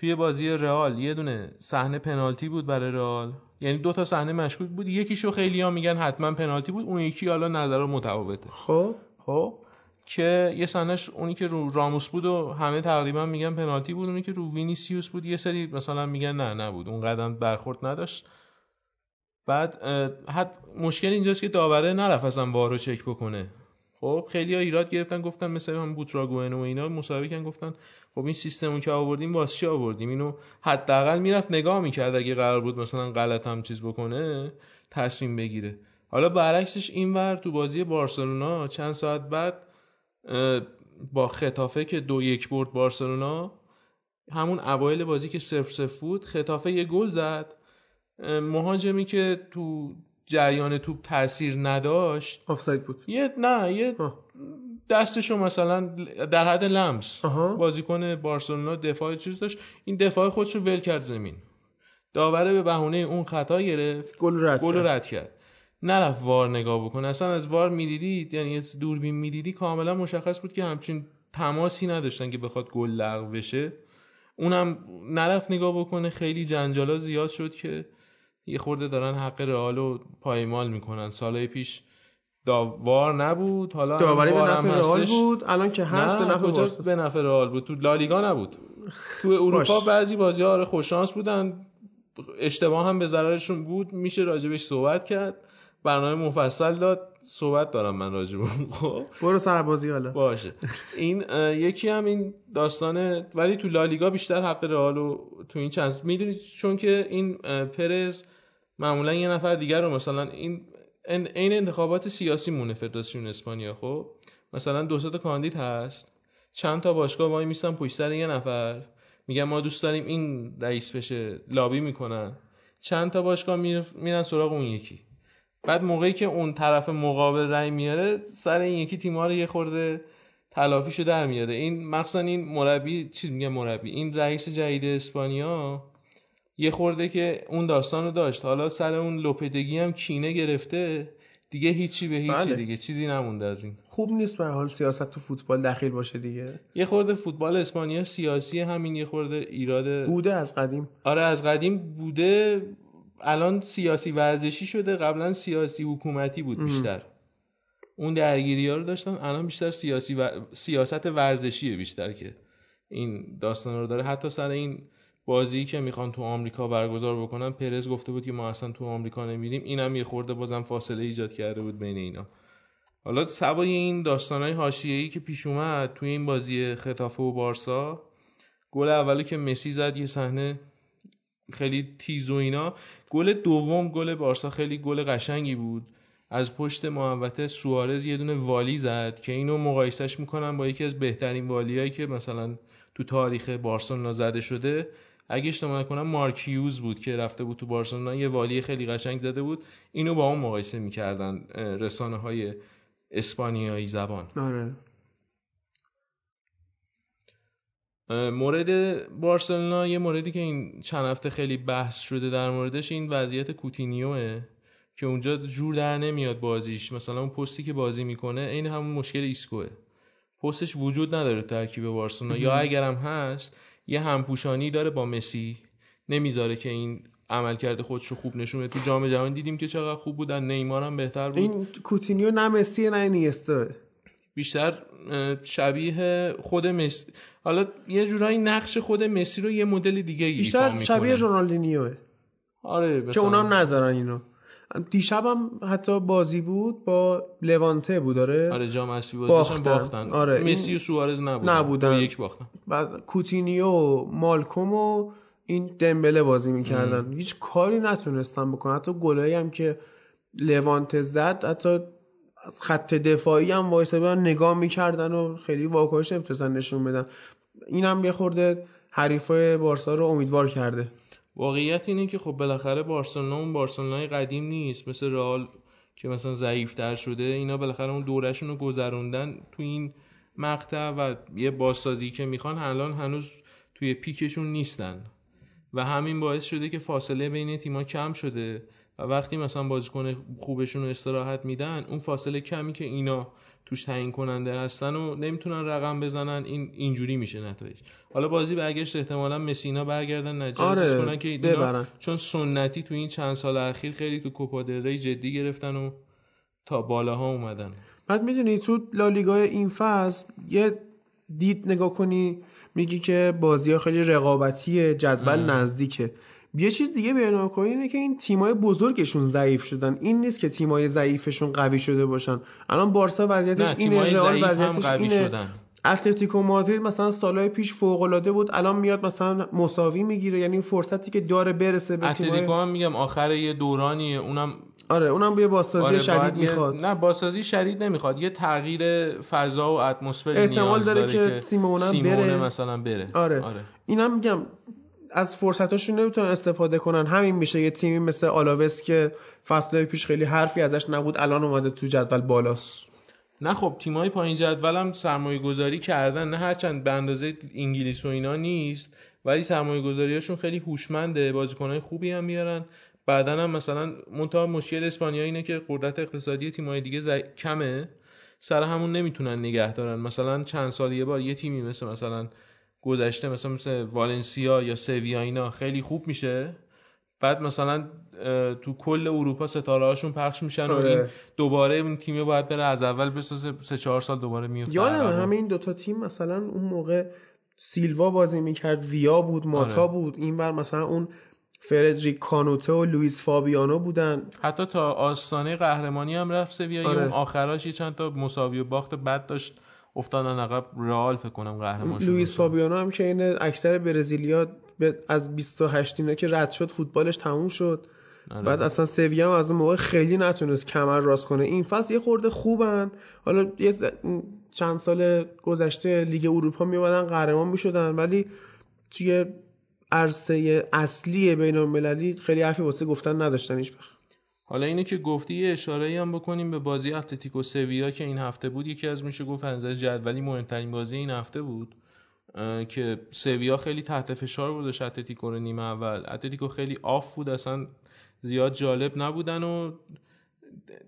B: توی بازی رئال یه دونه صحنه پنالتی بود برای رئال. یعنی دو تا صحنه مشکوک بود. یکیشو خیلی ها میگن حتما پنالتی بود اون یکی حالا نظر متفاوته.
A: خب.
B: خب. که یه صحنهش اونی که رو راموس بود و همه تقریبا میگن پنالتی بود اونی که رو وینیسیوس بود یه سری مثلا میگن نه نبود. اون قدم برخورد نداشت. بعد حد مشکل اینجاست که داوره نرفت اصلا وارو چک بکنه. خب خیلی ها ایراد گرفتن گفتن مثل هم بوتراگوئن و اینا مسابقه گفتن خب این سیستمو که آوردیم واسه چی آوردیم؟ اینو حداقل می‌رفت نگاه می‌کرد اگه قرار بود مثلا غلط هم چیز بکنه تصمیم بگیره. حالا برعکسش اینور تو بازی بارسلونا چند ساعت بعد با خطافه که دو یک برد بارسلونا همون اوایل بازی که صفر صفر بود خطافه یه گل زد. مهاجمی که تو جریان توپ تاثیر نداشت
A: آفساید بود.
B: یه نه یه دستشو مثلا در حد لمس. بازیکن بارسلونا دفاع چیز داشت. این دفاع خودش رو ول کرد زمین. داوره به بهونه اون خطا گرفت.
A: گل رد
B: گل رد کرد. نرفت وار نگاه بکنه. اصلا از وار می‌دیدی یعنی از دوربین می‌دیدی؟ کاملا مشخص بود که همچین تماسی نداشتن که بخواد گل لغو بشه. اونم نرفت نگاه بکنه. خیلی جنجالا زیاد شد که یه خورده دارن حق رئال رو پایمال می‌کنن. سالهای پیش داوار نبود. حالا
A: داوری به نفع رئال بود. الان که هست به نفع
B: به نفع رئال بود. تو لالیگا نبود. تو اروپا بعضی بازی ها آره خوششانس بودن. اشتباه هم به ضررشون بود. میشه راجبش صحبت کرد. برنامه مفصل داد. صحبت دارم من راجب
A: خب. برو سربازی حالا.
B: باشه. این یکی هم این داستانه ولی تو لالیگا بیشتر حق رئال تو این چند می‌دونید چون که این پرز معمولا یه نفر دیگر رو مثلا این این انتخابات سیاسی مونه فدراسیون اسپانیا خب؟ مثلا دو تا کاندید هست. چند تا باشگاه وای میستن پشت سر یه نفر. میگن ما دوست داریم این رئیس بشه لابی می‌کنن. چند تا باشگاه میرن سراغ اون یکی. بعد موقعی که اون طرف مقابل رأی میاره سر این یکی تیم‌ها رو یه خورده تلافیشو در میاره. این مخصوصا این مربی چیز میگه مربی این رئیس جدید اسپانیا یه خورده که اون داستان رو داشت. حالا سر اون لوپتگی هم کینه گرفته دیگه هیچی به هیچی بله. دیگه چیزی نمونده از این.
A: خوب نیست به حال سیاست تو فوتبال دخیل باشه دیگه.
B: یه خورده فوتبال اسپانیا سیاسی همین یه خورده ایراد
A: بوده از قدیم.
B: آره از قدیم بوده. الان سیاسی ورزشی شده قبلا سیاسی حکومتی بود بیشتر. اون درگیری ها رو داشتن الان بیشتر سیاسی و... سیاست ورزشیه بیشتر که این داستان رو داره. حتی سر این بازی که می‌خوان تو آمریکا برگزار بکنن پرز گفته بود که ما اصلا تو آمریکا نمیریم. اینم یه خورده بازم فاصله ایجاد کرده بود بین اینا. حالا سوای این داستانهای حاشیه‌ای که پیش اومد توی این بازی خطافه و بارسا گل اولی که مسی زد یه صحنه خیلی تیز و اینا. گل دوم گل بارسا خیلی گل قشنگی بود. از پشت محوطه سوارز یه دونه والی زد که اینو مقایسش می‌کنن با یکی از بهترین والیایی که مثلا تو تاریخ بارسلونا زده شده. اگه اشتباه نکنم مارکیوز بود که رفته بود تو بارسلونا. یه والی خیلی قشنگ زده بود. اینو با اون مقایسه می‌کردن رسانه های اسپانیایی زبان.
A: آره.
B: مورد بارسلونا یه موردی که این چند هفته خیلی بحث شده در موردش این وضعیت کوتینیوه که اونجا جور در نمیاد بازیش. مثلا اون پستی که بازی می‌کنه این همون مشکل ایسکوه. پستش وجود نداره ترکیب بارسلونا. یا اگرم هست یه همپوشانی داره با مسی. نمی‌ذاره که این عملکرد خودش رو خوب نشونه. تو جام جهانی دیدیم که چقدر خوب بودن. نیمار هم بهتر بود.
A: این کوتینیو نه مسی نه نیستا
B: بیشتر شبیه خود مسی. حالا یه جورایی نقش خود مسی رو یه مدل دیگه
A: بیشتر شبیه رونالدینیوه.
B: آره
A: که اونام ندارن اینو. دیشب هم حتی بازی بود با لوانته بود
B: آره؟ آره جام اسپی باختن. باختن. آره مسی و سوارز نبودن.
A: نبودن.
B: یک باختن.
A: بعد کوتینیو و مالکوم و این دمبله بازی می‌کردن. هیچ کاری نتونستن بکنن. حتی گلایی هم که لوانته زد حتی از خط دفاعی هم بودن نگاه می‌کردن و خیلی واکنش نمی‌تونستن نشون بدن اینم یه خورده حریفای بارسا رو امیدوار کرده.
B: واقعیت اینه که خب بالاخره بارسلونا اون بارسلونای قدیم نیست. مثل رئال که مثلا ضعیفتر شده اینا بالاخره اون دورشون رو گذروندن تو این مقطع و یه بازسازی که می‌خوان الان هنوز توی پیکشون نیستن. و همین باعث شده که فاصله بین تیما کم شده و وقتی مثلا بازیکن خوبشون رو استراحت میدن اون فاصله کمی که اینا توش تعیین کننده هستن و نمی‌تونن رقم بزنن این اینجوری میشه نتایج. حالا بازی برگشت احتمالا مسینا برگردن نجات آره کنن که اینا چون سنتی تو این چند سال اخیر خیلی تو کوپا ری جدی گرفتن و تا بالاها اومدن.
A: بعد می‌دونی تو لالیگا این فصل یه دید نگاه کنی میگی که بازی ها خیلی رقابتی جدول نزدیکه. یه چیز دیگه بیان کنی اینه که این تیمای بزرگشون ضعیف شدن. این نیست که تیمای ضعیفشون قوی شده باشن. الان بارسا وضعیتش اینه رئال وضعیتش اینه. شدن. اتلتیکو مادرید مثلا سالهای پیش فوق العاده بود الان میاد مثلا مساوی می‌گیره. یعنی فرصتی که داره برسه به
B: اتلتیکو هم میگم آخر یه دورانیه اونم
A: آره اونم یه بازسازی آره شدید می‌خواد.
B: نه بازسازی شدید نمی‌خواد یه تغییر فضا و اتمسفر
A: احتمال داره, داره که سیمونه بره.
B: مثلا بره.
A: آره, آره. اینم میگم از فرصتاشون نمی‌تونن استفاده کنن. همین میشه یه تیمی مثل آلاوس که فصل پیش خیلی حرفی ازش نبود الان اومده تو جدول بالاست.
B: نه خب تیمای پایین جدول هم سرمایه گذاری کردن. نه هرچند به اندازه انگلیس و اینا نیست ولی سرمایه گذاریاشون خیلی هوشمنده. بازیکنهای خوبی هم میارن. بعدا هم مثلا منتها مشکل اسپانیا اینه که قدرت اقتصادی تیمای دیگه کمه. سر همون نمی‌تونن نگه دارن. مثلا چند سال یه بار یه تیمی مثل مثلا گذشته مثلا مثل والنسیا یا سویا اینا خیلی خوب میشه. بعد مثلا تو کل اروپا ستاره هاشون پخش میشن و این آره. دوباره این تیم باید بره از اول بسازه. سه چهار سال دوباره میفته
A: یادم همه این دوتا تیم مثلا اون موقع سیلوا بازی می‌کرد ویا بود ماتا آره. بود. این بر مثلا اون فردریک کانوته و لوئیس فابیانو بودن.
B: حتی تا آستانه قهرمانی هم رفت سویا آره. اون آخراش چند تا مساوی و باخت بد داشت. افتادن عقب رئال فکر کنم قهرمان شد.
A: لوئیس فابیانو هم که این اکثر برزیلیا از 28 اینا که رد شد فوتبالش تموم شد. آره. بعد اصلا سویا هم از اون موقع خیلی نتونست کمر راست کنه. این فصل یه خورده خوبن. حالا یه چند سال گذشته لیگ اروپا میومدن قهرمان می‌شدن ولی توی عرصه اصلی بین المللی خیلی حرفی واسه گفتن نداشتن هیچ
B: حالا اینه که گفتی یه اشاره هم بکنیم به بازی اتلتیکو سویا که این هفته بود. یکی از میشه گفت از جدولی مهمترین بازی این هفته بود که سویا خیلی تحت فشار بودش اتلتیکو رو نیمه اول. اتلتیکو خیلی off بود اصلا زیاد جالب نبودن و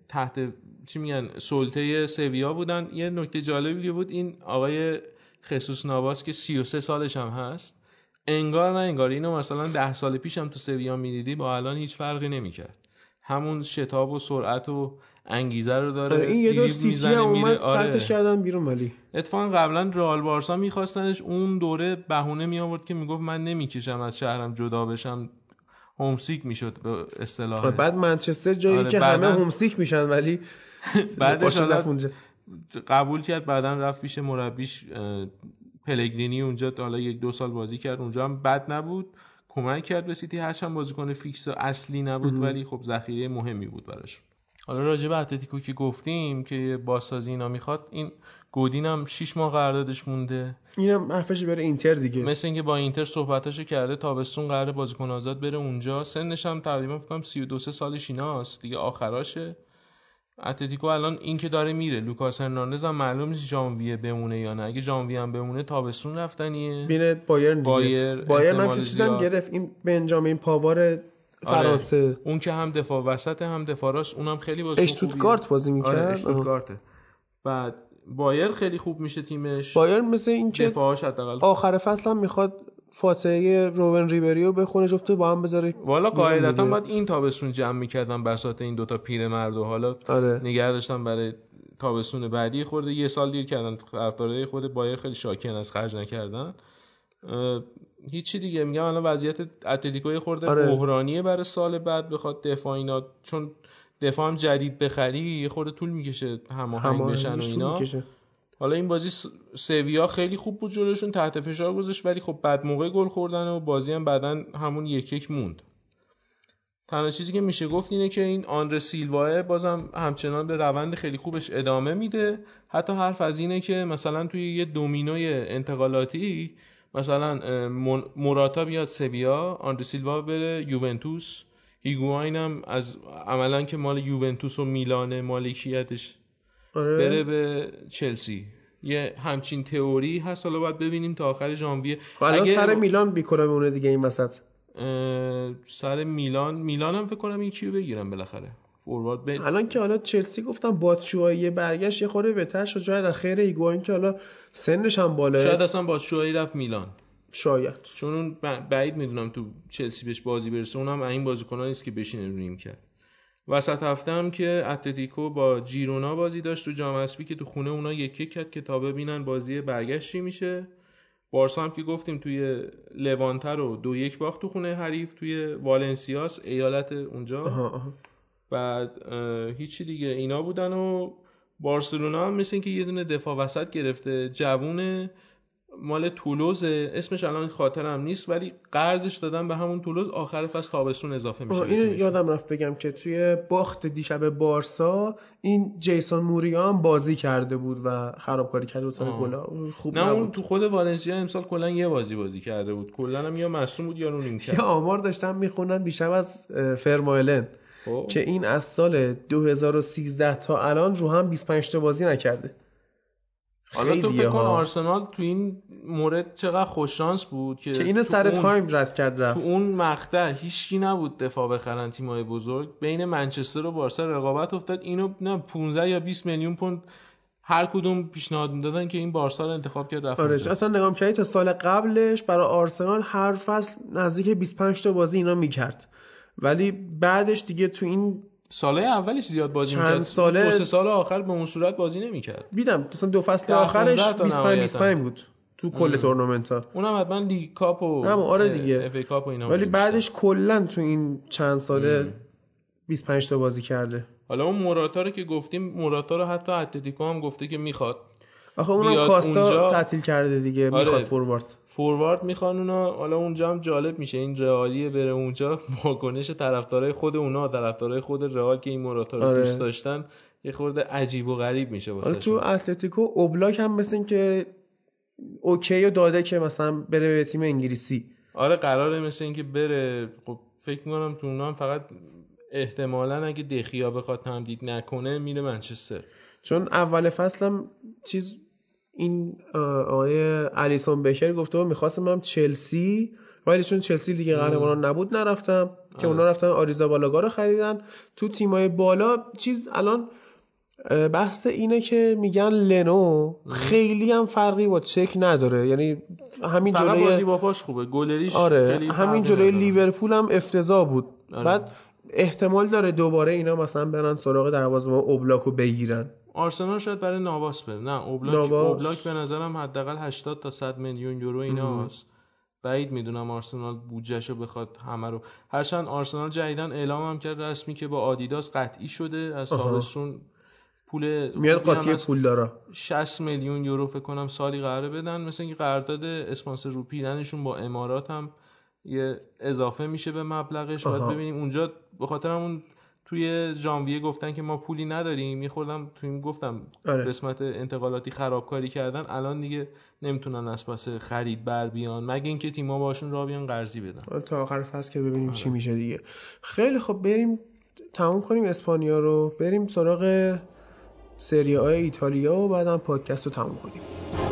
B: تحت چی میگن سلطه سویا بودن. یه نکته جالبی بود این آقای خصوص نواس که 33 سالش هم هست. انگار نه انگار اینو مثلا 10 سال پیش هم تو سویا می‌دیدی با الان هیچ فرقی نمی‌کرد. همون شتاب و سرعت و انگیزه رو داره
A: آره، این یه دو سیتی هم اومد آره. کردن بیرون ولی.
B: اتفاقا قبلا رئال بارسا میخواستنش اون دوره بهونه می آورد که می‌گفت من نمی‌کشم از شهرم جدا بشم homesick می‌شد به اصطلاح.
A: آره، بعد منچستر جایی آره که همه homesick میشن ولی
B: بعدش قبول کرد بعدا رفت پیش مربیش پلگرینی اونجا حالا یک دو سال بازی کرد اونجا هم بد نبود. کمک کرد به سیتی هرچند بازیکن فیکس اصلی نبود ولی خب ذخیره مهمی بود براش حالا راجع به اتلتیکو که گفتیم که بازسازی اینا می‌خواد این گودین هم 6 ماه قراردادش مونده.
A: اینم حرفش بره اینتر دیگه.
B: مثل اینکه با اینتر صحبتاشو کرده تابستون قراره بازیکن آزاد بره اونجا. سنش هم تقریبا فکر کنم 32 سالش ایناست. دیگه آخراشه. اتلتیکو الان این که داره میره. لوکاس هرناندز هم معلوم نیست ژانویه بمونه یا نه. اگه ژانویه هم بمونه تابستون رفتنیه.
A: بایرن دیگه.
B: بایر
A: بایرن هم که چیزم گرفت. این بنجامین پاوار
B: آره.
A: فرانسه.
B: اون که هم دفاع وسط هم دفاع راست اونم خیلی بازیکن
A: اشتوتگارت بازی می‌کرد؟
B: آره اشتوتگارته بعد بایر خیلی خوب میشه تیمش.
A: بایر مثل این که
B: دفاعش حداقل
A: آخر فصل هم می‌خواد فاتحه روبن ریبریو بخونه جفته با هم بذاره
B: والا قاعدتا باید این تابستون جمع می‌کردن بساط این دوتا پیرمرد و حالا
A: آره.
B: نگه داشتن برای تابستون بعدی خورده. یه سال دیر کردن. طرفدارای خود بایر خیلی شاکیان از خرج نکردن. هیچی دیگه. میگم الان وضعیت اتلتیکو خورده
A: آره.
B: بحرانیه برای سال بعد بخواد دفاع اینا. چون دفاع هم جدید بخری یه خورده طول می‌کشه هماهنگ بشن و اینا.
A: می‌کشه.
B: حالا این بازی سویا خیلی خوب بود جلوشون تحت فشار گذاشت ولی خب بعد موقع گل خوردن و بازی هم بعدا همون یک یک موند. تنها چیزی که میشه گفت اینه که این آندر سیلواه بازم همچنان به روند خیلی خوبش ادامه میده. حتی حرف از اینه که مثلا توی یه دومینوی انتقالاتی مثلا موراتا بیاد سویا آندر سیلوا بره یوونتوس. هیگواین هم از عملا که مال یوونتوس و میلان مالکیتش
A: آره.
B: بره به چلسی. یه همچین تئوری هست. حالا باید ببینیم تا آخر ژانویه.
A: خب
B: اگه-
A: سر میلان بیکره میمونه دیگه این وسط.
B: سر میلان. میلان هم فکر کنم یکی رو بگیرم بالاخره. فوروارد به
A: الان که حالا چلسی گفتم باتشوایی برگشت یه خورده بهتر شد. جای در خیر ایگواین که حالا سنش هم بالا
B: شاید اصلا با شوهی رفت میلان.
A: شاید.
B: چون اون ب- بعید می‌دونم تو چلسی بهش بازی برسه. اونم این بازیکنان نیست که بشینه رو کرد وسط هفته هم که اتلتیکو با جیرونا بازی داشت تو جام حذفی که تو خونه اونا یک یک کرد که تا ببینن بازی برگشت چی میشه بارسا هم که گفتیم توی لوانته رو دو یک باخت تو خونه حریف توی والنسیاس ایالت اونجا. بعد هیچی دیگه اینا بودن و بارسلونا هم مثل اینکه یه دونه دفاع وسط گرفته جوونه مال تولوزه اسمش الان خاطرم نیست ولی قرضش دادن به همون تولوز آخر فصل تابستون اضافه میشه
A: اینو. یادم رفت بگم که توی باخت دیشب بارسا این جیسون موریا هم بازی کرده بود و خرابکاری کرده بود. گلا خوب
B: نه اون تو خود والنسیا امسال کلا یه بازی بازی کرده بود کلا هم یا مصدوم بود یا رو نیم کرد
A: آمار داشتم می‌خونن دیشب از فرمایلن
B: خب.
A: که این از سال 2013 تا الان رو هم 25 تا بازی نکرده
B: حالا تو فکر کن. آرسنال تو این مورد چقدر خوش شانس بود که
A: که اینو
B: تو
A: سر تایم رد کرد
B: تو
A: رفت
B: اون مقطع هیچکی نبود دفاع بخرن تیمای بزرگ بین منچستر و بارسا رقابت افتاد اینو نه 15 یا 20 میلیون پوند هر کدوم پیشنهاد می‌دادن که این بارسا رو انتخاب کرد رفت
A: آره. اصلا نگاه کردی تا سال قبلش برای آرسنال هر فصل نزدیک 25 تا بازی اینا می‌کرد ولی بعدش دیگه تو این
B: سالهای اولش زیاد بازی
A: چند
B: می‌کرد.
A: ساله-
B: دو سه سال آخر به اون صورت بازی نمی‌کرد.
A: دیدم مثلا دو فصل آخرش
B: 15 تا
A: 25
B: نهایتاً.
A: 25 بود تو کل تورنمنت ها
B: اونم حتما League Cup و
A: هم آره دیگه.
B: FA Cup و اینا
A: ولی بعدش کلا تو این چند ساله 25 تا بازی کرده.
B: حالا اون موراتا رو که گفتیم موراتا رو حتی اتلتیکو هم گفته که می‌خواد
A: آخه اونم کاستا
B: اونجا-
A: تعطیل کرده دیگه
B: آره.
A: می‌خواد فوروارد.
B: فوروارد می‌خوان اونا حالا اونجا هم جالب میشه. این رئالیه بره اونجا واکنش طرفدارای خود اونا طرفدارای خود رئال که این موراتا رو
A: آره.
B: دوست داشتن یه خورده عجیب و غریب میشه واسه
A: تو اتلتیکو اوبلاک هم مثل این که اوکی و داده که مثلا بره به تیم انگلیسی.
B: آره قراره مثل اینکه بره. خب فکر می‌کنم تو اونا هم فقط احتمالا اگه دخیا بخواد تمدید نکنه میره منچستر.
A: چون اول فصلم چیز این آه، آقای الیسون بکر گفته بود می‌خواستم برم چلسی. ولی چون چلسی دیگه قهرمانان نبود نرفتم. که اونا رفتن آریزا بالاگا رو خریدن. تو تیمای بالا چیز الان بحث اینه که میگن لنو خیلی هم فرقی با چک نداره. یعنی همین جلوی
B: بازی با پاش خوبه. گلریش
A: آره همین جلوی. لیورپول هم افتضاح بود.
B: آره.
A: بعد احتمال داره دوباره اینا مثلا برن سراغ دروازه‌بان اوبلاکو بگیرن.
B: آرسنال شاید برای نواس بره. نه اوبلاک. اوبلاک به نظرم حداقل 80 تا 100 میلیون یورو ایناست بعید می‌دونم آرسنال بودجهشو بخواد همه رو. هرچند آرسنال جدیدن اعلام هم کرد رسمی که با آدیداس قطعی شده. از. تابستون پول
A: میاد قاطی
B: هست.
A: پول داره.
B: 60 میلیون یورو فکر کنم سالی قراره بدن. مثل اینکه قرارداد اسپانسر رو پیرنشون با امارات هم یه اضافه میشه به مبلغش. باید. ببینیم. اونجا به خاطر همون توی ژانویه گفتن که ما پولی نداریم. میخوردم توی این گفتم آره. قسمت انتقالاتی خرابکاری کردن. الان دیگه نمی‌تونن از پس خرید بر بیان. مگه اینکه تیم‌ها باشون را بیان قرضی بدن.
A: تا آخر فصل که ببینیم آره. چی میشه دیگه. خیلی خب بریم تموم کنیم اسپانیا رو. بریم سراغ سری ایتالیا و بعدم پادکست رو تموم کنیم.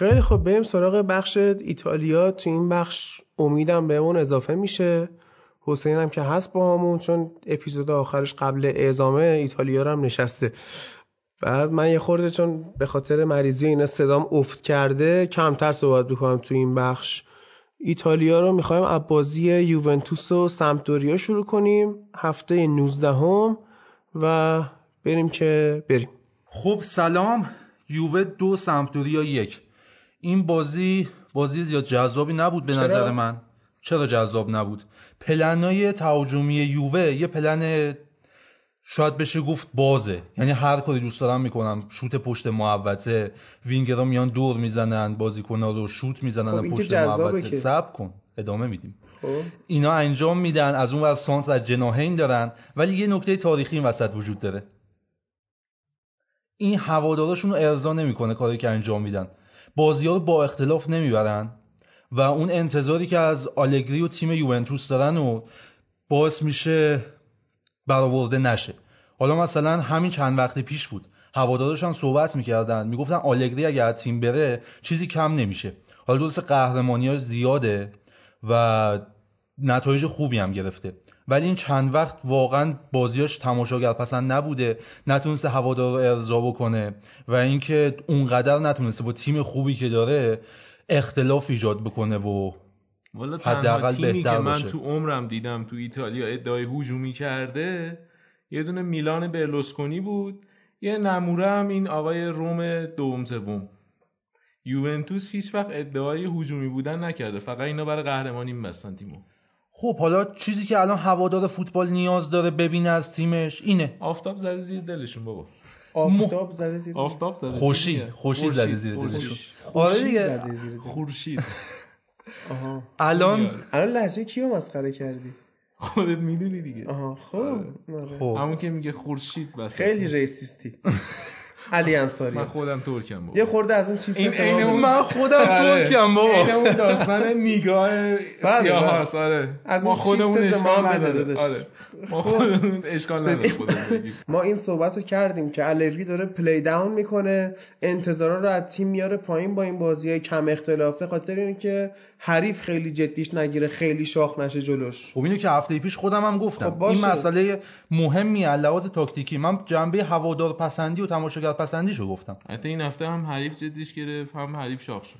A: خیلی خب بریم سراغ بخش ایتالیا. تو این بخش امیدم بهمون اضافه میشه. حسین هم که هست با همون چون اپیزود آخرش قبل اعزامه ایتالیا رو هم نشسته. بعد من یه خورده چون به خاطر مریضی اینا صدام افت کرده کمتر صحبت بکنم تو این بخش. ایتالیا رو می‌خوایم از بازی یوونتوس و سمتوریا شروع کنیم. هفته 19 هم و بریم که بریم.
C: خب سلام. یووه دو سمتوریا یک. این بازی بازی زیاد جذابی نبود به نظر من. چرا جذاب نبود؟ پلنای تهاجمی یووه یه پلن شاید بشه گفت بازه. یعنی هر کاری دوست دارم می‌کنم. شوت پشت محوطه. وینگرا میان دور می‌زنن بازیکن‌ها رو شوت می‌زنن
A: خب
C: پشت محوطه. سب کن. ادامه میدیم. خب. اینا انجام میدن از اون ور سانتر از جناهین دارن. ولی یه نکته تاریخی این وسط وجود داره. این هواداراشون رو ارضا نمی‌کنه کاری که انجام میدن. بازی ها رو با اختلاف نمی‌برن. و اون انتظاری که از آلگری و تیم یوونتوس دارن و باعث میشه برآورده نشه. حالا مثلا همین چند وقت پیش بود. هوادارش هم صحبت می‌کردن. می‌گفتن آلگری اگر تیم بره چیزی کم نمیشه. حالا درست قهرمانی ها زیاده و نتایج خوبی هم گرفته. ولی این چند وقت واقعا بازیاش تماشاگر پسند نبوده نتونسته هوادار رو ارضا بکنه و اینکه اونقدر نتونسته با تیم خوبی که داره اختلاف ایجاد بکنه و
B: حداقل تیمی که من تو عمرم دیدم تو ایتالیا ادعای هجومی کرده یه دونه میلان برلوسکونی بود یه نموره هم این آقای روم دوم سوم. یوونتوس هیچ وقت ادعای هجومی بودن نکرده فقط اینا برای قهرمانی میبستن تیمو.
C: خب حالا چیزی که الان هوادار فوتبال نیاز داره ببینه از تیمش اینه.
B: آفتاب زده زیر دلشون بابا.
A: آفتاب زده زیر
B: آفتاب زده
C: خوشی خوشی زده زیر دلشون آره دیگه.
B: خورشید
C: الان
A: الان لهجه کیو مسخره کردی؟
B: خودت می‌دونی دیگه.
A: آها خب آره.
B: خب. همون که میگه خورشید بس
A: خیلی ریسیستی. علی انصاری.
B: من خودم ترکم
A: بابا. یه خورده از اون چیپ
B: این عین اون
C: من خودم آره. ترکم بابا.
B: این اون داستان نیگاه بله، سیاه بله. آره.
A: از ما خودمون اشکال نداره.
B: آره. ما خودمون اشکال نداره
A: ما این صحبت رو کردیم که الگری داره پلی داون می‌کنه. انتظارا رو از تیم میاره پایین با این بازی های کم اختلافه. خاطر اینه که حریف خیلی جدیش نگیره خیلی شاخ نشه جلوش.
C: خب اینو که هفته پیش خودم هم گفتم. خب این مسئله مهمی لحاظ تاکتیکی. من جنبه هوادار پسندی و تماشاگر پسندیشو گفتم.
B: حتی این هفته هم حریف جدیش گرفت هم حریف شاخ شد.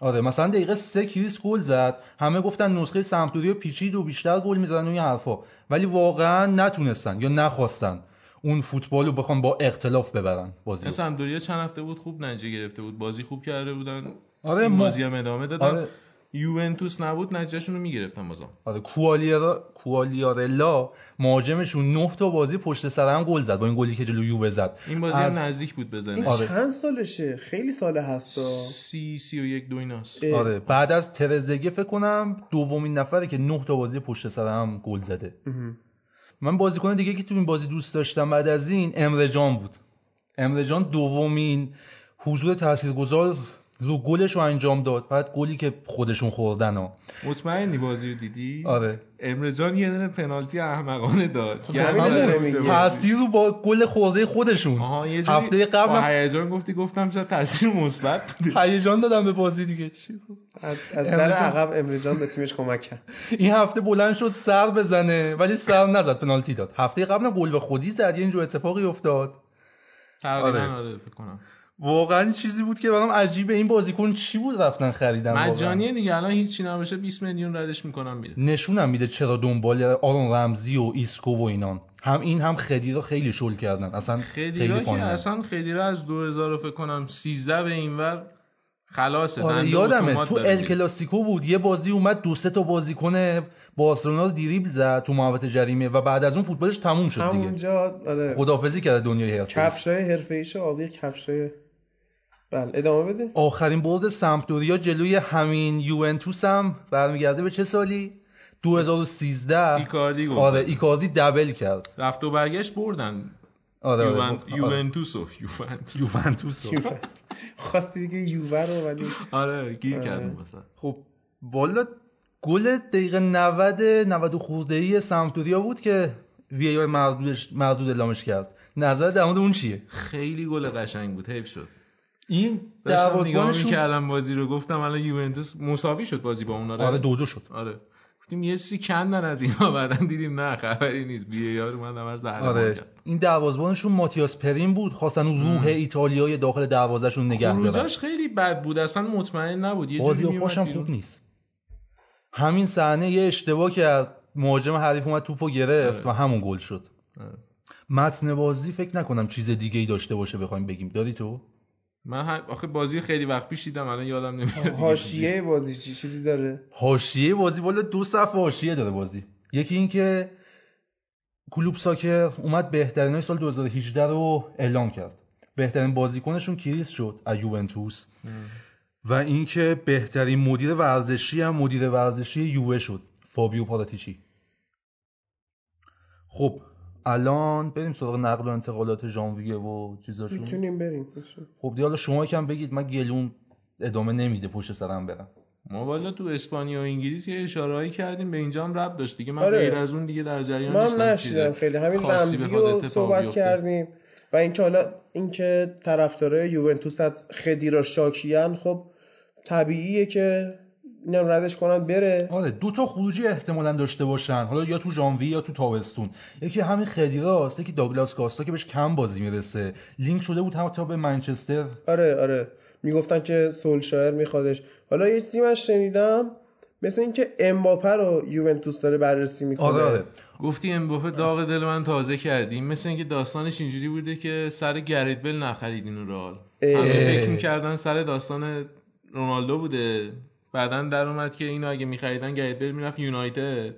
C: آره مثلا دقیقه سه کریس گل زد. همه گفتن نسخه سمتوری پیچید و بیشتر گل می‌زنن و این حرفا. ولی واقعا نتونستن یا نخواستن اون فوتبال رو بخوام با اختلاف ببرن بازی
B: سمتوریا چند هفته بود؟ خوب نتیجه گرفته بود. بازی خوب کرده بودن. آره بازی هم ادامه دادن. آره. یوونتوس نبود نتیجهشون رو می‌گرفتن بازم.
C: آره کوالیارا کوالیارلا مهاجمشون 9 تا بازی پشت سر هم گل زد با این گلی که جلو یووه زد.
B: این بازی از... هم نزدیک بود بزنه این
A: آره. چند سالشه؟ خیلی سال هستا
B: سی سی و یک دو ایناست
C: آره بعد از ترزگه فکر کنم دومین نفره که 9 تا بازی پشت سر هم گل زده. من بازیکن دیگه که تو این بازی دوست داشتم بعد از این امرجان بود. امرجان دومین حضور تاثیرگذار رو گلش رو انجام داد. بعد گلی که خودشون خوردن ها
B: مطمئنی بازی رو دیدی؟
C: آره.
B: امرجان یه دونه پنالتی احمقانه داد.
C: خب تاثیر رو با گل خورده خودشون. هفته قبل
B: هیجان گفتی گفتم شاید تاثیر مثبت بوده.
C: هیجان دادم به بازی دیگه. چی
A: از, از در عقب امرجان به تیمش کمک کرد.
C: این هفته بلند شد سر بزنه ولی سر نزد پنالتی داد. هفته قبل گل به خودی زد یه اتفاقی افتاد.
B: تقریبا آره. آره فکر کنم.
C: واقعا چیزی بود که برام عجیبه. این بازیکن چی بود رفتن خریدن
B: مجانیه دیگه الان هیچی نباشه 20 میلیون ردش می‌کنم میره.
C: نشونم میده چرا دنبال آرون رمزی و ایسکو و اینان. هم این هم خدیرا خیلی شل کردن. اصلا خیلی
B: که اصلا خدیرا از 2000 فکر کنم 13 به اینور خلاصه.
C: آره یادمه تو ال کلاسیکو بود یه بازی اومد دو سه تا بازیکن بارسلونا رو دیریبل زد تو محوطه جریمه و بعد از اون فوتبالش تموم شد دیگه.
A: همونجا آره.
C: خدافظی کرد دنیای حرفه
A: کفشای حرفه‌ایش آبی کفشای بله ادامه بده.
C: آخرین برد سمپدوریا جلوی همین یوونتوس هم برمیگرده به چه سالی؟ 2013
B: ایکاردی گفت.
C: آره ایکاردی دبل کرد.
B: رفت و برگشت بردن.
C: آره
B: یوون...
C: آره.
B: یوونتوس و یوونتوس
C: یوونتوس.
A: خواستی بگه یووه رو ولی
B: آره گیر کردم مثلا.
C: خب والا گل دقیقه 90 90 خورده ای سمپدوریا بود که وی ای مردودش مردود اعلامش کرد. نظر در مورد اون چیه؟
B: خیلی گل قشنگ بود حیف شد.
C: این دروازه‌بانشون
B: می‌کردم بازی رو گفتم الان یوونتوس مساوی شد بازی با اونا
C: آره دو دو شد.
B: آره. گفتیم یه چیزی کندن از اینا بعدن دیدیم نه خبری نیست. بی ای آر اومد همه زهرمار
C: آره. این دروازه‌بانشون ماتیاس پرین بود خواستن اون روح ایتالیای داخل دروازه‌شون نگه دارن.
B: خیلی بد بود اصلا مطمئن نبود. یه
C: بازی
B: جوری
C: خوشم خوب. نیست. همین صحنه یه اشتباه کرد. مهاجم حریف اومد توپو گرفت و همون گل شد.
B: آره.
C: متن بازی فکر نکنم چیز دیگه ای داشته باشه بخوایم بگیم. داری تو؟
B: من هم... آخه بازی خیلی وقت پیش دیدم الان یادم نمیاد.
A: حاشیه بازی چی چیزی داره؟
C: حاشیه بازی والا دو صفحه حاشیه داره بازی. یکی این که کلوب ساکر اومد بهترین سال 2018 رو اعلام کرد. بهترین بازیکنشون کریس شد از یوونتوس. و اینکه بهترین مدیر ورزشی هم مدیر ورزشی یووه شد فابیو پاراتیچی خب الان بریم سراغ نقل و انتقالات ژانویه و چیزاشون.
A: می‌تونیم بریم
C: خب دیگه حالا شما یکم بگید من گلون ادامه نمیده پشت سرم برم.
B: ما والا تو اسپانیا و انگلیس یه اشارهایی کردیم به اینجا هم رب داشت دیگه. من
A: آره.
B: غیر از اون دیگه در جریان نیستم
A: نشیدم
B: چیز
A: خیلی. همین رمزی رو صحبت. کردیم و اینکه حالا اینکه طرفدارای یوونتوس از خدیرا شاکیان خب طبیعیه که اینا رو ردش کنن بره.
C: آره دو تا خروجی احتمالا داشته باشن. حالا یا تو ژانویه یا تو تابستون. یکی همین خدیراست یکی داگلاس کاستا که بهش کم بازی می‌رسه. لینک شده بود حتی به منچستر.
A: آره آره. می‌گفتن که سولشایر میخوادش. حالا یه چیزی من شنیدم مثل اینکه امباپه رو یوونتوس داره بررسی می‌کنه.
C: آره آره.
B: گفتی امباپه داغ دل من تازه کردیم. مثل اینکه داستانش اینجوری بوده که سر گرید بل نخرید اینو رئال.
A: اه.
B: همه فکر می‌کردن سر داستان رونالدو بوده. بعدا در اومد که اینو اگه میخریدن گرید بل می‌رفت یونایتد.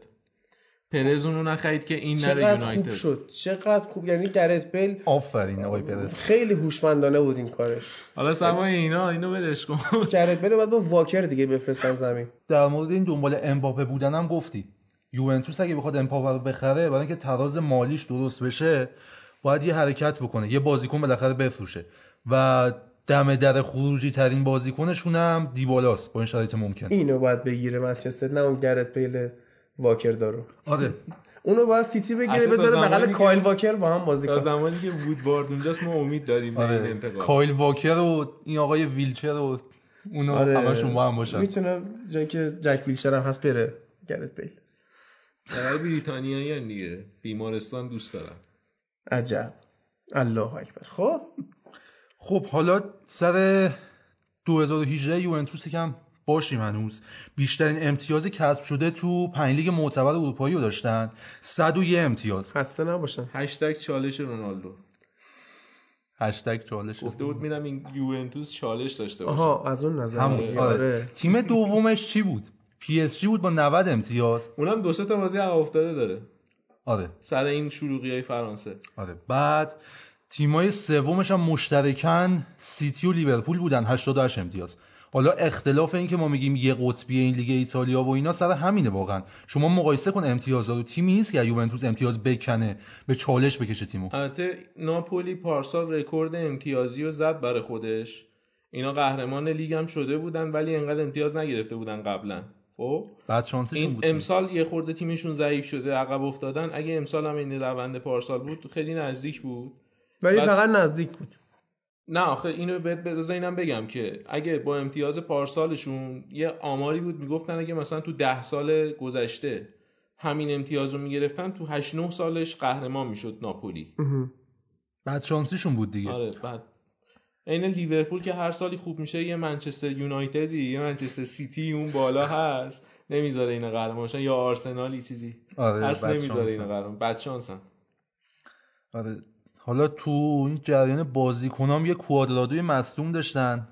B: پرز اونو نخرید که این نره
A: چقدر خوب
B: یونایتد.
A: شد. چقدر خوب. یعنی گرت بیل
C: آفرین آقای پرز.
A: خیلی هوشمندانه بود این کارش.
B: حالا سوای اینا اینو ولش کن.
A: گرت بیل باید با واکر دیگه بفرستن زمین.
C: در مورد این دنبال امباپه بودن هم گفتی. یوونتوس اگه بخواد امباپه رو بخره برای اینکه تراز مالیش درست بشه باید یه حرکت بکنه یه بازیکن بالاخره بفروشه. و دم در خروجی ترین بازیکنشون هم دیبالاست با این شرایط ممکن.
A: اینو باید بگیره منچستر نه اون گرت بیل واکر دارو.
C: آره.
A: اونو باید سیتی بگیره بذاره بغل کایل واکر با هم بازی
B: تا
A: کنه.
B: زمانی که وودوارد اونجاست ما امید داریم این
C: آره.
B: انتقال
C: کایل واکر و این آقای ویلچر و اونا
A: آره.
C: همشون با هم باشن.
A: می‌تونه جایی که جک ویلشر هم هست بره گرت بیل.
B: برای بریتانیایی دیگه. بیمارستان دوست دارم
A: عجب. الله اکبر. خب.
C: خب حالا سر 2018 یوونتوس کم باشیم هنوز. بیشترین امتیاز کسب شده تو پنج لیگ معتبر اروپایی رو داشتن. 101 امتیاز.
A: خسته نباشن.
B: هشتگ چالش رونالدو.
C: هشتگ چالش.
B: گفته بود میرم این یوونتوس چالش داشته باشه.
A: آها از اون نظر.
C: همون
A: آره.
C: آره. تیم دومش چی بود؟ پی اس جی بود با 90 امتیاز.
B: اونم دو سه تا بازی عقب افتاده داره.
C: آره.
B: سر این شلوغی های فرانسه.
C: آره. بعد تیمای سومش هم مشترکن سیتی و لیورپول بودن 88 امتیاز. حالا اختلاف این که ما میگیم یه قطبی این لیگ ایتالیا و اینا سر همینه واقعا. شما مقایسه کن امتیازا رو. تیمی نیست که یوونتوس امتیاز بکنه به چالش بکشه تیمو.
B: البته ناپولی پارسال رکورد امتیازی رو زد برای خودش. اینا قهرمان لیگ هم شده بودن ولی انقدر امتیاز نگرفته بودن قبلا. خب؟
C: بعد شانسشون بود.
B: امسال یه خورده تیمشون ضعیف شده عقب افتادن. اگه امسال هم این روند پارسال بود خیلی نزدیک بود.
A: ولی فقط نزدیک بود.
B: نه آخه اینو بهت بذار اینم بگم که اگه با امتیاز پارسالشون یه آماری بود می‌گفتن اگه مثلا تو ده سال گذشته همین امتیاز رو می‌گرفتن تو 8 9 سالش قهرمان می‌شد ناپولی.
A: اها.
C: بعد شانسشون بود دیگه.
B: آره بعد عین لیورپول که هر سالی خوب میشه یه منچستر یونایتدی یه منچستر سیتی اون بالا هست. نمی‌ذاره اینا قهرمان شن یا آرسنالی چیزی.
C: آره
B: نمی‌ذاره. اینا قهرمان. بعد شانسن.
C: آره. حالا تو این جریان بازیکنام یه کوادرادوی مصدوم داشتن.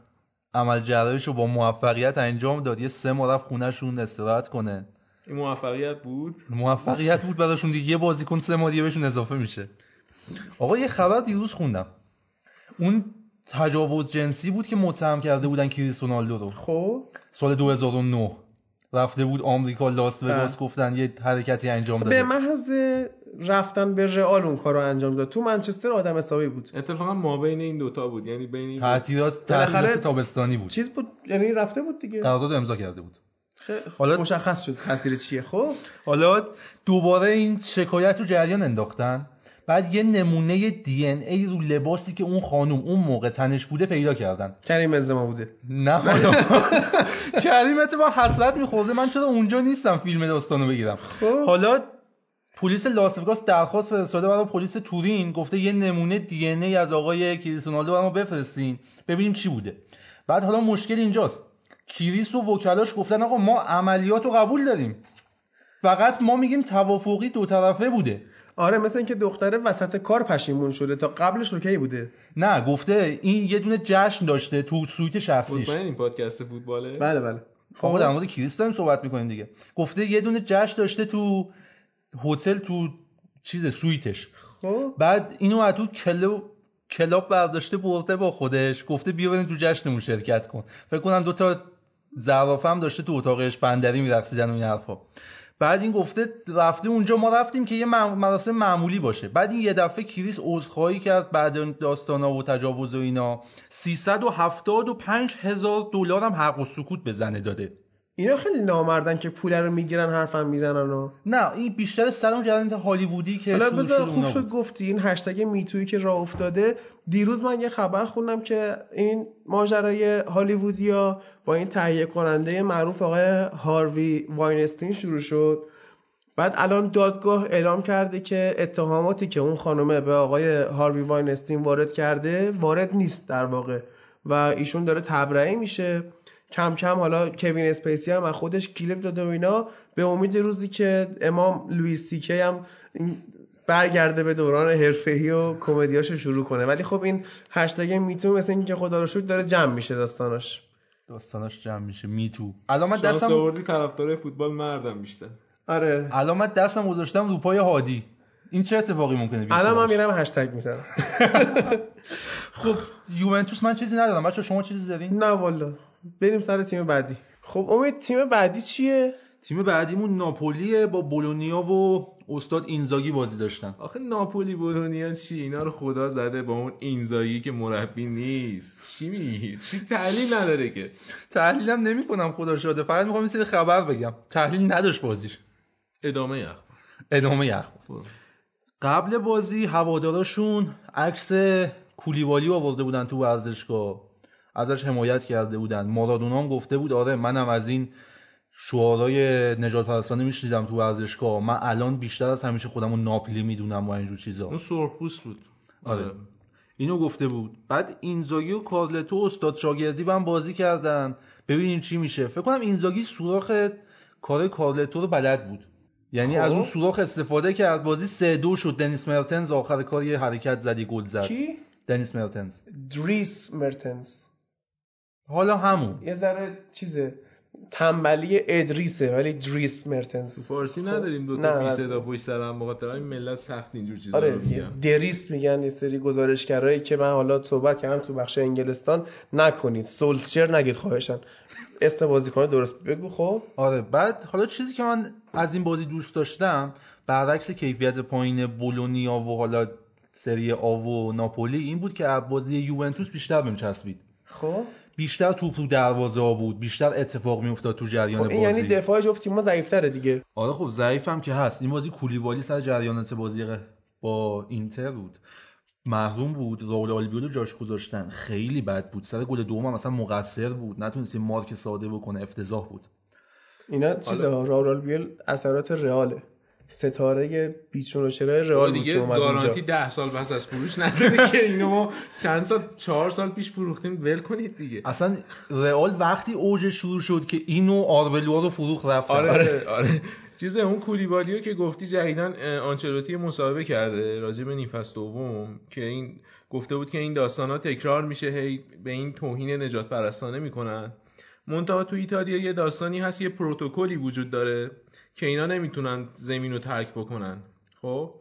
C: عمل جراحیشو با موفقیت انجام داد. یه سه ماه رفت خونهشون استراحت کنه.
B: این موفقیت بود؟
C: موفقیت بود براشون دیگه. یه بازیکن سه ماه بهشون اضافه میشه. آقا یه خبر دیروز خوندم. اون تجاوز جنسی بود که متهم کرده بودن کریس رونالدو رو.
A: خب.
C: سال 2009 رفته بود آمریکا لاس وگاس گفتن یه حرکتی انجام داده
A: به محض رفتن به رئال اون کارو انجام داد. تو منچستر آدم حسابی بود.
B: اتفاقا ما بین این دوتا بود. یعنی بین این
C: تعطیلات تعطیلات تابستانی بود.
A: چیز بود. یعنی رفته بود دیگه.
C: قرارداد امضا کرده بود. حالا-
A: مشخص شد تاثیر چیه. خب.
C: حالا دوباره این شکایت رو جریان انداختن. بعد یه نمونه دی ان ای رو لباسی که اون خانم اون موقع تنش بوده پیدا کردن.
A: کریم بنزما بوده.
C: نه حالا. کریم اتفاق حسرت میخورده. من چرا اونجا نیستم فیلم داستانو بگیرم.
A: خب.
C: حالا پلیس لاس وگاس درخواست فرستاده برای پلیس تورین. گفته یه نمونه دی ان ای از آقای کریس رونالدو برای ما بفرستین. ببینیم چی بوده. بعد حالا مشکل اینجاست. کریس و وکلاش گفتن آقا ما عملیات رو قبول داریم. فقط ما میگیم توافقی دو طرفه بوده.
A: آره مثل اینکه دختره وسط کار پشیمون شده تا قبلش okay بوده.
C: نه گفته این یه دونه جشن داشته تو سویت شخصیش.
B: مطمئن این پادکست فوتباله؟
A: بله بله.
C: آقا در مورد کریس داریم صحبت می‌کنیم دیگه. گفته یه دونه جشن داشته تو هتل تو چیز سویتش.
A: خب.
C: بعد اینو از تو کلو club برداشته برده با خودش. گفته بیا بریم تو جشنمون شرکت کن. فکر کنم دو تا زرافه هم داشته تو اتاقش بندری میرقصیدن و این حرفا. بعد این گفته رفته اونجا ما رفتیم که یه مراسم معمولی باشه. بعد این یه دفعه کریس عذرخواهی کرد بعد داستانا و تجاوز و اینا. 375 هزار دلار هم حق و سکوت به زنه داده.
A: اینا خیلی نامردن که پول رو می‌گیرن حرفم می‌زنن و
C: نه این بیشتر سر اون هالیوودی که
A: حالا
C: شروع
A: بذار
C: شد
A: خوب شد. گفتی این هشتگ میتویی که راه افتاده. دیروز من یه خبر خوندم که این ماجرای هالیوودیا با این تهیه کننده معروف آقای هاروی واینستین شروع شد. بعد الان دادگاه اعلام کرده که اتهاماتی که اون خانومه به آقای هاروی واینستین وارد کرده وارد نیست در واقع و ایشون داره تبرئه میشه. کم کم حالا کوین اسپیسی هم از خودش کلیپ داده و اینا. به امید روزی که امام لوئیس سی کی هم برگرده به دوران حرفه‌ای و کمدیاشو شروع کنه. ولی خب این هشتگ MeToo مثل اینکه خدا رو شکر داره جمع میشه داستاناش.
C: داستاناش جمع میشه MeToo. الان من دستم
B: آوردی طرفدار فوتبال مردم بیشتر.
A: آره.
C: الان من دستم گذاشتم رو پای هادی. این چه اتفاقی ممکنه بیفته
A: الان من؟ میرم هشتگ می‌زنم.
C: خب یوونتوس من چیزی ندارم. بچه شما چیزی دارین؟
A: نه والا. بریم سر تیم بعدی. خب امید تیم بعدی چیه؟
C: تیم بعدیمون ناپولیه. با بولونیا و استاد اینزاگی بازی داشتن.
B: آخه ناپولی بولونیا چی؟ اینا رو خدا زده با اون اینزایی که مربی نیست. چی میگی؟ چی تحلیل نداره که؟
C: تحلیلم نمی‌کنم خدا شاده فقط می‌خوام سری خبر بگم. تحلیل نداشت بازیش.
B: ادامه یخ.
C: ادامه یخ. قبل بازی هواداراشون عکس کولیبالی آورده بودن تو ورزشگاه. ازش حمایت کرده بودن. مارادونا هم گفته بود آره منم از این شعارهای نجات پرستانه میشنیدم تو ورزشگاه. من الان بیشتر از همیشه خودم رو ناپلی می‌دونم و اینجور چیزا.
B: اون سرخپوست بود.
C: آره. اینو گفته بود. بعد اینزاگی و کارلتو استاد شاگردی هم بازی کردن. ببینیم چی میشه. فکر کنم اینزاگی سوراخ کار کارلتو رو بلد بود. یعنی
A: خب.
C: از اون سوراخ استفاده کرد. بازی سه دو شد. دنیس مرتنز آخر کار یه حرکت زدی گل زد.
A: کی؟
C: دنیس مرتنز.
A: دریس مرتنز.
C: حالا همون.
A: یه ذره چیزه تنبلی ادریسه ولی دریس
B: تو
A: مرتنز
B: فارسی نداریم دو تا بی. صدا پشت سر هم بخاطر همین ملت سخت اینجور چیزا
A: آره
B: رو میگن.
A: دریس میگن یه سری گزارشگرایی که من حالا صحبت کردم تو بخش انگلستان نکنید سولشر نگید خواهشن. اسم بازیکن درست بگو خب.
C: آره بعد حالا چیزی که من از این بازی دوست داشتم برعکس کیفیت پایین بولونیا و حالا سری آ و ناپولی این بود که از بازی یوونتوس بیشتر بهم چسبید.
A: خب.
C: بیشتر توپ رو دروازه ها بود بیشتر اتفاق میافتاد تو جریان
A: خب این
C: بازی.
A: یعنی دفاع جفت تیم‌ها ضعیف‌تره دیگه.
C: آره خب ضعیفم که هست. این بازی کولیبالی سر جریانات بازی با اینتر بود. محروم بود راول آلبیولو جاش گذاشتن. خیلی بد بود. سر گل دوم هم مثلا مقصر بود. نتونست یه مارک ساده بکنه افتضاح بود.
A: اینا چیزا؟ راول بیل اثرات رئاله. ستاره بیچون و چرای رئال بود که
B: دیگه
A: اومد
B: گارانتی
A: اونجا
B: ده سال پس از فروش نداره که اینو ما چند سال چهار سال پیش فروختیم. ول کنید دیگه.
C: اصلا رئال وقتی اوج شروع شد که اینو آربلوا رو فروخ رفتن
B: آره آره. چیز اون کولیبالیو که گفتی جدیدن آنچلوتی مصاحبه کرده راجع به نیفست دوم که این گفته بود که این داستان ها تکرار میشه هی به این توهین نجات پرستانه می‌کنن. منتها تو ایتالیا یه داستانی هست یه پروتکلی وجود داره. که اینا نمی‌تونن زمین رو ترک بکنن. خب؟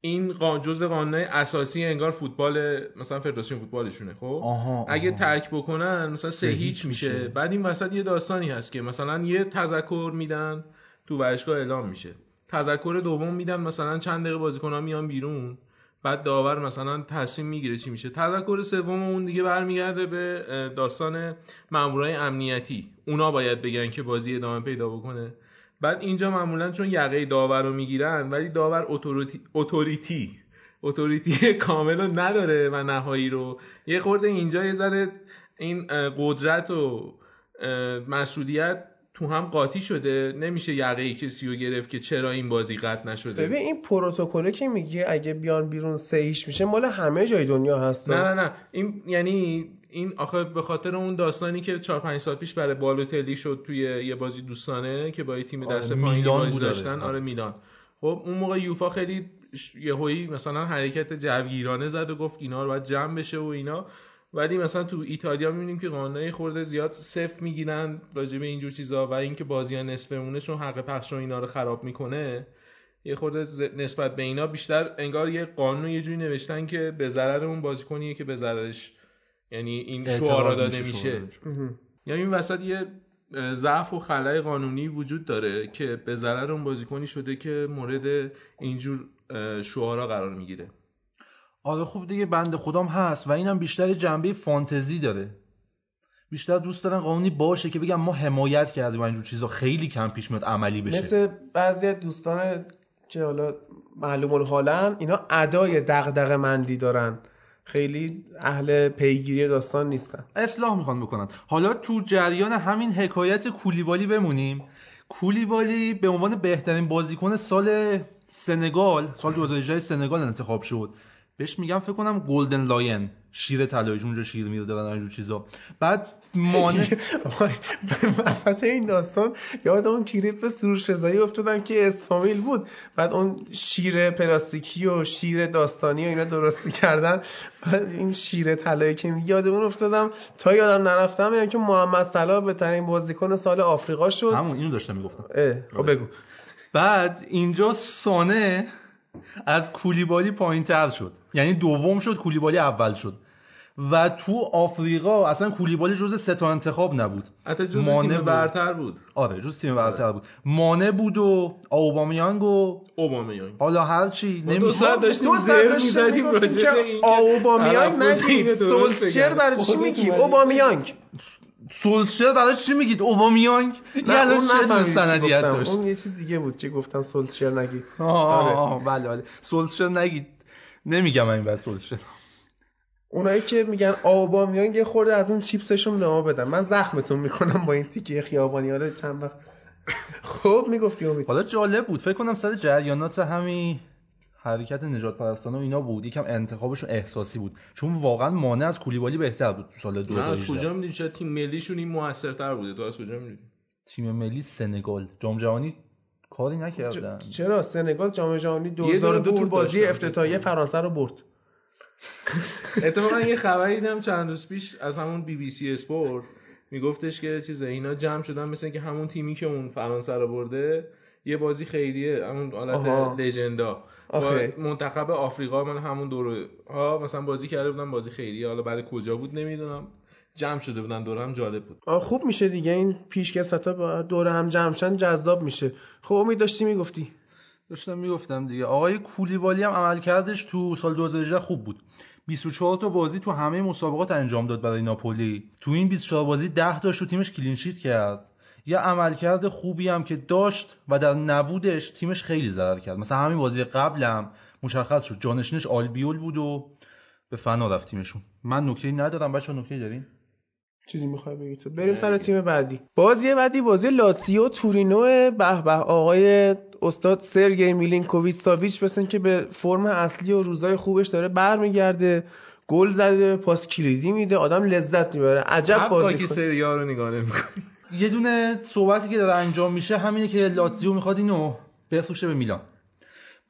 B: این جزء قانون اساسی انگار فوتبال مثلا فدراسیون فوتبالشونه خب؟ آها، اگه ترک بکنن مثلا سه هیچ میشه. بعد این وسط یه داستانی هست که مثلا یه تذکر میدن تو ورزشگاه اعلام میشه. تذکر دوم میدن مثلا چند دقیقه بازیکن‌ها میان بیرون. بعد داور مثلا تصمیم می‌گیره چی میشه. تذکر سوم اون دیگه برمیگرده به داستان مامورای امنیتی. اونا باید بگن که بازی ادامه پیدا بکنه. بعد اینجا معمولا چون یقه داور رو می‌گیرن ولی داور اتوریتی اتوریتی. کامل رو نداره و نهایی رو. یه خورده اینجا یه ذره این قدرت و مسئولیت تو هم قاطی شده. نمیشه یقه ای کسی رو گرفت که چرا این بازی قطع نشده.
A: ببین این پروتکله که میگی اگه بیان بیرون سهیش میشه مال همه جای دنیا هست
B: نه نه نه. این یعنی این آخه به خاطر اون داستانی که 4 5 سال پیش برای بالوتلی شد توی یه بازی دوستانه که با یه تیم آره، دست پایینی بازی داشتن آره میلان. خب اون موقع یوفا خیلی یهویی مثلا حرکت جوگیرانه زد و گفت اینا رو باید جمع بشه و اینا. ولی مثلا تو ایتالیا می‌بینیم که قانونای خورده زیاد صفر می‌گیرن راجع به اینجور چیزا و اینکه بازی نصف مونه چون حق پخش و اینا رو خراب می‌کنه یه خورده نسبت به اینا بیشتر انگار یه قانون یه جوری نوشتن که به ضرر اون بازیکنیه که به ضررش یعنی این شعارا داده میشه. یعنی این وسط یه ضعف و خلای قانونی وجود داره که به ضرر اون بازیکنی شده که مورد اینجور شعارا قرار می‌گیره.
C: آره خوب دیگه بند خودم هست و اینم بیشتر جنبه فانتزی داره. بیشتر دوست دارن قانونی باشه که بگم ما حمایت کردیم و اینجور چیزا خیلی کم پیش میاد عملی بشه.
A: مثل بعضی دوستان که حالا معلوم الحالن اینا ادای دغدغه مندی دارن. خیلی اهل پیگیری داستان نیستن.
C: اصلاح می‌خوان بکنن. حالا تو جریان همین حکایت کولیبالی بمونیم. کولیبالی به عنوان بهترین بازیکن سال سنگال سال 2018 سنگال انتخاب شد. بهش میگم فکر کنم Golden Lion شیر طلایی اونجا شیر میره دارن اینجور چیزا. بعد مانع
A: وسط این داستان یاد اون کلیپ سروش رضایی افتادم که اسفامیل بود. بعد اون شیر پلاستیکی و شیر داستانی و اینا درست می‌کردن. بعد این شیر طلایی که یاد اون افتادم. تا یادم نرفتم یعنی که محمد صلاح بهترین بازیکن سال آفریقا شد.
C: همون اینو داشتم می‌گفتم.
A: خب بگو.
C: بعد اینجا سانه از کولیبالی پایین تر شد. یعنی دوم شد کولیبالی اول شد. و تو آفریقا اصلا کولیبالی جز سه تا انتخاب نبود.
B: حتی جز تیم برتر بود.
C: آره جز تیم برتر بود. مانه بود و اوبامیانگ و
B: اوبامیانگ.
C: حالا هر چی
B: نمی دو ساعت داشتیم زر می‌زدیم
A: اوبامیانگ نگید سولشر برای چی میگی اوبامیانگ.
C: سولشر برای چی میگید؟ اوبامیانگ؟
A: نه اون چه سندیت داشت اون یه چیز دیگه بود که گفتم سولشر نگید.
C: آه. بله بله. سولشر نگید. نمیگم این بعد سولشر
A: اونایی که میگن آبامیان یه خورده از اون چیپسشون نما بدن. من زخمتون می‌کنم با این تیکه خیابانی. حالا چند وقت. خب می‌گفتی امید.
C: حالا جالب بود. فکر کنم سر جریانات همین حرکت نجات پرستانه و اینا بود. یکم انتخابشون احساسی بود. چون واقعا مانع از کولیبالی بهتر بود سال 2018
B: از کجا می‌دونی؟ چرا تیم ملیشون این موثرتر بوده؟ تو از کجا می‌دونی؟
C: تیم ملی سنگال. جام جهانی کاری نکردن.
A: چرا؟ سنگال جام جهانی 2002 تو بازی افتتاحیه فرانسه رو برد.
B: اتفاقا یه خبری دیدم چند روز پیش از همون بی بی سی اسپورت. میگفتش که چیزه اینا جمع شدن مثل که همون تیمی که اون فرانسه رو برده یه بازی خیریه همون حالت لژندا. منتخب آفریقا من همون دور ها مثلا بازی کرده بودن بازی خیریه. حالا برای کجا بود نمی‌دونم. جمع شده بودن دور هم جالب بود.
A: آه خوب میشه دیگه. این پیشکسوتا با دور هم جمع شن جذاب میشه. خب امید داشتی می‌گفتی؟
C: داشتم می‌گفتم دیگه. آقای کولیبالی هم عمل کردش تو سال 2018 خوب بود. 24 تا بازی تو همه مسابقات انجام داد برای ناپولی. تو این 24 بازی 10 تا و تیمش کلینشیت کرد. یه عملکرد خوبی هم که داشت و در نبودش تیمش خیلی ضرر کرد. مثلا همین بازی قبلم مشخص شد. جانشینش آلبیول بود و به فنا رفت تیمشون. من نکته ندارم. بچه نکته دارین؟
A: چیزی می‌خوای بگی تو؟ بریم سر تیم بعدی. بازی بعدی بازی لاتسیو تورینو به به آقای استاد سرگی میلینکوویچ ساویچ مثل که به فرم اصلی و روزای خوبش داره برمیگرده گل زده پاس کلیدی میده آدم لذت می‌بره عجب بازی
B: که سری رو نگاه
C: یه دونه صحبتی که داره انجام میشه همینه که لاتزیو می‌خواد اینو بفروشه به میلان.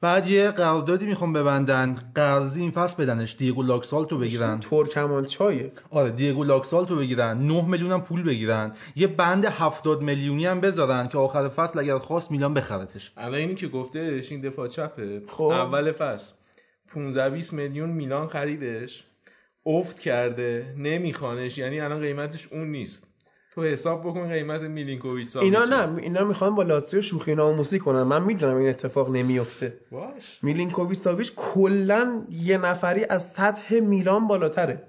C: بعد یه قراردادی می‌خوام ببندن. قرضی این فصل بدنش. دیگو لاکسالتو بگیرن.
A: ترکمان چایه
C: آره دیگو لاکسالتو بگیرن. 9 میلیون هم پول بگیرن. یه بند 70 میلیونی هم بذارن که آخر فصل اگر خواست میلان بخرتش.
B: الان اینی که گفتهش این دفاع چپه. خب. اول فصل. 15 20 میلیون میلان خریدش. افت کرده. نمیخوانش. یعنی الان قیمتش اون نیست. تو حساب بکن قیمت میلینکوویچ
A: اینا نه اینا می‌خوان با لاتزیو شوخی ناموسی کنن. من می‌دونم این اتفاق نمیفته
B: باش.
A: میلینکوویچ ساویچ کلا یه نفری از سطح میلان بالاتره.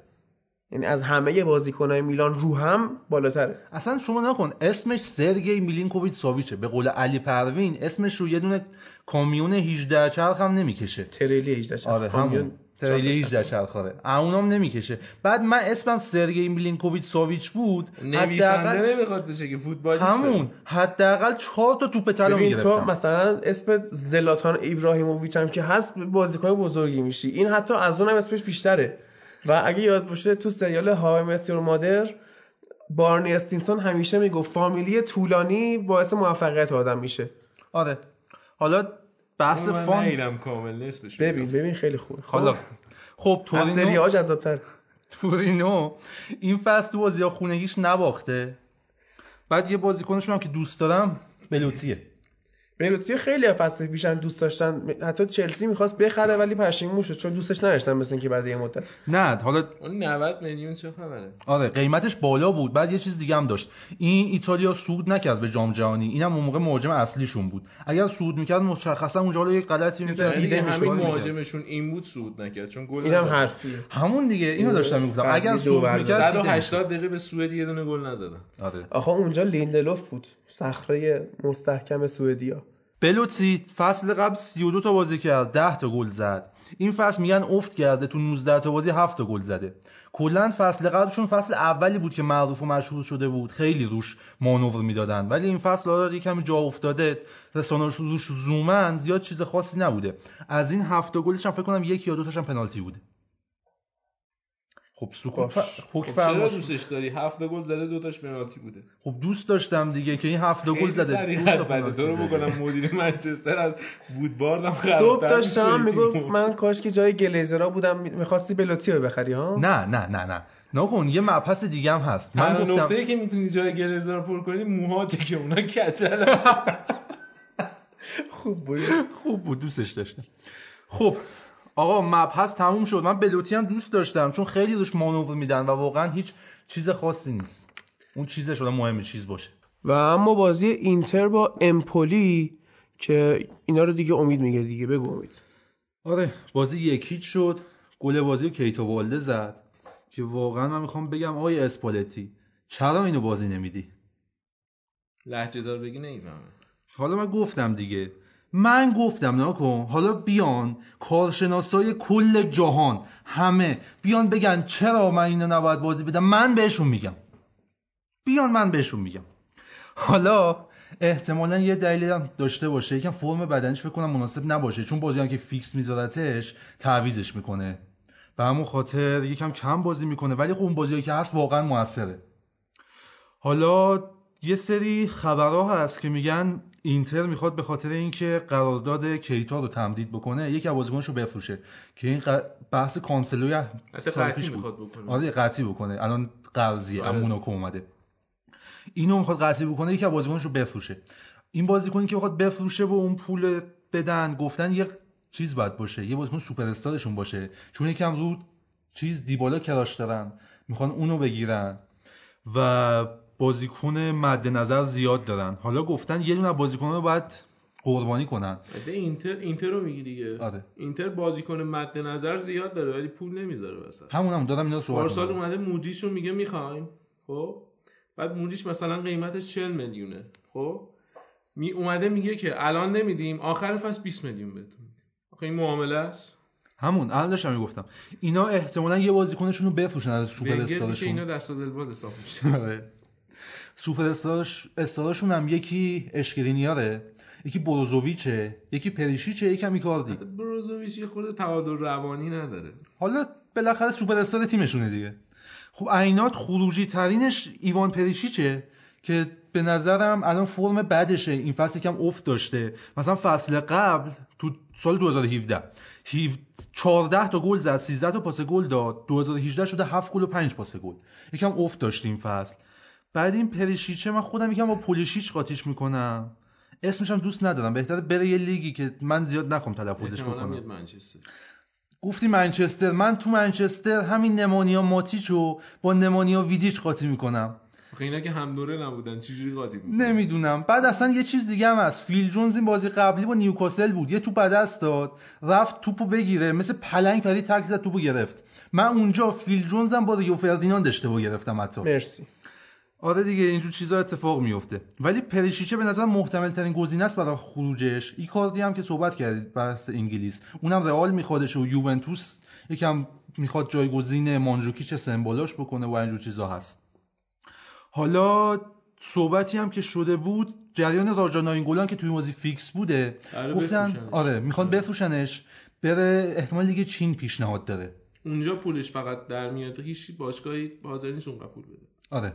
A: یعنی از همه بازیکنهای میلان رو هم بالاتره.
C: اصلا شما نکن. اسمش سرگی میلینکوویچ ساویچه به قول علی پروین اسمش رو یه دونه کامیون 18 چرخ هم نمی‌کشه.
A: تریلی 18 چرخ.
C: آره همون. تریلی 18 چرخاره اونم نمی‌کشه. بعد من اسمم سرگی میلینکوویچ ساویچ بود.
B: نویسنده نمی‌خواد بشه که فوتبالیست
C: همون. حداقل 4 تا توپ طلا می‌گرفتم
A: تو مثلا اسم زلاتان ابراهیموویچ هم که هست بازیکن بزرگی میشی. این حتی از اونم اسمش بیشتره. و اگه یاد باشه تو سریال های متیور مادر بارنی استینسون همیشه می‌گفت فامیلی طولانی باعث موفقیت آدم میشه.
C: آره. حالا بحث فان.
B: کامل
A: ببین ببین خیلی خوبه
C: حالا خب
A: تورینو ها جذابتر
C: تورینو این فصل تو بازی خونگیش نباخته. بعد یه بازیکنشون هم که دوست دارم بلوتیه.
A: بلوتی خیلی فصل پیشن دوست داشتن. حتی چلسی می‌خواست بخره ولی پشیمون شد چون دوستش نداشتن مثل اینکه بعد یه مدت.
C: نه حالا
B: اون 90 میلیون چه خبره؟
C: آره قیمتش بالا بود بعد یه چیز دیگه هم داشت. این ایتالیا صعود نکرد به جام جهانی اینم اون موقع مهاجم اصلیشون بود. اگر صعود می‌کرد مشخصا اونجا حالا یه غلطی می‌کرد.
B: دیده همین مهاجمشون این بود صعود نکرد چون گل
A: اینم حرفی
C: همون دیگه اینو داشتم می‌گفتم. اگر صعود می‌کرد
B: 180 دقیقه به سوئد یه دونه گل نزدن.
C: آره.
A: آخه اونجا لیندلوف بود صخره مستحکم سوئدیا.
C: بلوتی فصل قبل 32 تا بازی کرد 10 تا گل زد. این فصل میگن افت کرده تو 19 تا بازی 7 تا گل زده. کلا فصل قبلشون فصل اولی بود که معروف و مشهور شده بود. خیلی روش مانور می‌دادن. ولی این فصل آره کمی جا افتاده. رسانه‌اش روش زومن زیاد چیز خاصی نبوده. از این هفت گلش هم فکر کنم یک یا دو تاشم پنالتی بوده. خب سوکو ف...
B: خب چرا دوستش داری؟ هفت گل زده دو تاش پنالتی بوده.
C: خب دوست داشتم دیگه که این هفت گل زده. دو تا
B: پنالتی رو بکنم مدیر منچستر از وودواردم
A: صبح داشتم می‌گفت من کاش که جای گلیزرا بودم می‌خواستی بلوتی رو بخری ها؟
C: نه نه نه نه. نکن یه مبحث دیگه هم هست. من
B: گفتم نقطه‌ای که می‌تونی جای گلیزرا پر کنی موهاته که اونا کچل.
A: خوب بود.
C: خوب بود دوستش داشتم. خب آقا مبحث تموم شد. من بلوتی هم دوست داشتم چون خیلی روش مانور میدن و واقعا هیچ چیز خاصی نیست. اون چیزش شده مهم چیز باشه.
A: و اما بازی اینتر با امپولی که اینا رو دیگه امید میگه دیگه. بگو امید.
C: آره بازی یکیچ شد. گل بازی کیتو والده زد. که واقعا من می‌خوام بگم آقای اسپالتی چرا اینو بازی نمیدی؟
B: لحجه دار بگی نمی‌فهمم.
C: حالا من گفتم دیگه. من گفتم نکن حالا بیان کارشناسای کل جهان همه بیان بگن چرا من اینو نباید بازی بدم؟ من بهشون میگم. بیان من بهشون میگم. حالا احتمالا یه دلیلی هم داشته باشه یکم فرم بدنش فکر کنم مناسب نباشه چون بازی هم که فیکس میذارتش تعویزش می‌کنه. به همون خاطر یکم کم بازی می‌کنه ولی خب اون بازی که هست واقعا موثره. حالا یه سری خبرها هست که میگن اینتر می‌خواد به خاطر اینکه قرارداد کیتا رو تمدید بکنه یکی از بازیکناشو بفروشه که این بحث کانسلوی
B: قطعی می‌خواد بکنه.
C: آره قطعی بکنه. الان قرضیه آره. امونو که اومده. اینو می‌خواد قطعی بکنه یکی از بازیکناشو بفروشه. این بازیکنی که می‌خواد بفروشه و اون پول بدن گفتن یه چیز باید باشه یه بازیکن سوپر استارشون باشه. چون یکم رو چیز دیبالا کراش دارن می‌خوان اونو بگیرن. و بازیکن مد نظر زیاد دارن. حالا گفتن یه دونه بازیکن رو باید قربانی کنن.
B: اینتر اینتر رو میگی دیگه.
C: آره.
B: اینتر بازیکن مد نظر زیاد داره ولی پول نمی‌ذاره وسط
C: همونم هم دادم اینا
B: صحبت پارسال اومده موجیش رو میگه می‌خوایم خب؟ بعد موجیش مثلا قیمتش 40 میلیونه خب؟ می اومده میگه که الان نمیدیم آخر فصل 20 میلیون بهتون آخه این معامله است.
C: همون الان داشتم می‌گفتم. اینا احتمالاً یه بازیکنشون رو بفروشن از سوپر استارشون.
B: اینا دست و دلباز حساب میشه.
C: آره. سوپر استارشون هم یکی اشکرینیاره یکی بروزوویچه یکی پریشیچه یکی هم ایکاردی
B: بروزوویچ یه خورده تعادل روانی نداره.
C: حالا بالاخره سوپر استار تیمشونه دیگه. خب عینات خروجی ترینش ایوان پریشیچه که به نظرم الان فرم بعدشه این فصل کم افت داشته. مثلا فصل قبل تو سال 2017 14 تا گل زد 13 تا پاس گل داد 2018 شده 7 گل و 5 پاس گل. یکم افت داشت این فصل. بعد این پریشیچه من خودم یکم با پولیشیچ قاطیش می‌کنم. اسمش هم دوست ندارم. بهتره بره یه لیگی که من زیاد نخوام تلفظش بکنم. گفتی منچستر. من تو منچستر همین نمونیا ماتیچو با نمونیا ویدیچ قاطی می‌کنم.
B: اینا که هم دوره نبودن چجوری قاطی
C: نمی‌دونم. بعد اصلا یه چیز دیگه هم هست. فیل جونز این بازی قبلی با نیوکاسل بود. یه توپ دست داد. رفت توپو بگیره. مثل پلنگ پری تک زد توپو گرفت. من اونجا فیل جونز هم با ریو فردیناند اشتباه گرفتم حتی.
A: مرسی.
C: آره دیگه اینجور چیزا اتفاق میفته ولی پریشیچه به نظر محتمل ترین گزینه است برای خروجش. ایکاردی هم که صحبت کردید بحث انگلیس. اونم رئال میخوادش و یوونتوس یکم می‌خواد جایگزین مانجوکیچ سمبولاش بکنه و اینجور چیزا هست. حالا صحبتی هم که شده بود جریان راجا ناینگولان که توی بازی فیکس بوده
B: آره
C: گفتن آره می‌خوان بفروشنش. بره احتمال دیگه چین پیشنهاد داره.
B: اونجا پولش فقط در میاد. هیچ باشگاهی حاضر نیست اون پول بده.
C: آره.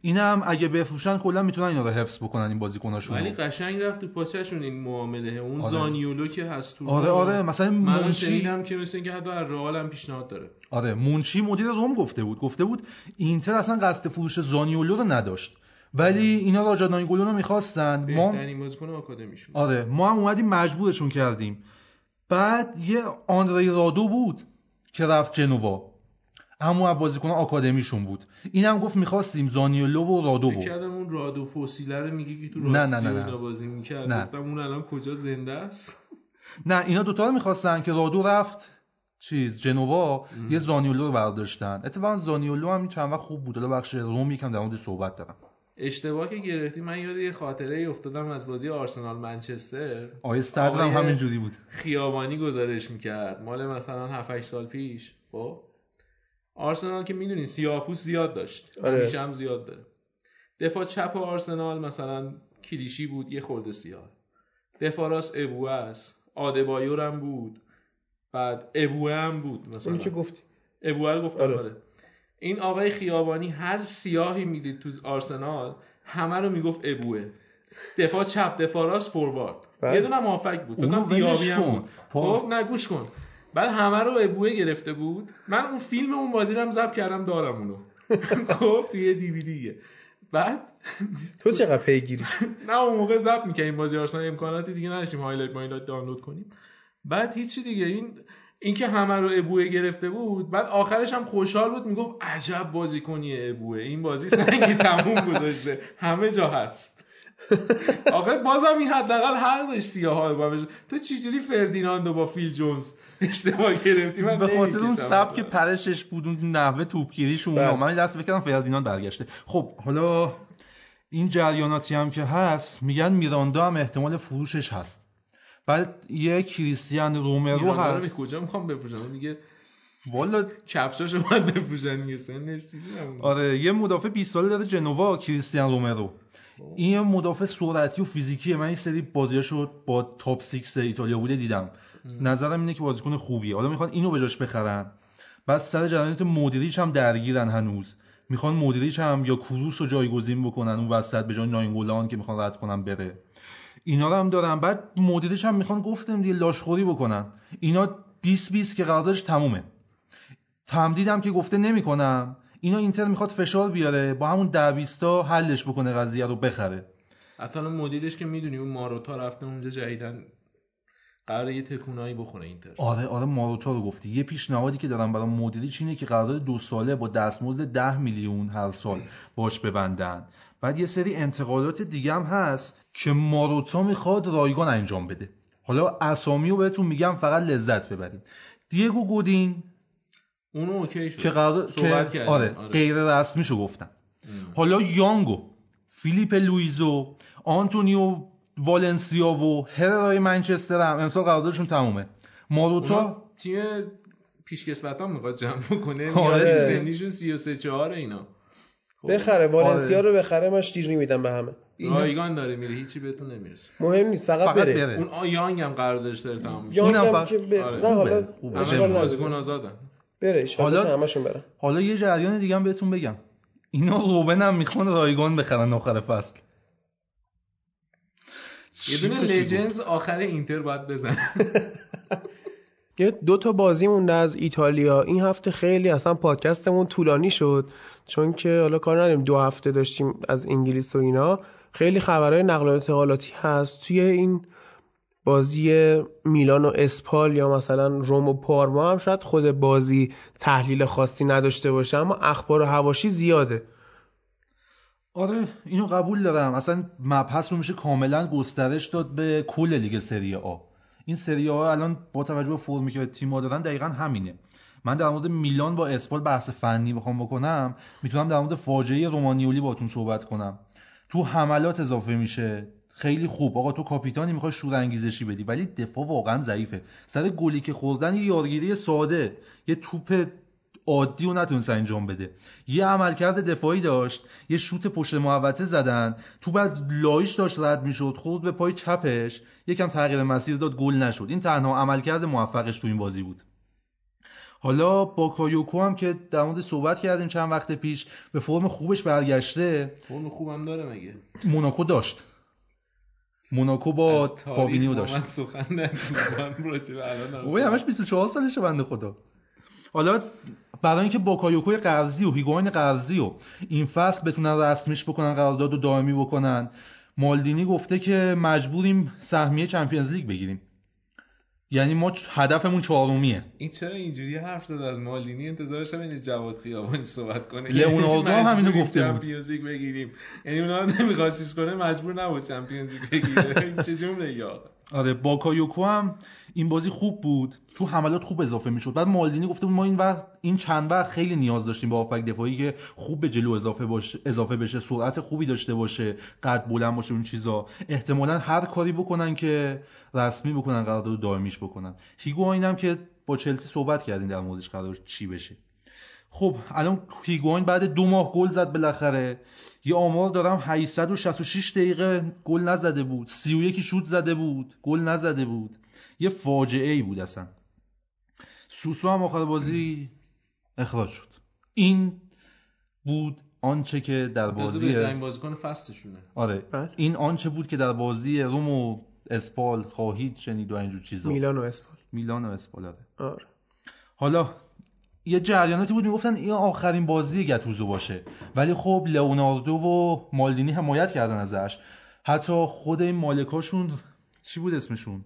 C: اینم اگه بفروشن کلا می‌تونن اینا رو حفظ بکنن این بازیکناشون
B: ولی قشنگ رفت تو پاچشون این معامله. اون
C: آره.
B: زانیولو که هست تو
C: آره آره. مثلا
B: من
C: مونچی
B: شنیدم که مثل اینکه حتی رئال هم پیشنهاد داره.
C: آره مونچی مدیر روم گفته بود. گفته بود اینتر اصلا قصد فروش زانیولو رو نداشت. ولی اینا راجا ناینگولو رو می‌خواستن. ما
B: بازیکن آکادمیشون.
C: آره ما هم اومدیم مجبورشون کردیم. بعد یه آندری رادو بود که رفت جنوا. همون بازیکن آکادمیشون بود. اینم گفت می‌خواستیم زانیولو و رادو بود.
B: کردم اون رادو فوسیله رو میگی که تو
C: نه، نه، نه، نه.
B: بازی می‌کرد. گفتم اون الان کجا زنده است؟
C: نه اینا دوتا رو می‌خواستن که رادو رفت. چیز جنوا یه زانیولو رو برداشتن. اتفاقا زانیولو هم چند وقت خوب بود. حالا بخش روم یکم در مورد صحبت دارم.
B: اشتباه که گرفتی. من یاد یه خاطره افتادم از بازی آرسنال منچستر.
C: آیه استاد هم
B: آقای-
C: همینجوری بود.
B: خیابانی گزارش می‌کرد. مال مثلا 7 8 سال پیش. خب؟ آرسنال که می‌دونی سیاه‌پوست زیاد داشت
A: آره.
B: همیشه هم زیاد داره دفاع چپ آرسنال مثلا کلیشی بود یه خورده سیاه دفاع راست ابوه است آدبایور هم بود بعد ابوه هم بود مثلا
A: اونی که گفتی
B: ابوه رو گفتم
A: آره.
B: آره. این آقای خیابانی هر سیاهی می‌دید تو آرسنال همه رو می‌گفت ابوه دفاع چپ دفاع راست فوروارد
A: بله.
B: یه دونه مافک بود فکر کنم دیابی هم. بود. خب نه گوش کن بعد همه رو ابوه گرفته بود. من اون فیلم اون بازی رو هم ضبط کردم دارم اونو خب توی دیویدیه بعد
A: تو چقدر پیگیری؟
B: نه اون موقع ضبط می‌کردیم بازی آرسنال امکاناتی دیگه نداشتیم. highlight مایلایت دانلود کنیم. بعد هیچی دیگه. این اینکه همه رو ابوه گرفته بود. بعد آخرش هم خوشحال بود. می‌گفت عجب بازیکنی ابوه. این بازی سنگی تموم گذاشته. همه جا هست. آخه بازم این حداقل حق داشت سیاها رو بابش تو چجوری فردیناندو با فیل جونز اشتباه گرفتی من
C: به خاطر اون. سبک پرشش بود اون نحوه توپگیریش اون
A: بله.
C: من دست بکردم فردیناند برگشته. خب حالا این جریاناتی هم که هست میگن میراندا هم احتمال فروشش هست. بعد یه کریستیان رومرو هست.
B: کجا می‌خوام بفروشن دیگه
C: والا
B: کفشاشو باید بفروشن دیگه سنش.
C: آره یه مدافع 20 ساله داره جنوا کریستیان رومرو. این یه مدافع سرعتی و فیزیکیه. من این سری بازیاشو با تاپ 6 ایتالیا بوده دیدم. نظرم اینه که بازیکن خوبیه. حالا می‌خوان اینو به جاش بخرن. بعد سر جریانات مدیریش هم درگیرن هنوز. می‌خوان مدیریش هم یا کروس رو جایگزین بکنن اون وسط به جای ناینگولان که می‌خوان رد کنن بره. اینا رو هم دارن. بعد مدیریش هم می‌خوان گفتم دیگه لاشخوری بکنن. اینا 20 20 که قراردادش تمومه. تمدیدم که گفته نمی‌کنم. اینا اینتر می‌خواد فشار بیاره با همون ده 20 تا حلش بکنه قضیه رو بخره.
B: الان مدیرش که می‌دونی اون ماروتا رفته اونجا جدیدن قراره یه تکونایی بخوره اینتر.
C: آره آره ماروتا رو گفتی. یه پیشنهادی که دارم برای مدیری اینه که قرارداد دو ساله با دستمزد 10 میلیون هر سال باش ببندن. بعد یه سری انتقادات دیگه هم هست که ماروتا می‌خواد رایگان انجام بده. حالا اسامی رو بهتون میگم فقط لذت ببرید. دیگو گودین
B: اونو اوکی شد.
C: که قرار
B: صحبت
C: که. آره,
B: آره.
C: غیر رسمیشو گفتن
B: ام.
C: حالا یانگو فیلیپ لویزو آنتونیو والنسیا و هررای منچستر هم امسال قراردادشون تمومه. ماروتا
B: تیم پیشکسوت هم می‌خواد جمع بکنه.
C: آره.
B: سنیشون 33 4 اینا. خب.
A: بخره والنسیا
C: آره.
A: رو بخره من شیرینی میدم به همه.
B: رایگان داره میره هیچی بهتون نمی‌رسه.
A: مهم نیست فقط,
C: فقط
A: بره,
C: بره.
B: اون آ- یانگ هم قراردادش داره تمام میشه.
A: یانگ هم
C: فقط-
A: که ب...
B: آره.
A: نه حالا
B: همه. بازیکن آزادن.
A: بره
C: حالا-
A: همشون برن.
C: حالا یه جریان دیگه هم بهتون بگم. اینا روبن هم می‌خوان رایگان بخرن آخر فصل.
B: یه دونه لژندز آخر اینتر باید بزنه.
A: یه دو تا بازی مونده از ایتالیا. این هفته خیلی اصلا پادکستمون طولانی شد. چون که حالا کار نداریم. دو هفته داشتیم از انگلیس و اینا. خیلی خبرهای نقل و انتقالاتی هست. توی این بازی میلان و اسپال یا مثلا روم و پارما هم شاید خود بازی تحلیل خاصی نداشته باشه. اما اخبار و هواشی زیاده.
C: آره اینو قبول دارم. اصلا مبحث رو میشه کاملا گسترش داد به کل لیگ سری آ. این سری آ الان با توجه به فرمی که تیم‌ها دارن دقیقا همینه. من در مورد میلان با اسپال بحث فنی بخوام بکنم. می‌تونم در مورد فاجعه رومانیولی باتون صحبت کنم. تو حملات اضافه میشه. خیلی خوب. آقا تو کاپیتانی می‌خوای شور انگیزشی بدی ولی دفاع واقعا ضعیفه. سر گلی که خوردن یه یارگیری ساده یه توپ عادی رو نتونست انجام بده. یه عملکرد دفاعی داشت یه شوت پشت محوطه زدن تو بعد لایش داشت رد می‌شد خود به پای چپش یکم تغییر مسیر داد گل نشد. این تنها عملکرد موفقش تو این بازی بود. حالا با کایوکو هم که در مورد صحبت کردیم چند وقت پیش به فرم خوبش برگشته.
B: فرم خوبم داره مگه؟
C: موناکو داشت. موناکو با فابینیو داشت.
B: من سخن
C: همش 24 سالشه بنده خدا. حالا برای اینکه باکایوکوی قرضی و هیگوین قرضی و این فصل بتونن رسمیش بکنن قرارداد و دائمی بکنن. مالدینی گفته که مجبوریم سهمیه Champions League بگیریم. یعنی ما هدفمون چهارمیه.
B: این چرا اینجوری حرف زد؟ از مالدینی انتظارش هم جواد خیابانی صحبت کنه.
C: لئوناردو هم همینو گفته بود.
B: Champions League بگیریم. یعنی اونا نمی‌خواد چیز کنه مجبور نبود Champions League بگیره. چه جمله یا
C: آره باکایوکو هم این بازی خوب بود. تو حملات خوب اضافه می‌شد. بعد مالدینی گفته بود ما این وقت این چند وقت خیلی نیاز داشتیم به هافبک دفاعی که خوب به جلو اضافه باشه اضافه بشه سرعت خوبی داشته باشه قد بلند باشه اون چیزا. احتمالا هر کاری بکنن که رسمی بکنن قرارداد دائمیش بکنن. هیگواین هم که با چلسی صحبت کردیم در موردش قرار چی بشه. خب الان هیگواین بعد دو ماه گل زد بالاخره. یه آمار دارم 866 دقیقه گل نزده بود. 31 شوت زده بود. گل نزده بود. یه فاجعه ای بود اصلا. سوسو هم آخر بازی اخراج شد. این بود آنچه که در بازی
B: بازیکن فستشونه
C: آره. این آنچه بود که در بازی روم و اسپال خواهید شنید و اینجور چیزا.
A: میلان و اسپال.
C: میلان و اسپال آره.
A: آره.
C: حالا یه جریاناتی بود می‌گفتن این آخرین بازی گتوزو باشه. ولی خب لئوناردو و مالدینی حمایت کردن ازش. حتی خود این مالکاشون چی بود اسمشون؟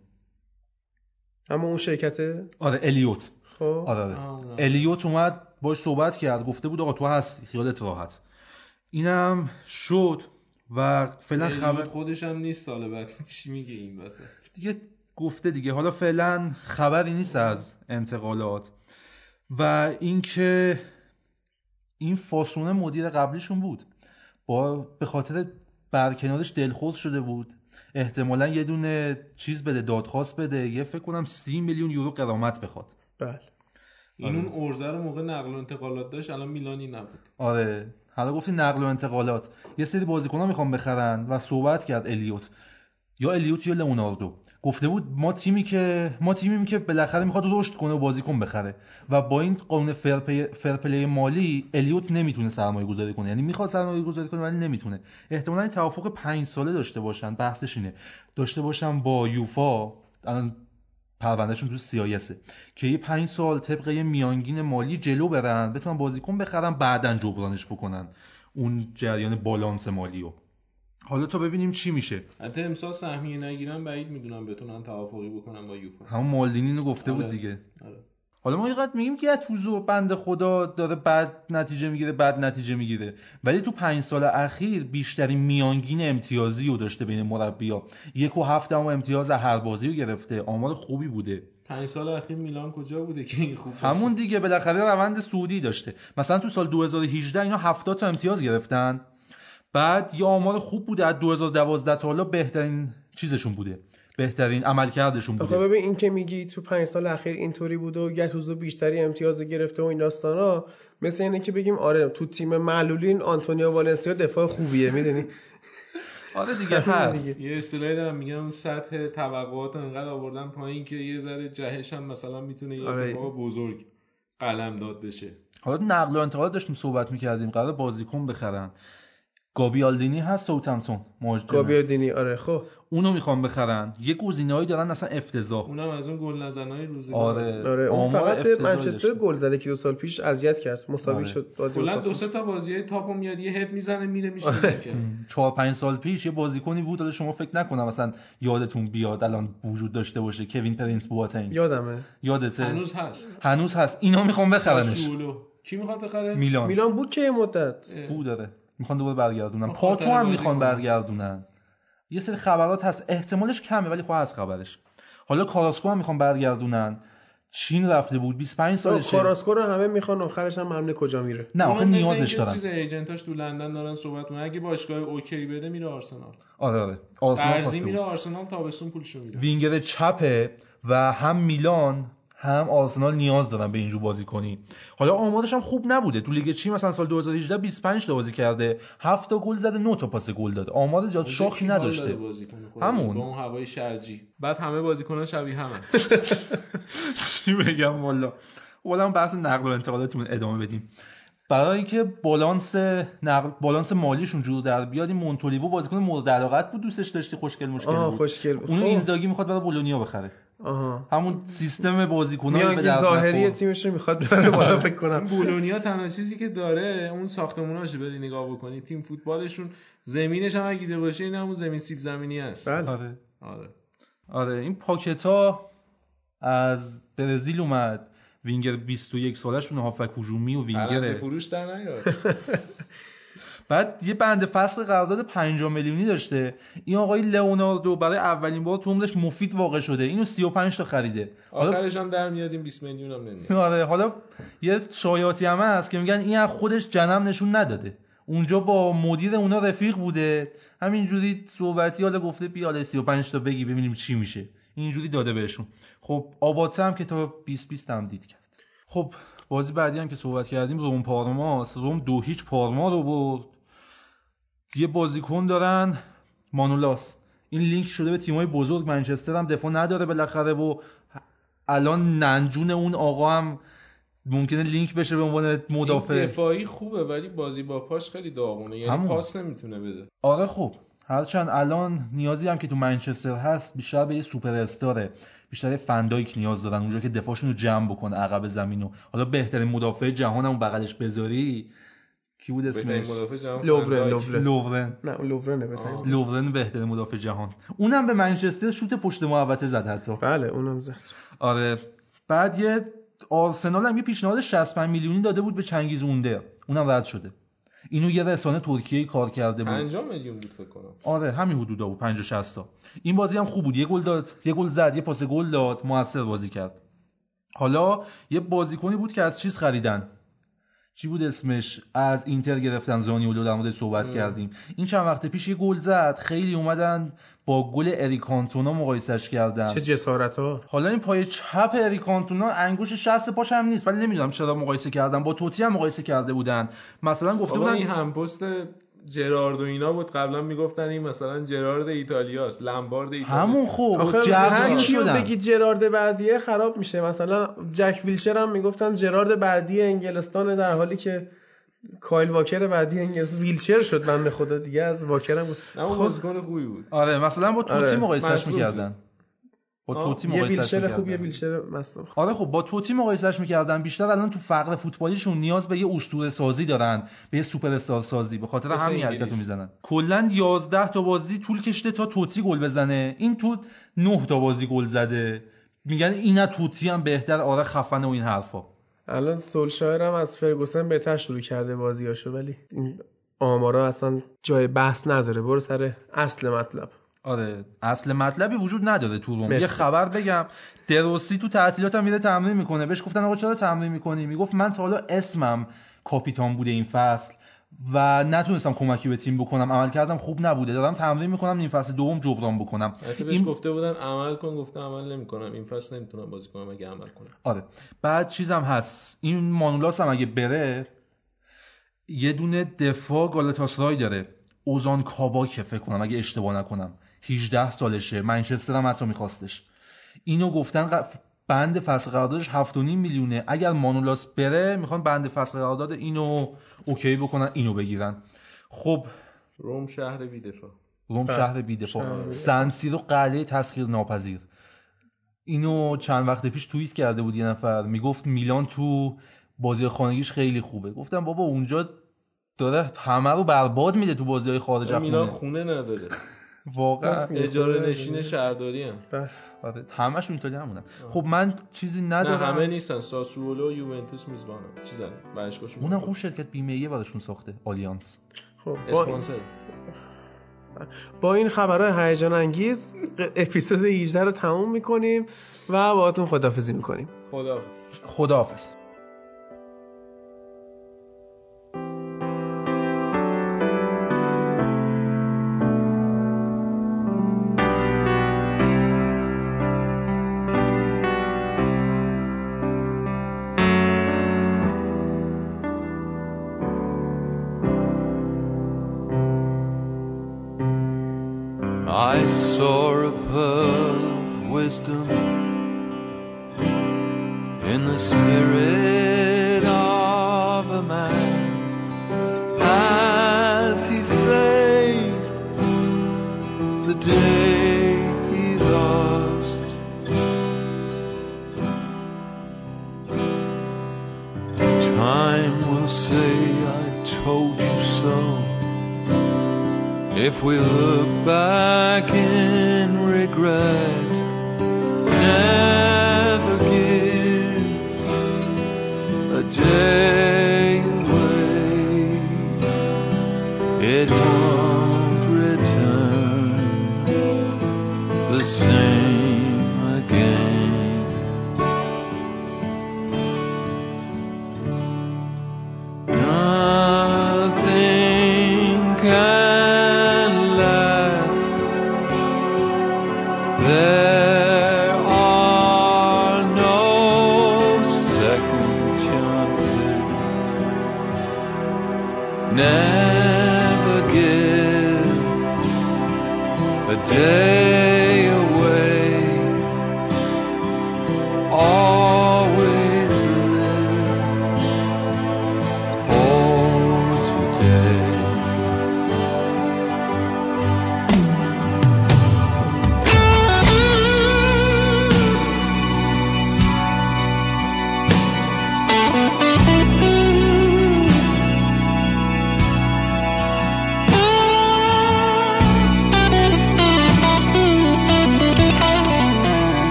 A: اما اون شرکته
C: آره الیوت.
A: خب.
C: آره, آره. الیوت اومد باش صحبت کرد گفته بود آقا تو هست خیالت راحت اینم شد و فعلا خبر
B: خودش هم نیست سال بعد چی میگه این واسه
C: دیگه گفته دیگه. حالا فعلا خبری نیست از انتقالات. و اینکه این فاسونه مدیر قبلیشون بود. با به خاطر برکنارش دلخوش شده بود. احتمالا یه دونه چیز بده دادخواست بده. یه فکر کنم سی میلیون یورو قرامت بخواد.
A: بله.
B: این اون ارزه رو موقع نقل و انتقالات داشت الان میلانی نبود.
C: آره. حالا گفتی نقل و انتقالات. یه سری بازیکن‌ها می‌خوام بخرن و صحبت کرد الیوت. یا الیوت یا لئوناردو. گفته بود ما تیمی که ما تیمیم که بالاخره می‌خواد رشد کنه و بازیکن بخره. و با این قانون فرپلی مالی الیوت نمی‌تونه سرمایه گذاری کنه. یعنی می‌خواد سرمایه گذاری کنه ولی نمی‌تونه. احتمالاً توافق پنج ساله داشته باشن. بحثش اینه. داشته باشن با یوفا الان پروندهشون تو سیایسه که یه پنج سال طبق یه میانگین مالی جلو برن بتونن بازیکن بخرن بعدا جبرانش بکنن. اون جریان بالانس مالی رو حالا تا ببینیم چی میشه.
B: حتی امسال سهمیه نگیرن بعید می‌دونم بتونن توافقی بکنن با یوفا.
C: همون مالدینی رو گفته بود
B: آره.
C: دیگه.
B: آره.
C: حالا ما اینقدر میگیم که توزو بنده خدا داره بد نتیجه می‌گیره بد نتیجه می‌گیره. ولی تو پنج سال اخیر بیشترین میانگین امتیازی رو داشته بین مربیا یک و هفت امتیاز هر بازی رو گرفته. آمار خوبی بوده.
B: پنج سال اخیر میلان کجا بوده که این خوب
C: همون دیگه بالاخره روند سعودی داشته. مثلا تو سال 2018 اینا 70 تا امتیاز گرفتن. بعد یه آمار خوب بوده از 2012 تا حالا بهترین چیزشون بوده. بهترین عملکردشون بوده.
A: آخه ببین این که میگی تو پنج سال اخیر اینطوری بوده و گتوزو بیشتری امتیاز گرفته و این داستانا مثل اینه که بگیم آره تو تیم معلولین آنتونیو والنسیا دفاع خوبیه می‌دونی؟
C: آره دیگه هست.
B: یه اصطلاحی دارم میگن اون سطح توقعات انقدر آوردن پایین که یه ذره جهش هم مثلا می‌تونه یه
A: آره.
B: بزرگ قلم داد بشه.
C: حالا نقل و انتقال داشتیم صحبت می‌کردیم قرار بازیکن بخرن. گابیالدینی هست ساوثهمپتون
A: گابیالدینی آره خب.
C: اونو می‌خوام بخرن. یه گزینه‌ای دارن اصلا افتضاح.
B: اونم از اون گل نزنای روزی
C: آره.
A: آره اون فقط منچستر گل زده که دو سال پیش اذیت کرد. مساوی آره. شد
B: بازی کلا دو سه تا بازی تاپو میاد یه هد می‌زنه میره میشه آره.
C: 4 5 سال پیش یه بازیکنی بود حالا شما فکر نکنم مثلا یادتون بیاد الان وجود داشته باشه کوین پرینس بواتنگ.
A: یادمه.
C: یادته؟
B: هنوز هست.
C: هنوز هست. اینا می‌خوام بخرنش.
B: کی می‌خواد بخره؟
C: میلان.
A: میلان بود که مدت.
C: بود داره می‌خوان دوباره برگردونن. پاتو هم می‌خوان برگردونن. یه سری خبرات هست. احتمالش کمه ولی خب هست خبرش. حالا کاراسکو هم می‌خوان برگردونن. چین رفته بود. 25 سالشه.
A: کاراسکو رو همه می‌خوان آخرش هم ممنوع کجا میره.
C: نه آخه نیازش دارن.
B: چیز agent اش تو لندن دارن صحبت می‌کنن. اگه باشگاه OK بده میره آرسنال.
C: آره آره. آرسنال
B: میره آرسنال تابستون پولشو میده.
C: وینگر چپه و هم میلان هم آرسنال نیاز دارن به اینجور بازیکنی. حالا آمارش هم خوب نبوده. تو لیگ چین مثلا سال 2018 25 تا بازی کرده. 7 تا گل زده 9 تا پاس گل داده. آمار زیاد شاخی نداشته. همون.
B: با اون هوای شرجی. بعد همه بازیکنان شبیه هم
C: چی بگم والا؟ والا بحث نقل و انتقالاتمون ادامه بدیم. برای اینکه بالانس نقل بالانس مالیشون جور در بیاد این مونتولیو بازیکن مورد علاقت بود دوستش داشتی خوشگل مشکل بود.
A: خوشگل
C: اونو خب. اینزاگی می‌خواد برای بولونیا بخره.
A: آها.
C: همون سیستم بازیکنان به
A: ظاهری تیمش رو می‌خواد ببره بالا فکر کنم.
B: بولونیا تنها چیزی که داره اون ساختموناشه بری نگاه بکنی. تیم فوتبالشون زمینش هم اگه باشه این همون زمین سیب زمینی است
A: بله.
C: آره.
B: آره.
C: آره. این پاکتا از برزیل اومد. وینگر 21 سالشون هافک هجومی و وینگر.
B: فروش در نیاد
C: بعد یه بند فصل قرارداد 5 میلیونی داشته. این آقای لئوناردو برای اولین بار تو عمرش مفید واقع شده. اینو 35 تا خریده.
B: آخرش هم در میاد این 20 میلیون هم نمیاد.
C: آره حالا یه شایعاتی هم هست که میگن این از خودش جنم نشون نداده. اونجا با مدیر اونا رفیق بوده. همینجوری صحبتی حالا گفته بیا 35 تا بگی ببینیم چی میشه. اینجوری داده بهشون. خب آباته هم که تا 20 20 هم دید کرد. خب بازی بعدی هم که صحبت کردیم روم پارماس روم دو هیچ پارما رو برد. یه بازیکن دارن مانولاس. این لینک شده به تیمای بزرگ. منچستر هم دفاع نداره بالاخره و الان ننجون اون آقا هم ممکنه لینک بشه به عنوان مدافع.
B: دفاعی خوبه ولی بازی با پاش خیلی داغونه. یعنی همون. پاس نمی‌تونه بده.
C: آره خوب هرچند الان نیازی هم که تو منچستر هست بیشتر به یه سوپر استاره. بیشتر فندایک نیاز دارن اونجا که دفاعشون رو جمع بکنه عقب زمین و حالا بهترین مدافع جهان هم بغلش بذاری. کی بود اسمش؟
A: لوورن لوورن
C: لوورن
A: نه لوورن بهترین
C: لوورن بهترین مدافع جهان. اونم به منچستر شوت پشت محوطه زد حتی.
A: بله اونم زد.
C: آره. بعد یه آرسنال هم یه پیشنهاد 65 میلیونی داده بود به چنگیز اونده اونم رد شده. اینو یه رسانه ترکیه کار کرده بود.
B: 5 میلیون بود فکر کنم.
C: آره همین حدودا بود 50 60 تا. این بازی هم خوب بود. یه گل داد یه گل زد یه پاس گل داد موثر بازی کرد. حالا یه بازیکنی بود که از چیز خریدن. چی بود اسمش؟ از اینتر گرفتن زانیولو در مورد صحبت ام. کردیم. این چند وقت پیش یه گل زد. خیلی اومدن با گل اریکانتونا مقایسش کردن.
A: چه جسارت ها
C: حالا این پای چپ اریکانتونا انگوش شست پاش هم نیست. ولی نمی‌دونم چرا مقایسه کردن. با توتی هم مقایسه کرده بودن. مثلا گفته بودن
B: این هم پست جرارد و اینا بود قبلا می‌گفتن این مثلا جرارد ایتالیاست لمبارد ایتالیا
C: همون خوب
A: هر کیو بگی جرارد بعدیه خراب میشه. مثلا جک ویلچر هم می‌گفتن جرارد بعدی انگلستان در حالی که کایل واکر بعدی انگلستان ویلچر شد من خدا دیگه از واکر هم بود.
B: خب. بازیکن خوبی بود.
C: آره مثلا با توتی آره. مقایسهش می‌کردن. با توتی مقایسهش
A: می‌کردن خوب یه ویلچر
C: آره خب با توتی مقایسهش می‌کردن. بیشتر الان تو فقر فوتبالیشون نیاز به یه اسطوره سازی دارن به یه سوپر استار سازی. به خاطر همین حرکتو می‌زنن. کلا 11 تا بازی طول کشیده تا توتی گل بزنه. این تو 9 تا بازی گل زده. میگن اینا توتی هم بهتر. آره خفنه و این حرفا.
A: الان سولشایر هم از فرگوسن بهتر شروع کرده بازیاشو ولی این آمارا اصلا جای بحث نداره. برو سر اصل مطلب.
C: آره اصل مطلبی وجود نداره تو روم. یه خبر بگم دروسی تو تعطیلات هم میره تمرین می‌کنه. بهش گفتن آقا چرا تمرین می‌کنی؟ می‌گفت من تا حالا اسمم کاپیتان بوده این فصل و نتونستم کمکی به تیم بکنم. عمل کردم خوب نبوده. دارم تمرین می‌کنم این فصل دوم جبران بکنم.
B: این گفته بودن عمل کن. گفته عمل نمی‌کنم. این فصل نمی‌تونم بازی کنم اگه عمل کنم.
C: آره. بعد چیزم هست. این مانولاس هم اگه بره یه دونه دفاع گالاتاسرای داره. اوزان کاباکه فکر کنم اگه اشتباه نکنم. 18 سالشه. منچستر هم حتی میخواستش. اینو گفتن بند فصل قراردادش 7.5 میلیونه. اگر مانولاس بره می‌خوان بند فصل قرارداد اینو اوکی بکنن اینو بگیرن. خب
B: روم شهر بیدفاع.
C: روم
A: بله.
C: شهر بیدفاع. سنسیرو قلعه تسخیر ناپذیر. اینو چند وقت پیش توییت کرده بود یه نفر. می‌گفت میلان تو بازی خانگیش خیلی خوبه. گفتم بابا اونجا داره همه رو برباد میده تو بازی های خارج
B: میلان
C: خونه
B: خونه نداره.
C: واقعا
B: اجاره نشین شهرداری هم.
C: آره همشون ایتالیا همونن خب من چیزی
B: نه
C: ندارم.
B: همه نیستن. ساسولو و یوونتوس میزبانن چیزن ورزشگاهشون
C: اونم اون شرکت بیمه ایه براشون ساخته آلیانس.
A: خب با,
B: اسپانسر.
A: با این خبرهای هیجان انگیز اپیزود 18 رو تموم می‌کنیم و باهاتون خدافزی می‌کنیم.
B: خداحافظ.
C: خداحافظ.